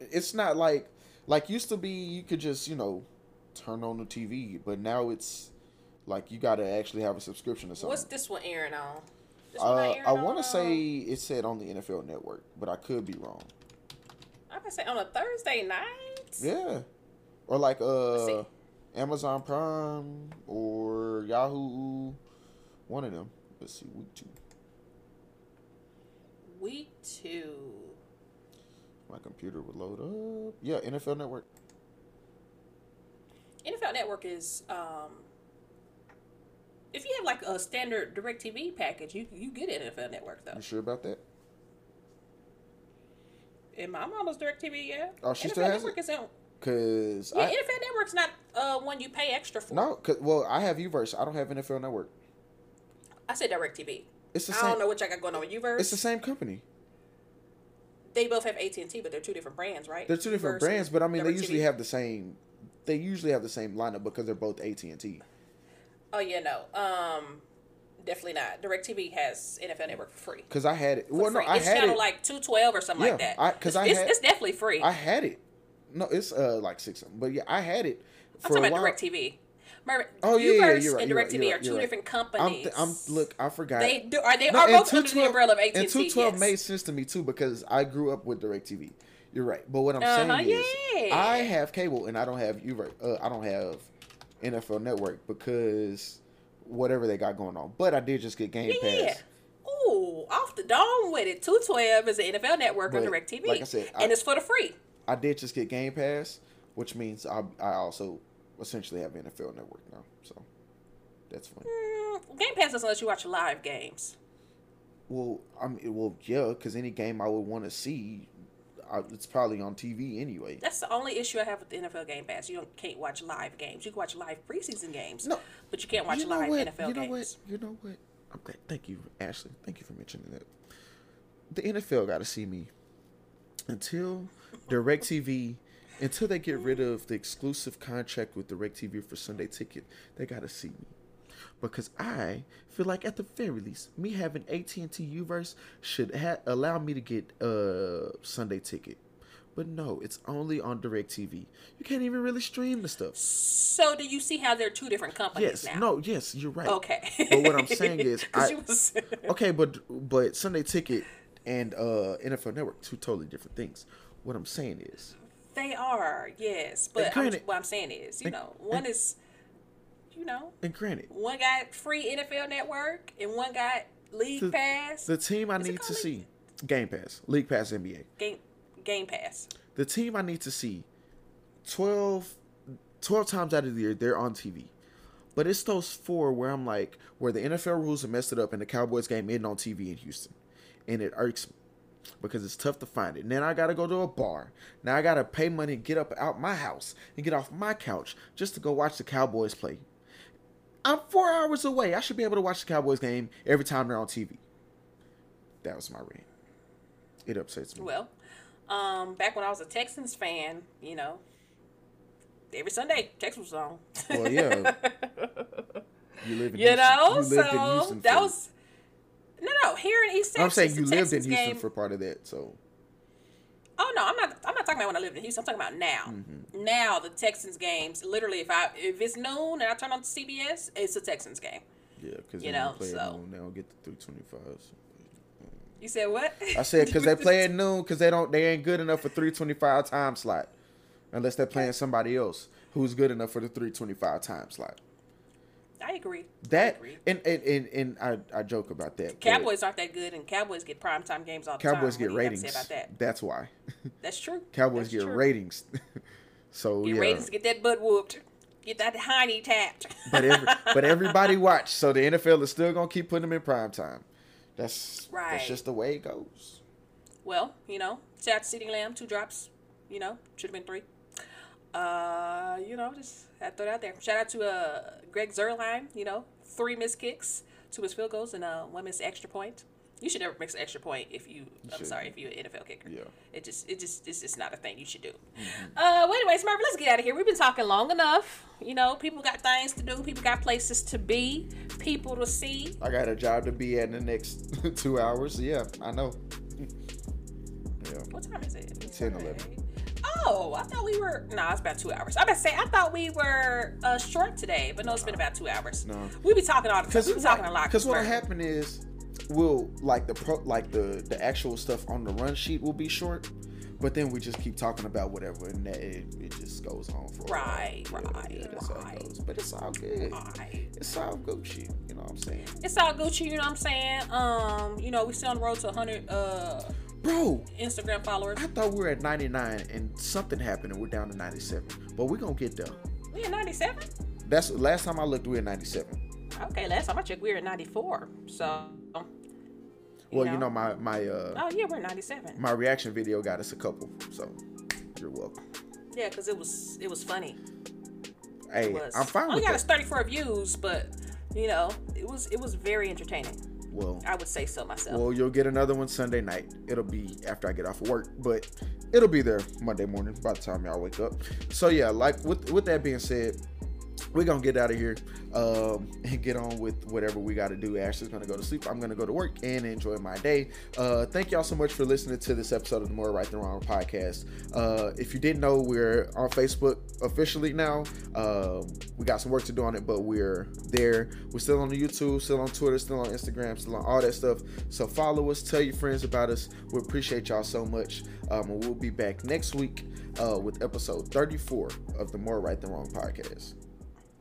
it's not like like used to be. You could just you know turn on the TV, but now it's like you got to actually have a subscription or something. What's this one airing on? This Uh, airing I want to say it said on the NFL Network, but I could be wrong. I'm gonna say on a Thursday night. Yeah. Or like uh. Amazon Prime or Yahoo. One of them. Let's see, week two. Week two. My computer would load up. Yeah, NFL Network. NFL Network is um. If you have like a standard DirecTV package, you you get NFL Network though. You sure about that? And my mama's DirecTV, yeah. Oh, she NFL still has Network it? is in. Cause Yeah, I NFL Network's not uh one you pay extra for. no, cause well I have Uverse. I don't have NFL Network. I said DirecTV. It's the I don't same. know what y'all got going on with Uverse. It's the same company. They both have AT and T, but they're two different brands, right? They're two different Uverse brands, but I mean they usually have the same. They usually have the same lineup because they're both AT and T. Oh yeah, no. Um, definitely not. DirecTV has NFL Network for free. Cause I had it. For Well, no, free. I it's had channel it. like two twelve or something like Yeah, that. I- 'cause it's, I it's, had- it's definitely free. I had it. No, it's uh like six. But yeah, I had it I'm for a talking about while. DirecTV. Mer- Oh, yeah, yeah, you're right, and you're right, you're two right. different I'm, companies. th- I'm look. I forgot. They do, are they No, are both under the umbrella of AT&T. and 212 Yes. made sense to me too because I grew up with DirecTV. You're right. But what I'm Uh-huh, saying is. I have cable and I don't have Uverse. Uh, I don't have NFL Network because whatever they got going on. But I did just get Game Yeah. Pass. Ooh, off the dome with it. Two twelve is the NFL Network on But, DirecTV, like I said, and I- it's for the free. I did just get Game Pass, which means I I also essentially have NFL Network now. So that's fine. Mm, Game Pass doesn't let you watch live games. Well, I mean, well, yeah, because any game I would want to see, I, it's probably on TV anyway. That's the only issue I have with the NFL Game Pass. You don't can't watch live games. You can watch live preseason games, No. but you can't watch you know live what? NFL you know games. what? You know what? I'm glad. Thank you, Ashley. Thank you for mentioning that. The NFL got to see me until DirecTV Until they get rid of the exclusive contract with DirecTV for Sunday Ticket, they gotta see me. Because I feel like at the very least, me having AT&T Uverse should ha- allow me to get uh Sunday Ticket. But no, it's only on DirecTV. You can't even really stream the stuff. So do you see how they're two different companies Yes, now? no, yes, you're right. Okay. But what I'm saying is I, was- okay, but but Sunday Ticket and uh NFL Network two totally different things. What I'm saying is, they are, yes. But I'm, what I'm saying is, you and- know, one and- is, you know, and granted, one got free NFL Network and one got League the, Pass. the team I Is need to called see, Game Pass, League Pass, NBA. Game Game Pass. The team I need to see, 12, 12 times out of the year, they're on TV. But it's those four where I'm like, where the NFL rules are messed it up and the Cowboys game isn't on TV in Houston. And it irks me because it's tough to find it. And then I got to go to a bar. Now I got to pay money and get up out my house and get off my couch just to go watch the Cowboys play. I'm four hours away. I should be able to watch the Cowboys game every time they're on TV. That was my rant. It upsets me. Well, um, back when I was a Texans fan, you know, every Sunday Texans was on. Well, yeah. You live in you Houston. know, you so that was no, no. Here in East Texas, I'm saying you lived in Houston game- for part of that, so Oh no, I'm not. I'm not talking about when I lived in Houston. I'm talking about now. Mm-hmm. Now the Texans games. Literally, if I if it's noon and I turn on the CBS, it's a Texans game. yeah, because You they know, play so- at noon, they don't get the 325s. You said what? I said because they play at noon because they don't they ain't good enough for 325 time slot, unless they're playing somebody else who's good enough for the 325 time slot. I agree. I That agree. and and and, and I, I joke about that. Cowboys aren't that good, and Cowboys get primetime games all the Cowboys time. Cowboys get What do you have to ratings. that? That's why. That's true. Cowboys That's get true. ratings. so Get yeah. ratings. Get that butt whooped. Get that hiney tapped. but every, but everybody watch, so the NFL is still gonna keep putting them in prime time. That's Right. that's just the way it goes. Well, you know, shout out to Lamb, two drops. You know, should have been three. Uh, you know, just to throw it out there. Shout out to uh Greg Zuerlein, you know, three missed kicks, two missed field goals, and uh one missed extra point. You should never miss an extra point if you. I'm should. sorry, if you're an NFL kicker. Yeah. It just, it just, it's just not a thing you should do. Uh, well, anyways, Mervin, let's get out of here. We've been talking long enough. You know, people got things to do. People got places to be. People to see. I got a job to be at in the next two hours. Yeah, I know. yeah. What time is it? 10, 11. Oh, I thought we were. No, it's about two hours. I about to say I thought we were uh, short today, but no, it's been about two hours. No. we be talking all the time. We be talking a lot. Because what'll happen is, we'll like the pro, like the the actual stuff on the run sheet will be short, but then we just keep talking about whatever, and that it, it just goes on for a while. Right, Yeah, right, yeah, that's how right. it goes. But it's all good. Alright. It's all Gucci. You know what I'm saying, It's all Gucci, you know what I'm saying? Um, you know, we still on the road to 100 uh bro? Instagram followers. I thought we were at 99 and something happened and we're down to 97. But we're gonna get there. We at 97? That's last time I looked, we were at 97. Okay, last time I checked, we were at 94. So, Well, know? you know my my uh oh yeah, we're 97. my reaction video got us a couple, so you're welcome. Yeah, because it was it was funny. Hey, was. I'm fine Only got that. us 34 views, but you know, it was it was very entertaining. Well, I would say so myself. well, you'll get another one Sunday night. It'll be after I get off of work, but it'll be there Monday morning by the time y'all wake up. So yeah, like with with that being said, we're gonna get out of here um, and get on with whatever we got to do. Ashley's gonna go to sleep. I'm gonna go to work and enjoy my day. Uh, thank y'all so much for listening to this episode of the More Right Than Wrong podcast. Uh, if you didn't know, we're on Facebook officially now. Um, we got some work to do on it, but we're there. We're still on the YouTube, still on Twitter, still on Instagram, still on all that stuff. So follow us, tell your friends about us. We appreciate y'all so much. Um, we'll be back next week uh, with episode 34 of the More Right Than Wrong podcast.